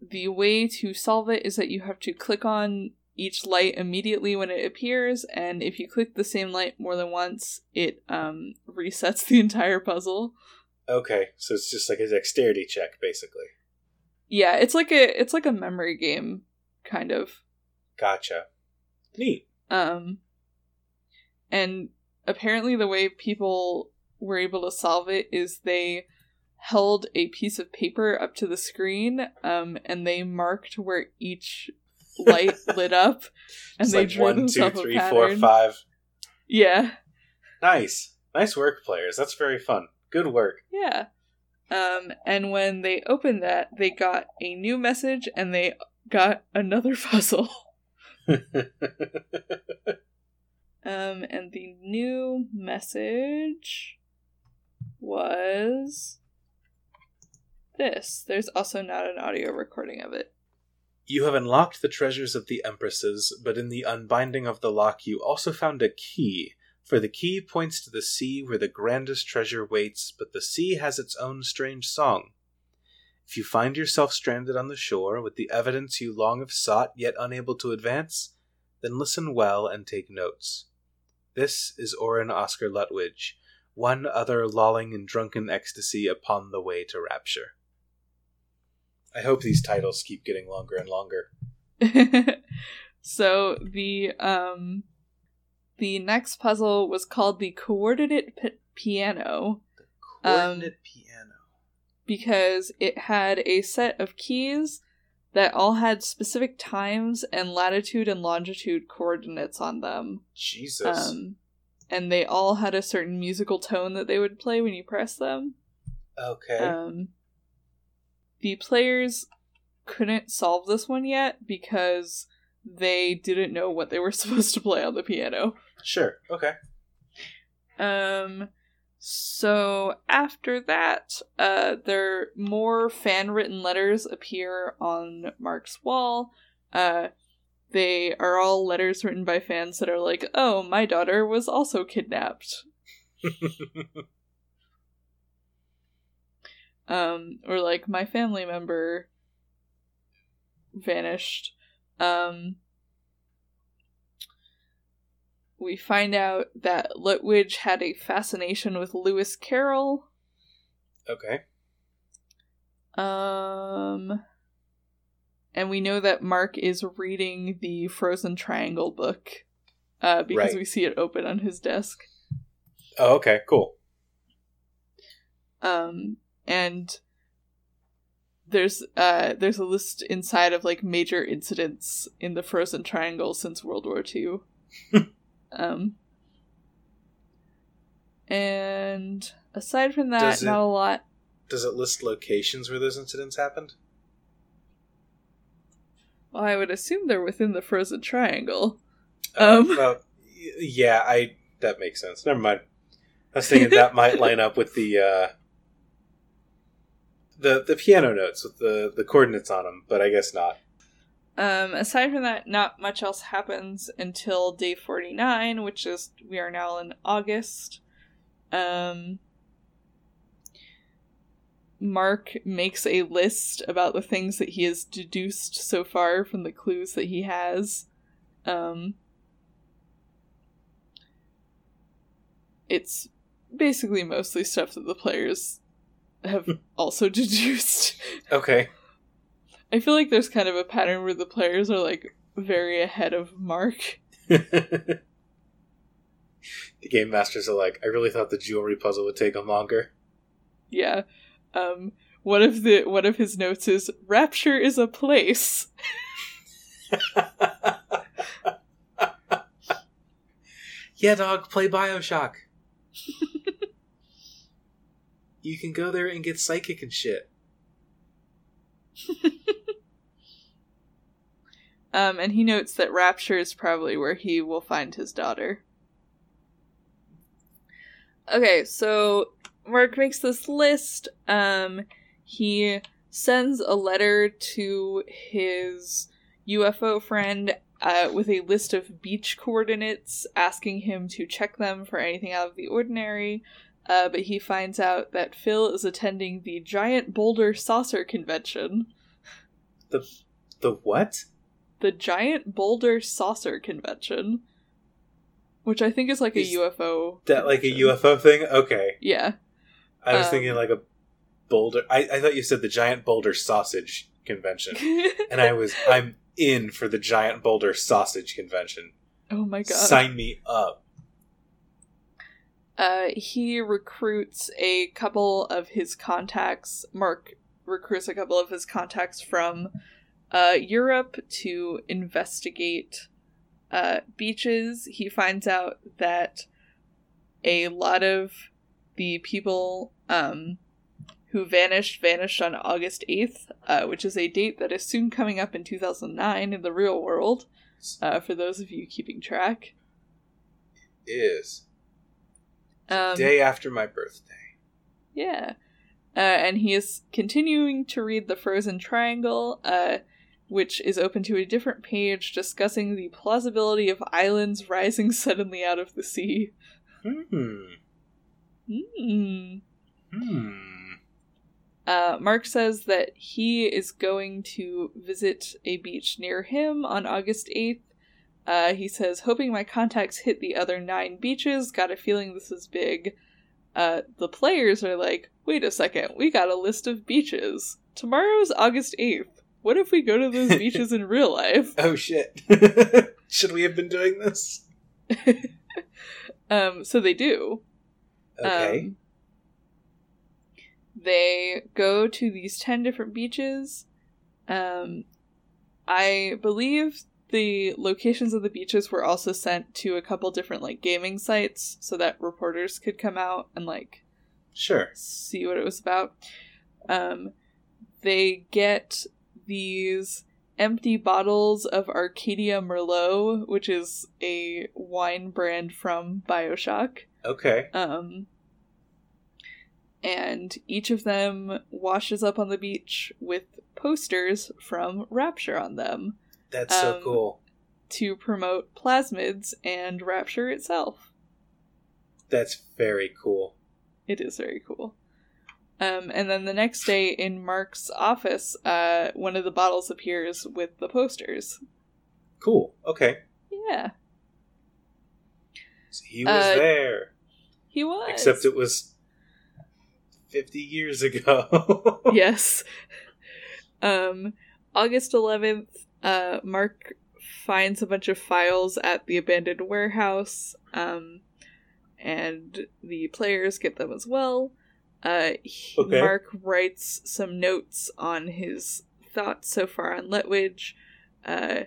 the way to solve it is that you have to click on each light immediately when it appears, and if you click the same light more than once, it um, resets the entire puzzle. Okay. So it's just like a dexterity check, basically. Yeah, it's like a it's like a memory game, kind of. Gotcha. Neat. Um, and apparently the way people were able to solve it is they held a piece of paper up to the screen, um, and they marked where each light lit up, and It's they like drew one, two, three, four, five. Yeah, Nice. Nice work, players. That's very fun. Good work. yeah. Um, and when they opened that, they got a new message, and they got another puzzle. Um, and the new message was this. There's also not an audio recording of it. You have unlocked the treasures of the Empresses, but in the unbinding of the lock you also found a key. For the key points to the sea where the grandest treasure waits, but the sea has its own strange song. If you find yourself stranded on the shore with the evidence you long have sought yet unable to advance, then listen well and take notes. This is Orrin Oscar Lutwidge, one other lolling in drunken ecstasy upon the way to rapture. I hope these titles keep getting longer and longer. so the um the next puzzle was called the coordinate p- piano The Coordinate piano. Because it had a set of keys that all had specific times and latitude and longitude coordinates on them. Jesus. Um, and they all had a certain musical tone that they would play when you press them. okay. Um, the players couldn't solve this one yet because they didn't know what they were supposed to play on the piano. sure. Okay. Um, so after that, uh, there more fan written letters appear on Mark's wall. Uh, they are all letters written by fans that are like, "Oh, my daughter was also kidnapped." um or like my family member vanished um we find out that Lutwidge had a fascination with Lewis Carroll. okay. Um and we know that Mark is reading the Frozen Triangle book uh because Right. we see it open on his desk. Oh, okay. Cool. um and there's uh there's a list inside of like major incidents in the frozen triangle since world war ii um and aside from that it- not a lot Does it list locations where those incidents happened? well i would assume they're within the frozen triangle Uh, Um. y- yeah, I that makes sense. Never mind. I was thinking that might line up with the uh, the the piano notes with the the coordinates on them, but I guess not. Um aside from that not much else happens until day 49 which is we are now in august um Mark makes a list about the things that he has deduced so far from the clues that he has. Um, it's basically mostly stuff that the players have also deduced. Okay. I feel like there's kind of a pattern where the players are like very ahead of Mark. the game masters are like, I really thought the jewelry puzzle would take them longer. Yeah. Um, one of the one of his notes is Rapture is a place. yeah, dog, play Bioshock. you can go there and get psychic and shit. Um, and he notes that Rapture is probably where he will find his daughter. Okay, so Mark makes this list. Um, he sends a letter to his UFO friend uh, with a list of beach coordinates, asking him to check them for anything out of the ordinary. Uh, but he finds out that Phil is attending the Giant Boulder Saucer Convention. The the what? the Giant Boulder Saucer Convention, which I think is like a UFO. That like a. UFO thing? Okay. Yeah. I was Um, thinking like a boulder. I, I thought you said the giant boulder sausage convention, and I was I'm in for the giant boulder sausage convention. oh my god. Sign me up. Uh, he recruits a couple of his contacts. Mark recruits a couple of his contacts from uh, Europe to investigate uh, beaches. He finds out that a lot of the people um, who vanished vanished on August 8th, uh, which is a date that is soon coming up in 2009 in the real world, uh, for those of you keeping track. Is Um, day after my birthday. Yeah. Uh, and he is continuing to read The Frozen Triangle, uh, which is open to a different page discussing the plausibility of islands rising suddenly out of the sea. Hmm. Hmm. Hmm. Uh, Mark says that he is going to visit a beach near him on August 8th. Uh, he says, hoping my contacts hit the other nine beaches, got a feeling this is big. Uh, the players are like, wait a second, we got a list of beaches. Tomorrow's August 8th. what if we go to those beaches in real life? Oh shit! Should we have been doing this? Um, so they do. Okay. Um, they go to these 10 different beaches. Um, I believe the locations of the beaches were also sent to a couple different like gaming sites so that reporters could come out and like sure. see what it was about. Um, they get these empty bottles of Arcadia Merlot, which is a wine brand from Bioshock. Okay. Um, and each of them washes up on the beach with posters from Rapture on them That's so Um, cool. to promote plasmids and Rapture itself. That's very cool. It is very cool. Um, and then the next day in Mark's office, uh, one of the bottles appears with the posters. Cool. Okay. Yeah, So he was Uh, there. he was. Except it was 50 years ago. yes. Um, August 11th, uh, Mark finds a bunch of files at the abandoned warehouse, um, and the players get them as well. Uh, he- Okay. Mark writes some notes on his thoughts so far on Lutwidge. Uh,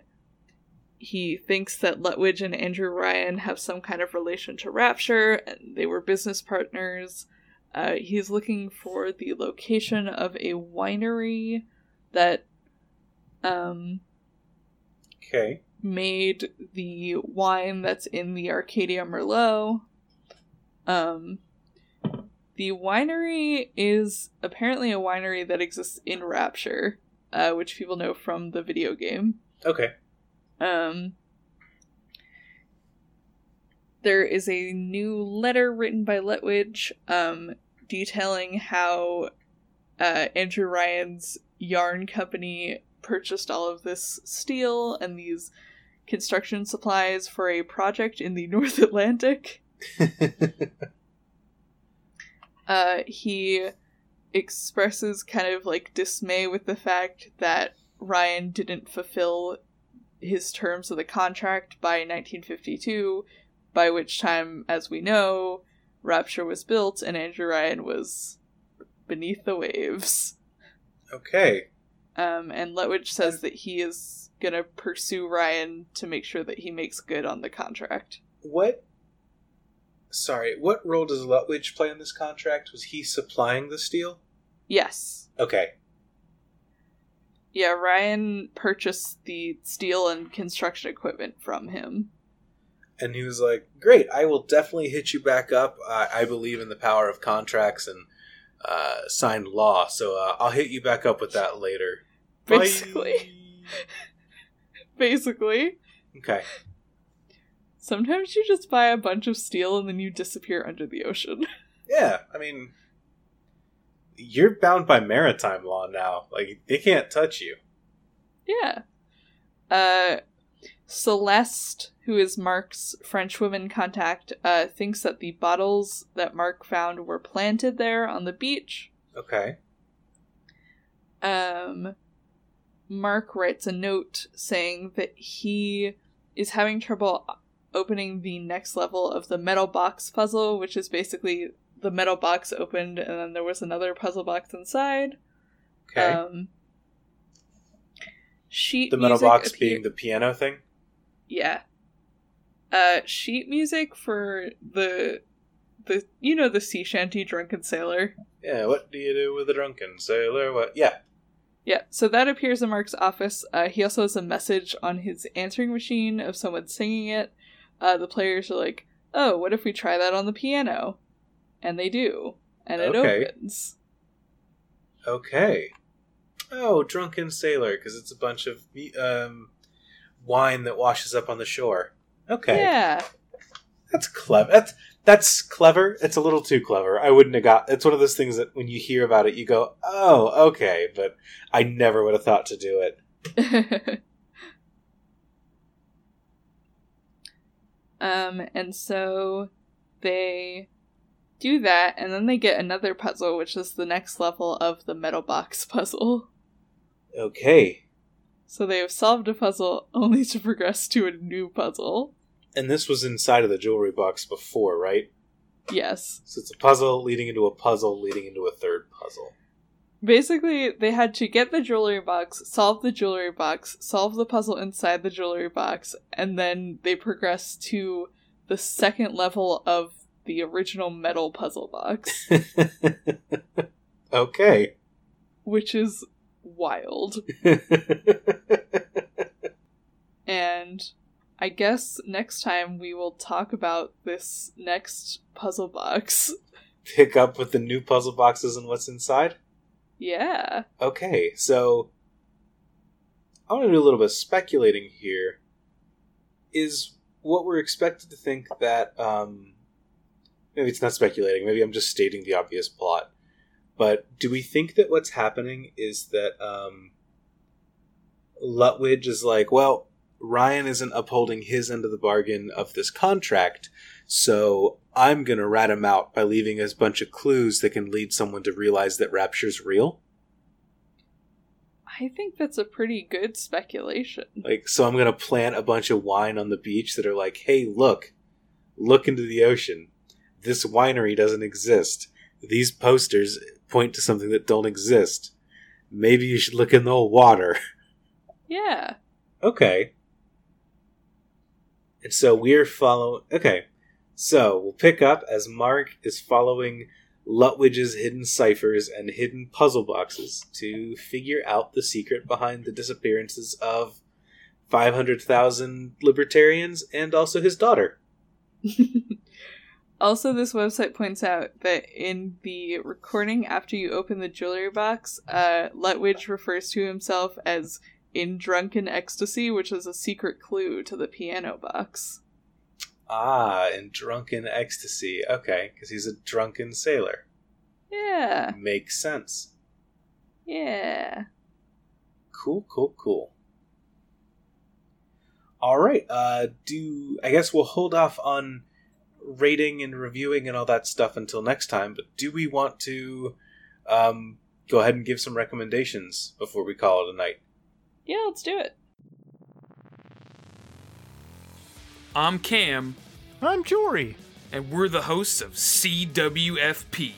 he thinks that Lutwidge and Andrew Ryan have some kind of relation to Rapture, and they were business partners. Uh, he's looking for the location of a winery that um, okay. made the wine that's in the Arcadia Merlot. Um, the winery is apparently a winery that exists in Rapture, uh, which people know from the video game. Okay. Um, there is a new letter written by Lutwidge um, detailing how uh, Andrew Ryan's yarn company purchased all of this steel and these construction supplies for a project in the North Atlantic. Uh, he expresses kind of like dismay with the fact that Ryan didn't fulfill his terms of the contract by 1952, by which time, as we know, Rapture was built and Andrew Ryan was beneath the waves. okay. Um, and Lutwidge says that he is gonna pursue Ryan to make sure that he makes good on the contract. What? Sorry, what role does Lutwidge play in this contract? Was he supplying the steel? Yes. Okay. Yeah, Ryan purchased the steel and construction equipment from him. And he was like, "Great, I will definitely hit you back up. I, I believe in the power of contracts and uh, signed law, so uh, I'll hit you back up with that later." Basically. Basically. Okay. Sometimes you just buy a bunch of steel and then you disappear under the ocean. Yeah, I mean, you're bound by maritime law now. Like they can't touch you. yeah. Uh Celeste, who is Mark's French woman contact, uh thinks that the bottles that Mark found were planted there on the beach. Okay. um, Mark writes a note saying that he is having trouble opening the next level of the metal box puzzle, which is basically the metal box opened and then there was another puzzle box inside. Okay. Um, sheet the metal box appear- being the piano thing. yeah. Uh, sheet music for the the you know the sea shanty drunken sailor. Yeah. What do you do with a drunken sailor? What? Yeah. Yeah, so that appears in Mark's office. Uh, he also has a message on his answering machine of someone singing it. Uh, the players are like, "Oh, what if we try that on the piano?" And they do, and it Okay. opens. Okay. Oh, drunken sailor, because it's a bunch of um, wine that washes up on the shore. Okay. Yeah, That's clever. That's that's clever. It's a little too clever. I wouldn't have got. It's one of those things that when you hear about it, you go, "Oh, okay," but I never would have thought to do it. um, and so they do that, and then they get another puzzle, which is the next level of the metal box puzzle. Okay. So they have solved a puzzle only to progress to a new puzzle. And this was inside of the jewelry box before, right? Yes. So it's a puzzle leading into a puzzle leading into a third puzzle. Basically, they had to get the jewelry box, solve the jewelry box, solve the puzzle inside the jewelry box, and then they progress to the second level of the original metal puzzle box, okay. which is wild. And I guess next time we will talk about this next puzzle box. Pick up with the new puzzle boxes and what's inside? Yeah. Okay, so I want to do a little bit of speculating here. Is what we're expected to think that um maybe it's not speculating, maybe I'm just stating the obvious plot. But do we think that what's happening is that um Lutwidge is like, well, Ryan isn't upholding his end of the bargain of this contract, so I'm gonna rat him out by leaving a bunch of clues that can lead someone to realize that Rapture's real? I think that's a pretty good speculation. Like, so I'm gonna plant a bunch of wine on the beach that are like, hey, look, look into the ocean. This winery doesn't exist. These posters point to something that don't exist. Maybe you should look in the water. Yeah. Okay. And so we're following. Okay. So we'll pick up as Mark is following Lutwidge's hidden ciphers and hidden puzzle boxes to figure out the secret behind the disappearances of 500,000 libertarians and also his daughter. also, this website points out that in the recording after you open the jewelry box, uh, Lutwidge refers to himself as in drunken ecstasy, which is a secret clue to the piano box. Ah, in drunken ecstasy. Okay, because he's a drunken sailor. Yeah. Makes sense. Yeah. Cool, cool, cool. All right. Uh, do I guess we'll hold off on rating and reviewing and all that stuff until next time. But do we want to um, go ahead and give some recommendations before we call it a night? Yeah, let's do it. I'm Cam, I'm Jory, and we're the hosts of CWFP.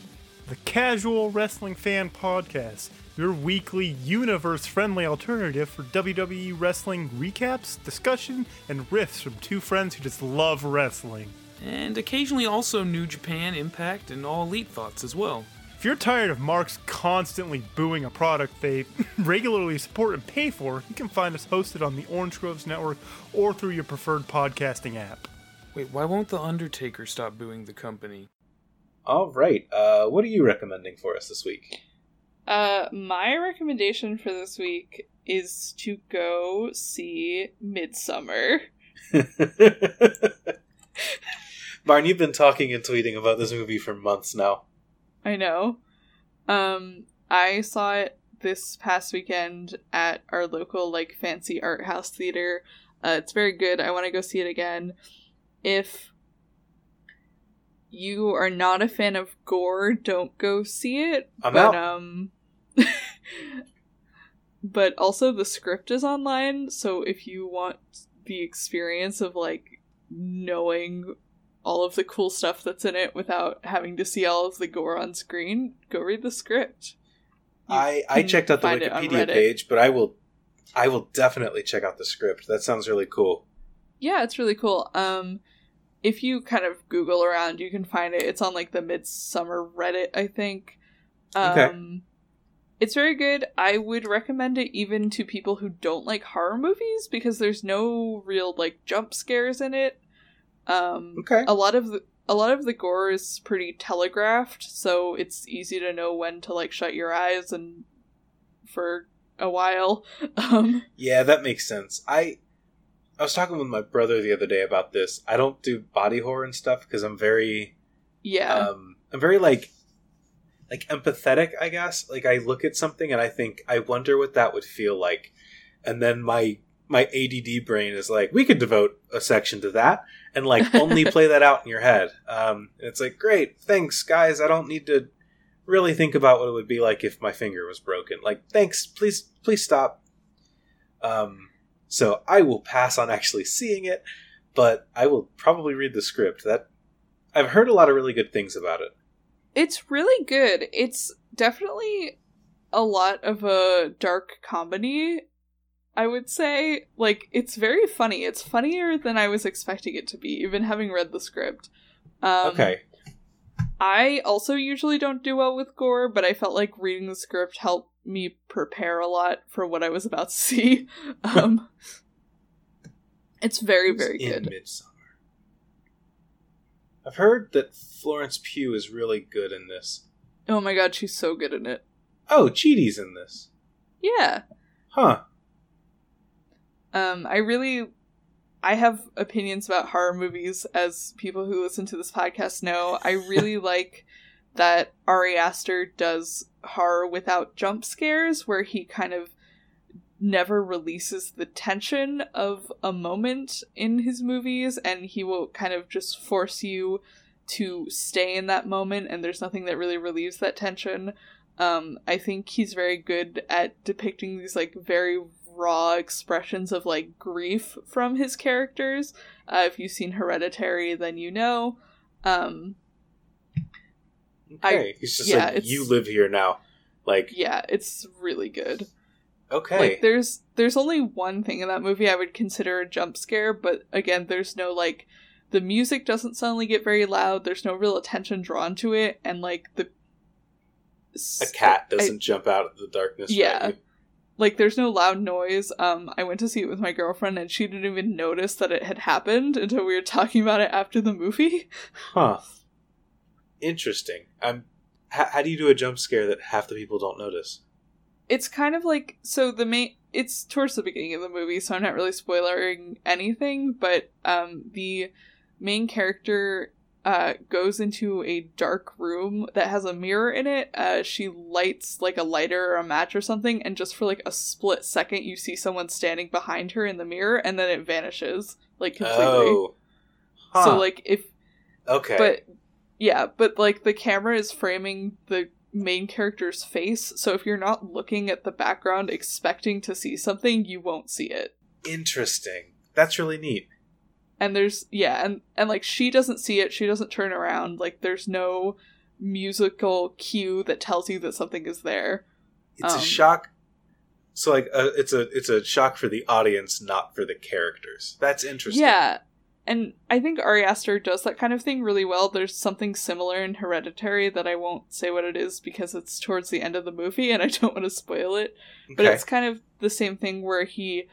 the Casual Wrestling Fan Podcast, your weekly universe friendly alternative for WWE wrestling recaps, discussion, and riffs from two friends who just love wrestling. And occasionally also New Japan, Impact, and All Elite thoughts as well. If you're tired of Marks constantly booing a product they regularly support and pay for, you can find us hosted on the Orange Groves Network or through your preferred podcasting app. Wait, why won't The Undertaker stop booing the company? All right. Uh, what are you recommending for us this week? Uh, my recommendation for this week is to go see Midsommar. Barn, you've been talking and tweeting about this movie for months now. I know. Um, I saw it this past weekend at our local like fancy art house theater. Uh, it's very good. I want to go see it again. If you are not a fan of gore, don't go see it. I'm but out. um but also the script is online, so if you want the experience of like knowing all of the cool stuff that's in it without having to see all of the gore on screen, go read the script. You I I checked out the find it on Wikipedia page, but I will I will definitely check out the script. That sounds really cool. Yeah, it's really cool. Um if you kind of Google around, you can find it. It's on like the Midsommar Reddit, I think. Um Okay. It's very good. I would recommend it even to people who don't like horror movies because there's no real like jump scares in it. Um Okay. a lot of the a lot of the gore is pretty telegraphed, so it's easy to know when to like shut your eyes and for a while. Um Yeah, that makes sense. I I was talking with my brother the other day about this. I don't do body horror and stuff because I'm very yeah. um I'm very like like empathetic, I guess. Like I look at something and I think I wonder what that would feel like. And then my my ADD brain is like, we could devote a section to that and like only play that out in your head. Um and it's like, great, thanks guys. I don't need to really think about what it would be like if my finger was broken. Like, thanks, please please stop. Um, so I will pass on actually seeing it, but I will probably read the script. That I've heard a lot of really good things about it. It's really good. It's definitely a lot of a dark comedy, I would say. Like, it's very funny. It's funnier than I was expecting it to be, even having read the script. Um, okay. I also usually don't do well with gore, but I felt like reading the script helped me prepare a lot for what I was about to see. Um, it's very, very in good. Midsommar. I've heard that Florence Pugh is really good in this. Oh my god, she's so good in it. Oh, Chidi's in this. Yeah. Huh. Um, I really, I have opinions about horror movies, as people who listen to this podcast know. I really like that Ari Aster does horror without jump scares, where he kind of never releases the tension of a moment in his movies, and he will kind of just force you to stay in that moment, and there's nothing that really relieves that tension. Um, I think he's very good at depicting these like very raw expressions of like grief from his characters. Uh, if you've seen Hereditary, then you know. Um, Okay. He's just yeah, like, you live here now. Like, yeah, it's really good. okay. Like there's there's only one thing in that movie I would consider a jump scare, but again, there's no like the music doesn't suddenly get very loud. There's no real attention drawn to it, and like the a cat doesn't jump out of the darkness. Yeah. you. Like there's no loud noise um i went to see it with my girlfriend and she didn't even notice that it had happened until we were talking about it after the movie Huh. Interesting. I'm. How, how do you do a jump scare that half the people don't notice? it's kind of like so the main it's towards the beginning of the movie so i'm not really spoiling anything but um the main character uh goes into a dark room that has a mirror in it uh she lights like a lighter or a match or something and just for like a split second you see someone standing behind her in the mirror and then it vanishes like completely Oh. Huh. so like if okay. but yeah but like the camera is framing the main character's face so if you're not looking at the background expecting to see something you won't see it Interesting. That's really neat. And there's yeah and and like she doesn't see it she doesn't turn around like there's no musical cue that tells you that something is there It's Um, a shock. So like, uh, it's a it's a shock for the audience, not for the characters. That's interesting. Yeah. And I think Ari Aster does that kind of thing really well. There's something similar in Hereditary that I won't say what it is because it's towards the end of the movie and I don't want to spoil it. But Okay. it's kind of the same thing where he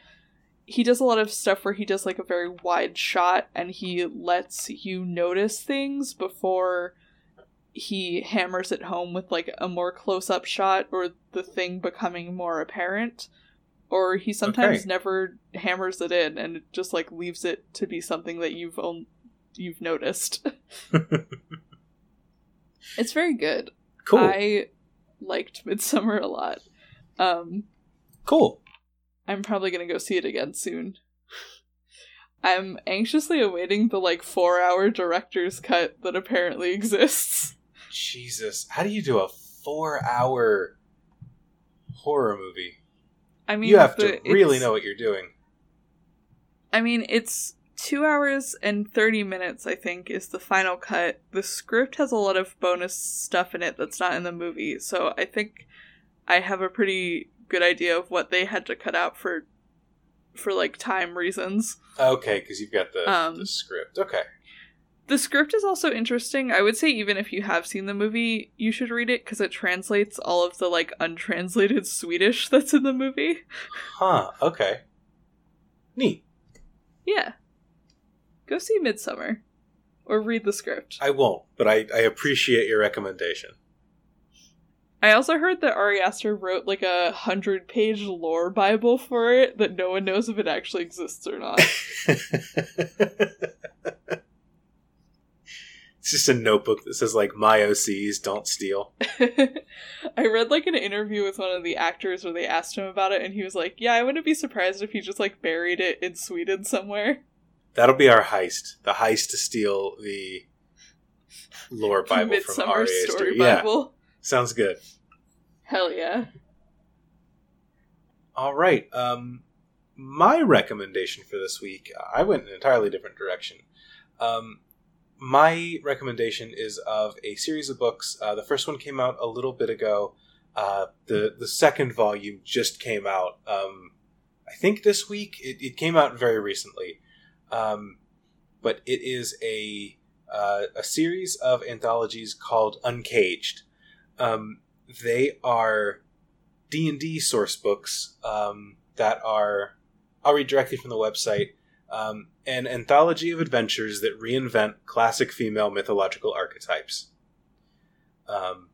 he does a lot of stuff where he does like a very wide shot and he lets you notice things before he hammers it home with like a more close up shot or the thing becoming more apparent. Or he sometimes Okay. never hammers it in and it just like leaves it to be something that you've on- you've noticed. it's very good. cool. I liked Midsommar a lot. Um cool. I'm probably gonna go see it again soon. I'm anxiously awaiting the like four hour director's cut that apparently exists. Jesus, how do you do a four-hour horror movie? I mean, you have the- to really know what you're doing. I mean, it's two hours and 30 minutes, I think, is the final cut. The script has a lot of bonus stuff in it that's not in the movie, so I think I have a pretty good idea of what they had to cut out for for like time reasons. Okay, because you've got the, Um, the script. Okay. The script is also interesting. I would say even if you have seen the movie, you should read it because it translates all of the like untranslated Swedish that's in the movie. Huh. Okay. Neat. Yeah. Go see Midsommar. Or read the script. I won't, but I, I appreciate your recommendation. I also heard that Ari Aster wrote like a hundred page lore bible for it that no one knows if it actually exists or not. it's just a notebook that says like my OCs don't steal. I read like an interview with one of the actors where they asked him about it and he was like, Yeah, I wouldn't be surprised if he just like buried it in Sweden somewhere. That'll be our heist. The heist to steal the lore Bible from Ari Aster. Story Yeah, Bible. Sounds good. Hell yeah. All right. Um, my recommendation for this week, I went in an entirely different direction. Um, my recommendation is of a series of books. Uh, the first one came out a little bit ago. Uh, the the second volume just came out. Um, I think this week. It, it came out very recently, um, but it is a uh, a series of anthologies called Uncaged. Um, they are D and D source books um, that are. I'll read directly from the website. Um, an anthology of adventures that reinvent classic female mythological archetypes. Um,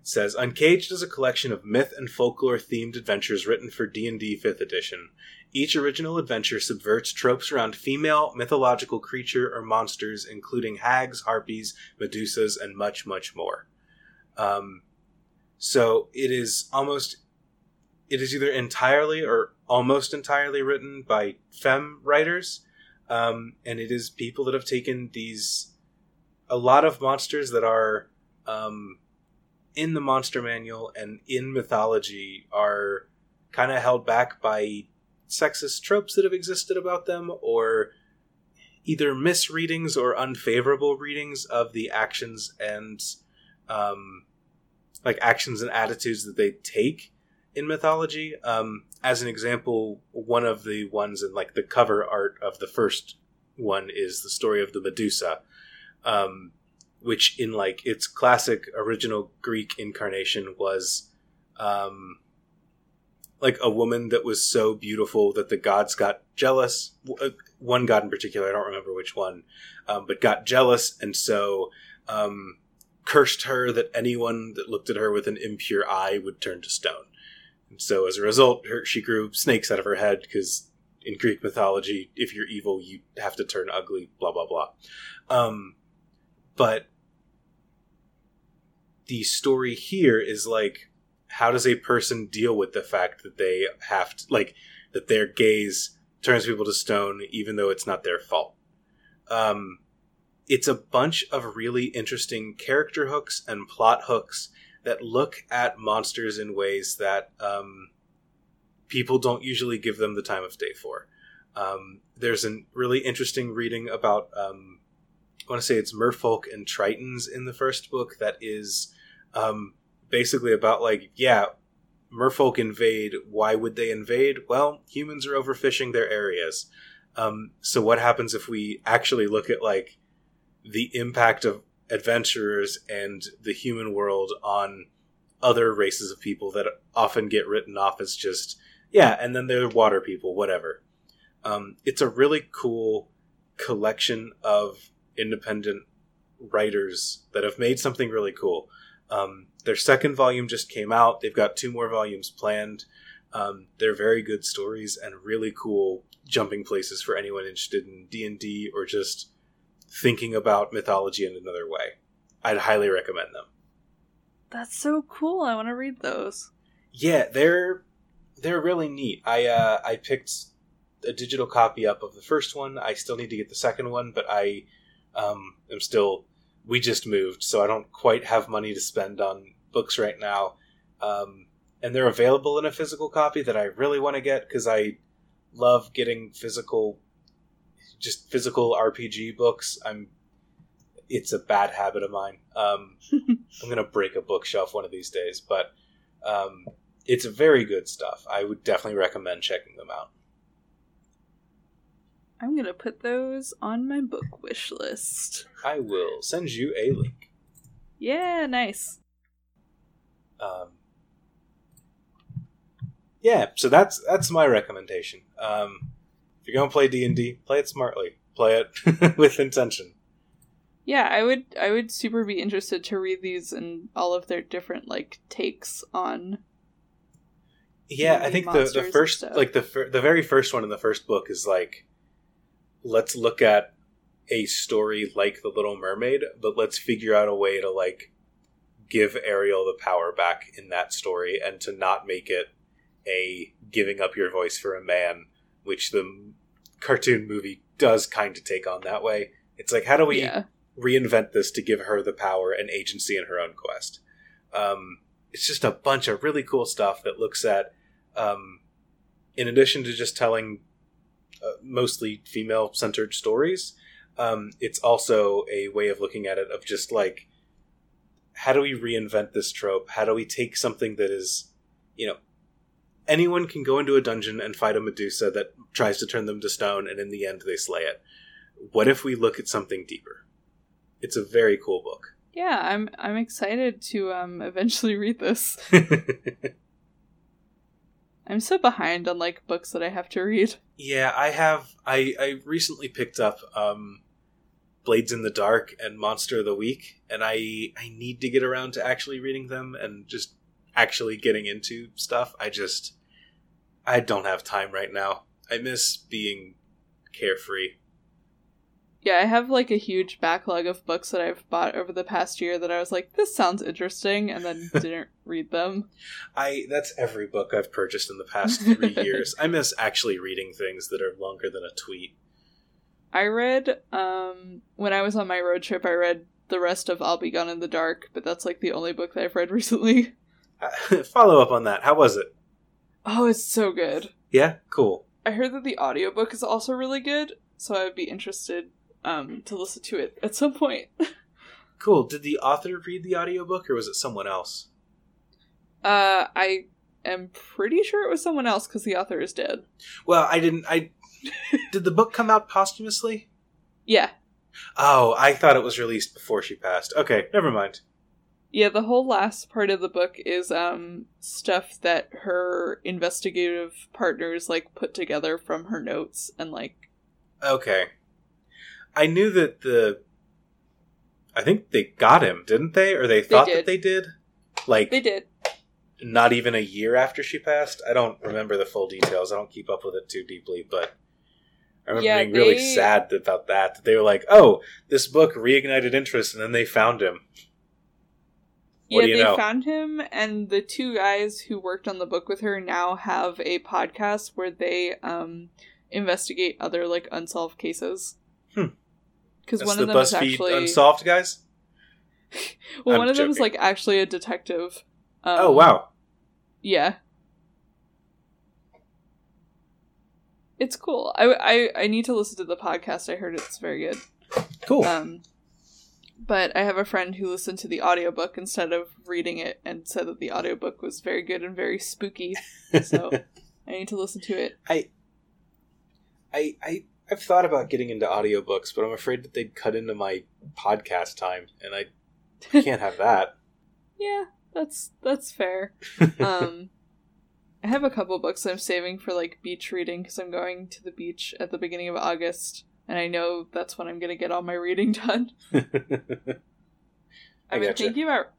it says Uncaged is a collection of myth and folklore themed adventures written for D&D 5th edition. Each original adventure subverts tropes around female mythological creature or monsters including hags, harpies, medusas and much much more. Um, so it is almost it is either entirely or almost entirely written by femme writers. Um, and it is people that have taken these a lot of monsters that are um, in the monster manual and in mythology are kind of held back by sexist tropes that have existed about them or either misreadings or unfavorable readings of the actions and um, like actions and attitudes that they take in mythology. Um, as an example, one of the ones in like the cover art of the first one is the story of the Medusa, um, which in like its classic original Greek incarnation was um, like a woman that was so beautiful that the gods got jealous. Uh, one god in particular, I don't remember which one, um, but got jealous and so um, cursed her that anyone that looked at her with an impure eye would turn to stone. And so as a result, her, she grew snakes out of her head because in Greek mythology, if you're evil, you have to turn ugly. Blah blah blah. Um, but the story here is like, how does a person deal with the fact that they have to like that their gaze turns people to stone, even though it's not their fault. Um, it's a bunch of really interesting character hooks and plot hooks that look at monsters in ways that um, people don't usually give them the time of day for. Um, there's a really interesting reading about, um, I want to say it's merfolk and tritons in the first book that is um, basically about, like, yeah, merfolk invade. Why would they invade? Well, humans are overfishing their areas. Um, so what happens if we actually look at, like, the impact of adventurers and the human world on other races of people that often get written off as just yeah and then they're water people whatever. Um, it's a really cool collection of independent writers that have made something really cool. Um, their second volume just came out. They've got two more volumes planned. Um, they're very good stories and really cool jumping places for anyone interested in d&d or just thinking about mythology in another way. I'd highly recommend them. That's so cool. I want to read those. Yeah, they're they're really neat. I uh, I picked a digital copy up of the first one. I still need to get the second one, but I um, am still. We just moved, so I don't quite have money to spend on books right now. Um, and they're available in a physical copy that I really want to get because I love getting physical just physical RPG books. I'm it's a bad habit of mine. Um, I'm gonna break a bookshelf one of these days, but um, it's very good stuff. I would definitely recommend checking them out. I'm gonna put those on my book wish list. I will send you a link. Yeah, nice. Um, yeah, so that's that's my recommendation. Um, if you're gonna play D and D, play it smartly. Play it with intention. Yeah, I would I would super be interested to read these and all of their different like takes on Yeah, I think the the first like the fir- the very first one in the first book is like let's look at a story like The Little Mermaid, but let's figure out a way to like give Ariel the power back in that story and to not make it a giving up your voice for a man, which the m- cartoon movie does kind of take on that way. It's like how do we Yeah. reinvent this to give her the power and agency in her own quest? Um, it's just a bunch of really cool stuff that looks at um, in addition to just telling uh, mostly female centered stories, um, it's also a way of looking at it of just like, how do we reinvent this trope? How do we take something that is, you know, anyone can go into a dungeon and fight a Medusa that tries to turn them to stone, and in the end they slay it. What if we look at something deeper? It's a very cool book. Yeah, I'm I'm excited to um eventually read this. I'm so behind on like books that I have to read. Yeah, I have. I I recently picked up um, Blades in the Dark and Monster of the Week, and I I need to get around to actually reading them and just actually getting into stuff. I just I don't have time right now. I miss being carefree. Yeah, I have like a huge backlog of books that I've bought over the past year that I was like, this sounds interesting, and then didn't read them. I that's every book I've purchased in the past three years. I miss actually reading things that are longer than a tweet. I read um when I was on my road trip. I read the rest of I'll Be Gone in the Dark, but that's like the only book that I've read recently. Uh, follow up on that. How was it? Oh, it's so good. Yeah, cool. I heard that the audiobook is also really good, so I would be interested um to listen to it at some point. Cool. Did the author read the audiobook or was it someone else? Uh I am pretty sure it was someone else because the author is dead. Well, I didn't. I did the book come out posthumously? Yeah. Oh, I thought it was released before she passed. Okay, never mind. Yeah, the whole last part of the book is um stuff that her investigative partners like put together from her notes and like Okay, I knew that the. I think they got him, didn't they? Or they thought that they did. Like they did. not even a year after she passed. I don't remember the full details. I don't keep up with it too deeply, but I remember Yeah, being really they- sad about. That they were like, "Oh, this book reignited interest," and then they found him. What yeah, they know? found him and the two guys who worked on the book with her now have a podcast where they um investigate other like unsolved cases. Hmm. Because That's one the of them is actually Unsolved guys. well, I'm one of them is like actually a detective. Um, oh wow, Yeah. It's cool. I, I I need to listen to the podcast. I heard it's very good. cool. Um but I have a friend who listened to the audiobook instead of reading it and said that the audiobook was very good and very spooky. So I need to listen to it. I, I, I, I've thought about getting into audiobooks, but I'm afraid that they'd cut into my podcast time, and I can't have that. Yeah, that's that's fair. Um I have a couple books I'm saving for like beach reading because I'm going to the beach at the beginning of August, and I know that's when I'm gonna get all my reading done. I I've been gotcha. thinking about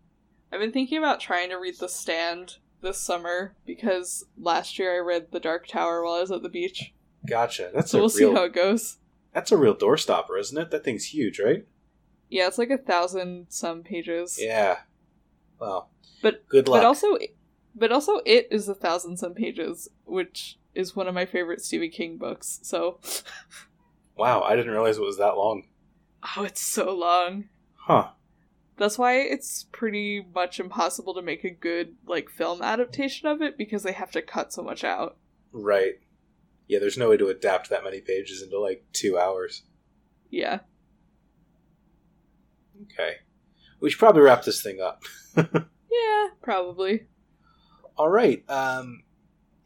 I've been thinking about trying to read The Stand this summer because last year I read The Dark Tower while I was at the beach. Gotcha. That's So a we'll see real. how it goes. That's a real doorstopper, isn't it? That thing's huge, right? Yeah, it's like a thousand some pages. Yeah. Well, But good luck. but also but also it is a thousand some pages, which is one of my favorite Stephen King books. So wow, I didn't realize it was that long. oh, it's so long. Huh. That's why it's pretty much impossible to make a good like film adaptation of it because they have to cut so much out. Right. Yeah, there's no way to adapt that many pages into like two hours. Yeah. Okay. We should probably wrap this thing up. Yeah, probably. All right. Um,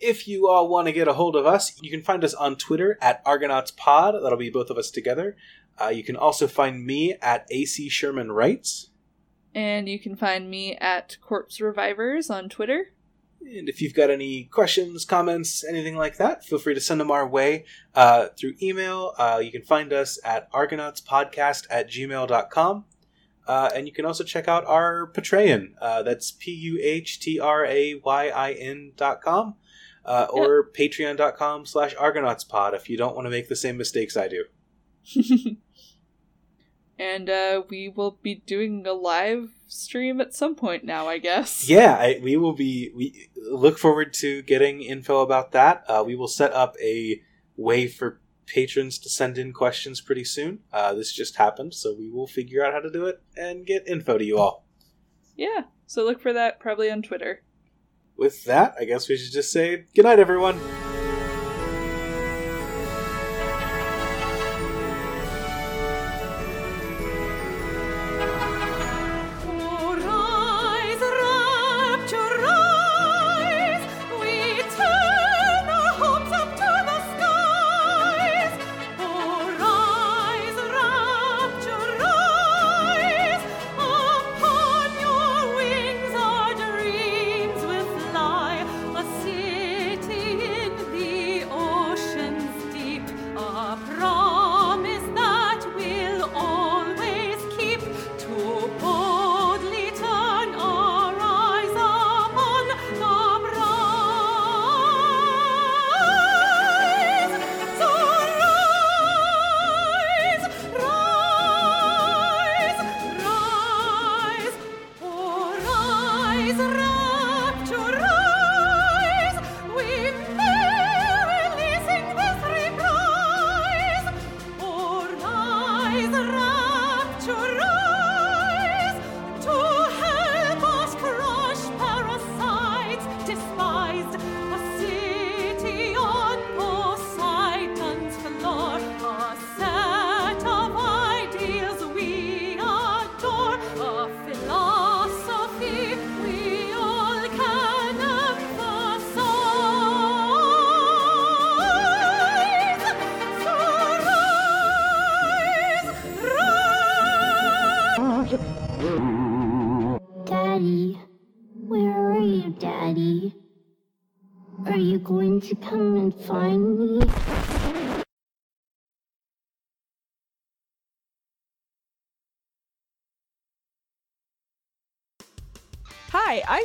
if you all want to get a hold of us, you can find us on Twitter at Argonauts Pod. That'll be both of us together. Uh, you can also find me at AC Sherman Writes. And you can find me at Corpse Revivers on Twitter. And if you've got any questions, comments, anything like that, feel free to send them our way uh, through email. Uh, you can find us at argonautspodcast at gmail.com. Uh, and you can also check out our Patreon. Uh, that's P U H T R A Y I N dot com. Uh, or patreon.com slash argonautspod if you don't want to make the same mistakes I do. and uh, we will be doing a live stream at some point now, I guess. Yeah, I, we will be. We look forward to getting info about that. Uh, we will set up a way for patrons to send in questions pretty soon. Uh, this just happened, so we will figure out how to do it and get info to you all. Yeah. So look for that probably on Twitter. With that, I guess we should just say goodnight, everyone.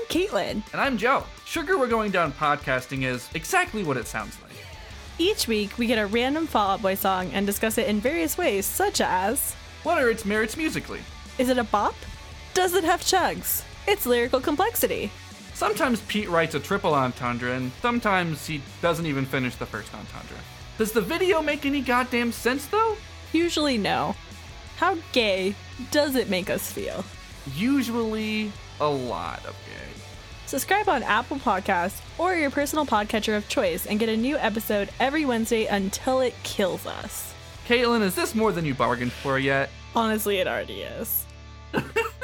Caitlin. And I'm Joe. Sugar We're Going Down podcasting is exactly what it sounds like. Each week, we get a random Fall Out Boy song and discuss it in various ways, such as What are its merits musically? Is it a bop? Does it have chugs? Its lyrical complexity. Sometimes Pete writes a triple entendre, and sometimes he doesn't even finish the first entendre. Does the video make any goddamn sense, though? Usually, no. How gay does it make us feel? Usually, a lot of gay. Subscribe on Apple Podcasts or your personal podcatcher of choice and get a new episode every Wednesday until it kills us. Caitlin, is this more than you bargained for yet? Honestly, it already is.